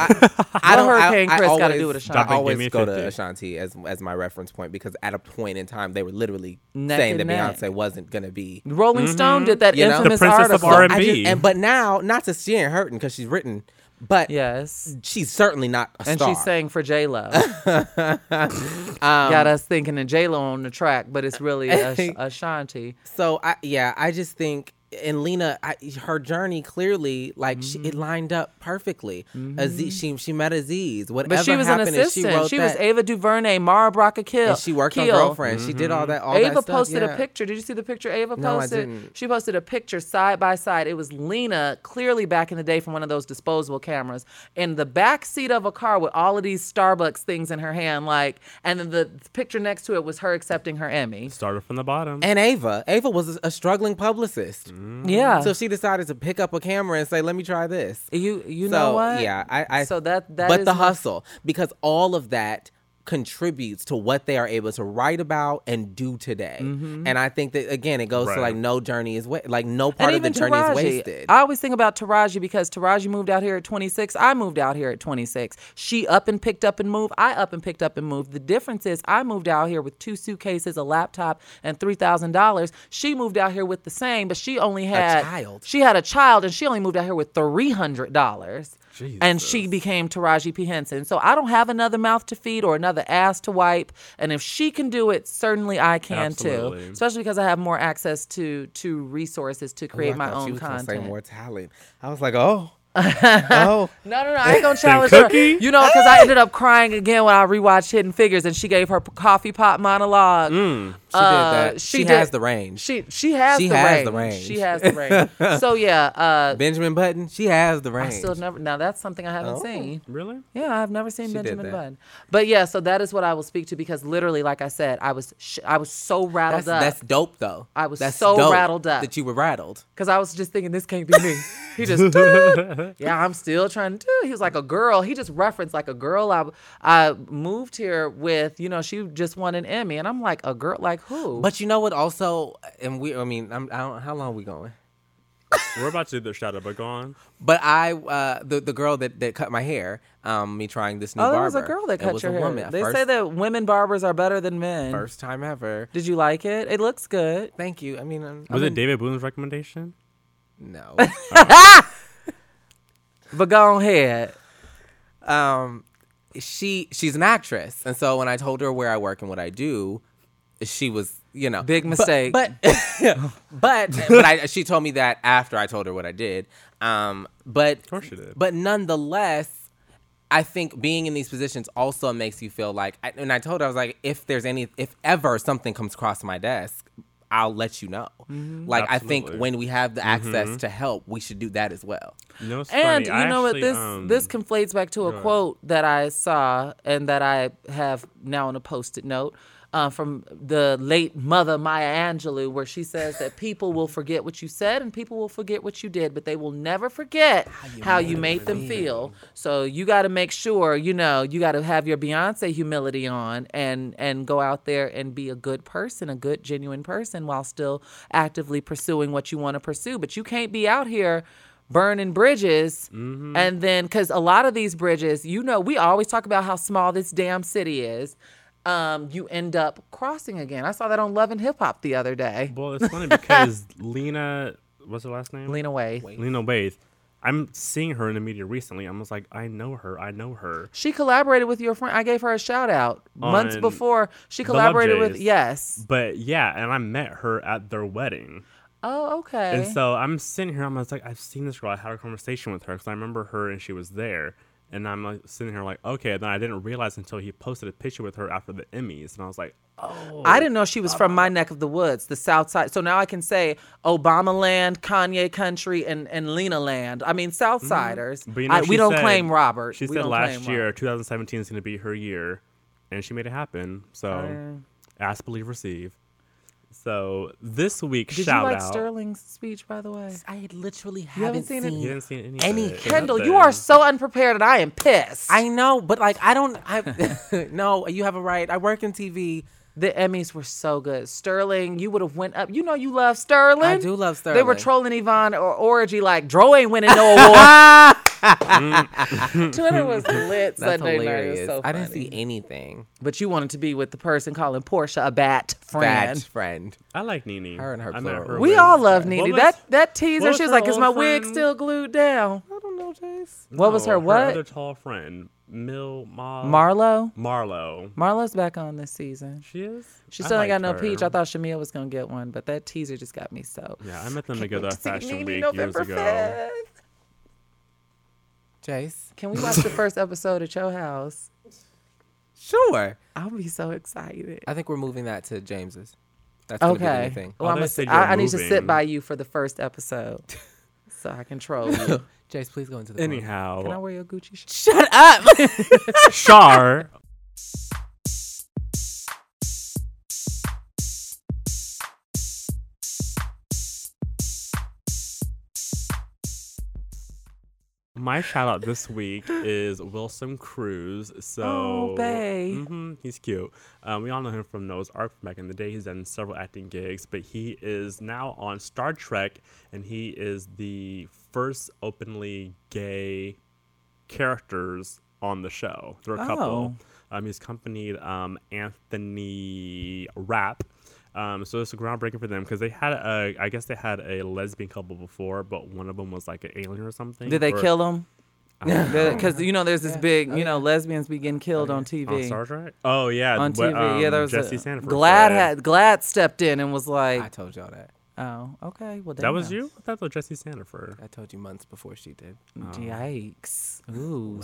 A: I don't.
D: Hurricane
A: I, I
D: Chris gotta
A: always,
D: do with Ashanti?
C: Give
A: always
C: me a
A: go to
C: 50.
A: Ashanti as as my reference point because at a point in time they were literally
D: Neck
A: saying that
D: neck.
A: Beyonce wasn't gonna be.
D: Rolling Stone did that
A: You know? The
D: infamous
C: princess of
D: article.
C: R&B.
A: I just- and but now, not to she ain't hurting because she's written, but
D: Yes.
A: she's certainly not a
D: And
A: star.
D: she sang for J Lo.
A: Um,
D: Got us thinking of J Lo on the track, but it's really Ash- Ashanti.
A: So I yeah, I just think and Lena, I, her journey clearly like she, it mm-hmm. lined up perfectly. Mm-hmm. Aziz, she she met Aziz. Whatever
D: But she was an
A: happened, and
D: assistant.
A: She, wrote
D: She, was
A: that,
D: Ava DuVernay, Mara Brock Akil.
A: and she worked on
D: Keel.
A: Girlfriend. She did all mm-hmm. that. All
D: Ava
A: that stuff,
D: posted
A: yeah.
D: a picture. Did you see the picture Ava posted?
A: No, I
D: posted?
A: didn't.
D: She posted a picture side by side. It was Lena, clearly back in the day from one of those disposable cameras, in the back seat of a car with all of these Starbucks things in her hand, like, and then the picture next to it was her accepting her Emmy.
C: Started from the bottom.
A: And Ava, Ava was a struggling publicist.
D: Yeah.
A: So she decided to pick up a camera and say, "Let me try this."
D: you you
A: so,
D: know what?
A: Yeah, I. I
D: so that that
A: but the
D: my-
A: hustle, because all of that contributes to what they are able to write about and do today.
D: Mm-hmm.
A: And I think that again, it goes to like no journey is wa- like no part of the journey
D: Taraji.
A: is wasted.
D: I always think about Taraji because Taraji moved out here at 26. I moved out here at 26. She up and picked up and moved. I up and picked up and moved. The difference is I moved out here with two suitcases, a laptop, and three thousand dollars. She moved out here with the same, but she only had a
A: child.
D: She had a child, and she only moved out here with three hundred dollars. And she became Taraji P Henson. So I don't have another mouth to feed or another ass to wipe. And if she can do it, certainly I can too. Especially because I have more access to to resources to
A: oh,
D: create
A: I
D: my
A: thought she
D: own
A: was
D: content.
A: Say more talent. I was like, oh, oh.
D: No, no, no. I ain't gonna challenge her. You know, because I ended up crying again when I rewatched Hidden Figures, and she gave her p- coffee pot monologue.
A: She
D: Uh,
A: did that.
D: she
A: She,
D: did-
A: has the range.
D: She she has
A: She
D: the
A: has
D: range.
A: the range.
D: She has the range. so yeah, uh,
A: Benjamin Button, she has the range.
D: I still never. Now that's something I haven't
A: Oh.
D: seen.
C: really?
D: Yeah, I've never seen
A: She
D: Benjamin. Button. But yeah, so that is what I will speak to because literally, like I said, I was sh- I was so rattled
A: that's,
D: up.
A: that's dope though.
D: I was
A: that's
D: so rattled up.
A: that you were rattled.
D: Cause I was just thinking this can't be me. He just, yeah, I'm still trying to do. He was like a girl. He just referenced like a girl I I moved here with. You know, she just won an Emmy, and I'm like a girl, like who?
A: But you know what? Also, and we. I mean, I'm, I don't. How long are we going?
C: We're about to do the shadow, but go on.
A: But I, uh, the the girl that, that cut my hair, um, me trying this new barber.
D: oh, there was a girl that
A: it
D: cut
A: was
D: your
A: a
D: hair.
A: woman.
D: They
A: first,
D: say that women barbers are better than men.
A: first time ever.
D: Did you like it? It looks good.
A: Thank you. I mean, I'm,
C: Was
A: I'm
C: it
A: in-
C: David Boone's recommendation?
A: No.
D: But go ahead.
A: um, she she's an actress, and so when I told her where I work and what I do, she was you know
D: Big mistake.
A: But but but, I, she told me that after I told her what I did. Um, but of
C: course she did.
A: But nonetheless. I think being in these positions also makes you feel like, and I told her I was like, if there's any, if ever something comes across my desk, I'll let you know.
D: Mm-hmm.
A: Like I think when we have the access to help, we should do that as well.
C: You know,
D: And
C: funny.
D: you
C: I
D: know what this
C: um,
D: this conflates back to a quote that I saw and that I have now on a post-it note uh, from the late mother Maya Angelou, where she says that people will forget what you said and people will forget what you did, but they will never forget how you, made them feel. So you got to make sure you know you got to have your Beyonce humility on and and go out there and be a good person, a good genuine person, while still actively pursuing what you want to pursue. But you can't be out here burning bridges and then because a lot of these bridges you know we always talk about how small this damn city is um, you end up crossing again i saw that on love and hip hop the other day
C: Well, it's funny because Lena, what's her last name?
D: lena way
C: Lena Waithe. I'm seeing her in the media recently. I'm just like, I know her. I know her.
D: she collaborated with your friend i gave her a shout out months
C: On
D: before she collaborated with yes
C: But yeah, and I met her at their wedding.
D: oh okay
C: And so I'm sitting here. I'm just like, I've seen this girl. I had a conversation with her because I remember her and she was there. And I'm like sitting here like, okay. And then I didn't realize until he posted a picture with her after the Emmys, and I was like, oh,
D: I didn't know she was from uh-huh. my neck of the woods, the South Side. So now I can say Obama land, Kanye country, and, and Lena land. I mean, South mm-hmm. Siders.
C: But you know,
D: I, we don't claim Robert.
C: She
D: We
C: said last year,
D: Robert.
C: 2017 is going to be her year, and she made it happen. So, oh, ask, believe, receive. So this week,
D: Did
C: shout
D: you like
C: out.
D: Sterling's speech, by the way?
A: I literally
D: haven't
A: haven't
D: seen it?
C: You didn't see any.
A: Any-
C: of it.
D: Kendall, you are so unprepared, and I am pissed.
A: I know, but like I don't. I no. You have a right. I work in TV.
D: The Emmys were so good. Sterling, you would have went up. You know you love Sterling.
A: I do love Sterling.
D: They were trolling Yvonne or Orji like Dro ain't winning no award. Twitter was lit
A: That's
D: Sunday night. It was
A: hilarious.
D: so
A: I didn't see anything.
D: But you wanted to be with the person calling Porsha a bat friend.
A: Bad friend.
C: I like Nene.
A: Her and her
C: I her
D: We all love
C: What
D: Nene.
C: was-
D: That that teaser,
C: what
D: she
C: was
D: was like, "Is my
C: old
D: wig still glued down?"
A: I don't know, Jace.
D: What was
C: No,
D: her what?
C: other tall friend, Mil Ma-
D: Marlo.
C: Marlo.
D: Marlo's back on this season.
C: She is.
D: She
C: I
D: still ain't got
C: liked
D: no peach. I thought Shamil was gonna get one, but that teaser just got me so.
C: Yeah, I met them together
D: wait
C: at Fashion
D: Nene
C: Week years ago.
D: 5th.
A: Jace.
D: Can we watch the first episode at your house?
A: Sure.
D: I'll be so excited.
A: I think we're moving that to James's. That's gonna be
D: Okay.
A: Oh,
D: well,
C: Oh,
D: I'm
C: they
D: I, need to sit by you for the first episode, so I control you.
A: Jace, please go into the. corner.
D: Can I
C: Anyhow,
D: wear your Gucci shirt?
A: Shut up.
C: Shar. My shout out this week is Wilson Cruz. So,
D: Oh, bae.
C: hmm he's cute. Um, we all know him from Noah's Arc from back in the day. He's done several acting gigs, but he is now on Star Trek, and he is the first openly gay characters on the show. There are a couple. Um, he's accompanied um, Anthony Rapp. Um, so it's groundbreaking for them because they had a, I guess they had a lesbian couple before, but one of them was like an alien or something.
D: Did they
C: or-
D: kill him?
C: I don't know.
D: Because you know, there's this big, you know, lesbians be getting killed on
C: on
D: TV.
C: Star Trek? Oh yeah,
D: on
C: what,
D: TV, yeah,
C: um,
D: there was
C: Jesse
D: a,
C: Sanford. GLAAD
D: had GLAAD stepped in and was like, I
A: told y'all that.
D: "Oh, okay, well
C: That was
D: damn.
C: you? I thought that was Jesse Sanford.
A: I told you months before she did.
D: Yikes! Ooh,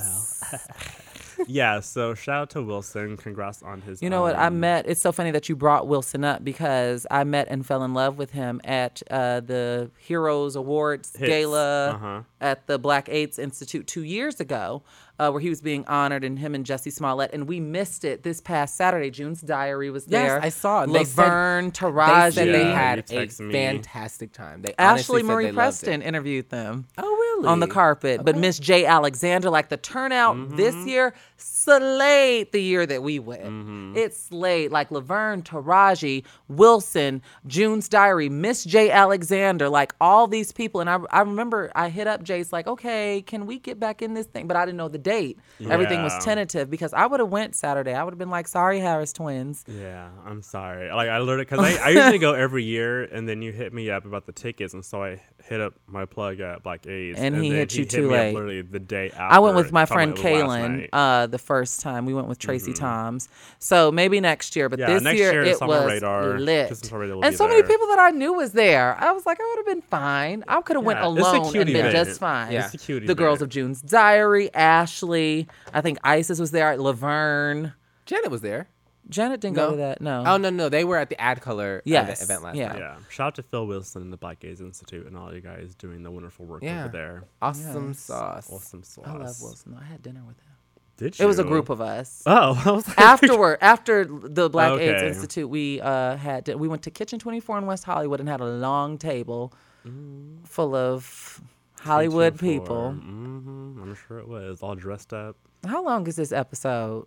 C: yeah. So shout out to Wilson. Congrats on his.
D: You know what? I met. It's so funny that you brought Wilson up because I met and fell in love with him at uh, the Heroes Awards
C: Hits.
D: gala
C: Uh-huh.
D: at the Black AIDS Institute two years ago, uh, where he was being honored, and him and Jussie Smollett, and we missed it this past Saturday. June's Diary was there.
A: Yes,
D: there.
A: I saw it. They said-
D: Laverne,
A: They
D: Taraji,
A: said they had a
C: me.
A: fantastic time. They honestly
D: Ashley
A: said
D: Marie
A: they loved
D: Preston
A: it.
D: interviewed them
A: Oh really?
D: on the carpet. But Miss J. Alexander, like the turnout this
C: Mm-hmm.
D: year, slayed the year that we went.
C: Mm-hmm.
D: It slayed like Laverne, Taraji, Wilson, June's Diary, Miss J. Alexander, like all these people. And I, I remember I hit up Jace like, okay, can we get back in this thing? But I didn't know the date. Everything was tentative because I would have went Saturday. I would have been like, sorry, Harris twins.
C: Yeah, I'm sorry. Like I learned it because I, I usually go every year, and then you hit me up about the tickets, and so I hit up my plug at Black AIDS,
D: And he
C: then
D: hit you
C: hit
D: too
C: me up
D: late.
C: literally the day after.
D: I went with my friend
C: about it last
D: Kaylin uh, the first time. We went with Tracie Thoms. So maybe next year, but
C: Yeah,
D: this
C: next
D: year,
C: year
D: it
C: it's on my
D: was
C: radar.
D: lit.
C: Just on my radar will
D: And
C: be
D: so many people that I knew was there. I was like, I would have been fine. I could have went
C: Yeah, it's a
D: alone and been
C: event.
D: just fine.
A: Yeah.
C: It's a cute
D: The girls of June's Diary, Ashley. I think Isis was there. Laverne.
A: Janet was there.
D: Janet didn't
A: No.
D: go to that. No.
A: Oh no, no, they were at the ADCOLOR uh,
D: Yes,
A: event last
D: yeah.
A: night.
C: Yeah, shout out to Phil Wilson and the Black AIDS Institute and all you guys doing the wonderful work
A: Yeah.
C: over there.
A: Awesome
D: Yes.
A: sauce.
C: Awesome sauce.
D: I love Wilson. I had dinner with him.
C: Did you?
D: It was a group of us.
C: Oh, I was like,
D: afterward after the black aids institute we uh had to, we went to kitchen 24 in west hollywood and had a long table full of hollywood people
C: Mm-hmm, I'm sure it was all dressed up.
D: how long is this episode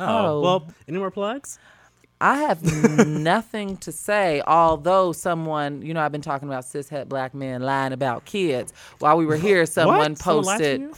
C: Oh,
D: Oh.
C: well, any more plugs?
D: i have nothing to say although someone you know i've been talking about cishet black men lying about kids while we were here someone?
C: Someone
D: posted
C: you?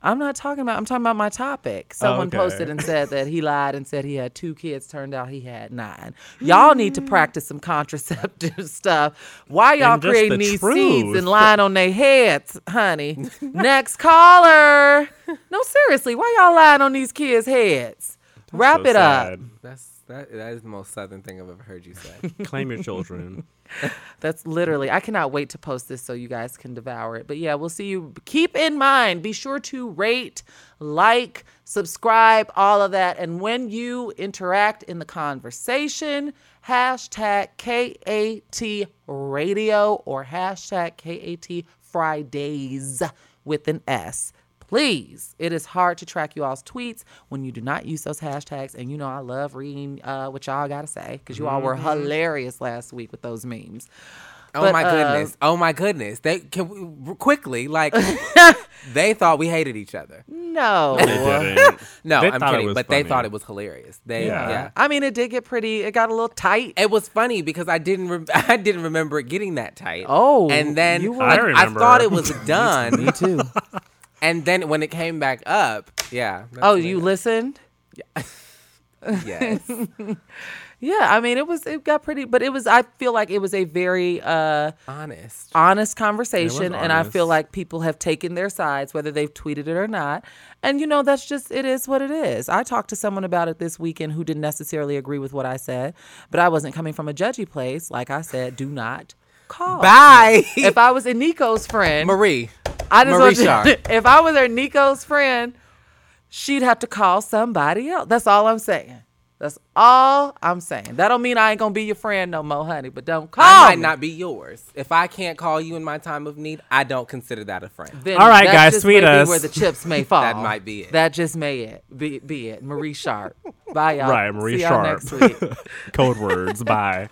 D: I'm not talking about. I'm talking about my topic. Oh, someone
C: okay.
D: posted and said that he lied and said he had two kids. Turned out he had nine. Y'all need to mm. practice some contraceptive stuff. Why y'all creating
C: the
D: these
C: truth.
D: seeds and lying on their heads, honey? Next caller. No, seriously, why y'all lying on these kids' heads? Wrap
C: So
D: it up.
A: That's that. That is the most southern thing I've ever heard you say.
C: Claim your children.
D: That's literally, I cannot wait to post this so you guys can devour it. But yeah, we'll see you. Keep in mind, be sure to rate, like, subscribe, all of that. And when you interact in the conversation, hashtag KAT radio or hashtag KAT Fridays with an S. please. It is hard to track you all's tweets when you do not use those hashtags. And you know, I love reading uh, what y'all got to say because you all were hilarious last week with those memes.
A: Oh
D: But,
A: my
D: uh,
A: goodness! Oh my goodness! They can we, quickly like they thought we hated each other.
D: No.
A: No,
C: They
A: I'm kidding,
C: was
A: but they thought it was hilarious. They
C: Yeah.
A: yeah.
D: I mean, it did get pretty, it got a little tight.
A: It was funny because I didn't re- I didn't remember it getting that tight.
D: Oh,
A: and then
D: you were-
A: like,
C: I
A: I, thought it was done,
D: Me too.
A: And then when it came back up, yeah.
D: oh, you
A: it-
D: listened?
A: Yes.
D: Yeah, I mean, it was, it got pretty, but it was, I feel like it was a very, uh,
A: Honest.
D: honest conversation and i feel like people have taken their sides whether they've tweeted it or not and you know that's just it is what it is i talked to someone about it this weekend who didn't necessarily agree with what i said but i wasn't coming from a judgy place like i said do not call
A: Bye,
D: if i was a nico's friend
A: Marie.
D: i just
A: Marie
D: want you-
A: Sharp.
D: if i was her nico's friend she'd have to call somebody else that's all i'm saying that's all I'm saying. That don't mean I ain't gonna be your friend no more, honey. But don't call
A: I might
D: me.
A: not be yours. If I can't call you in my time of need, I don't consider that a friend.
D: Then
C: All right, guys,
D: just
C: tweet
D: may
C: us.
D: where the chips may fall.
A: That might be it.
D: That just may it be, be it. Marie Sharp. Bye, y'all.
C: Right, Marie
D: See y'all
C: Sharp.
D: next week.
C: Code words. Bye.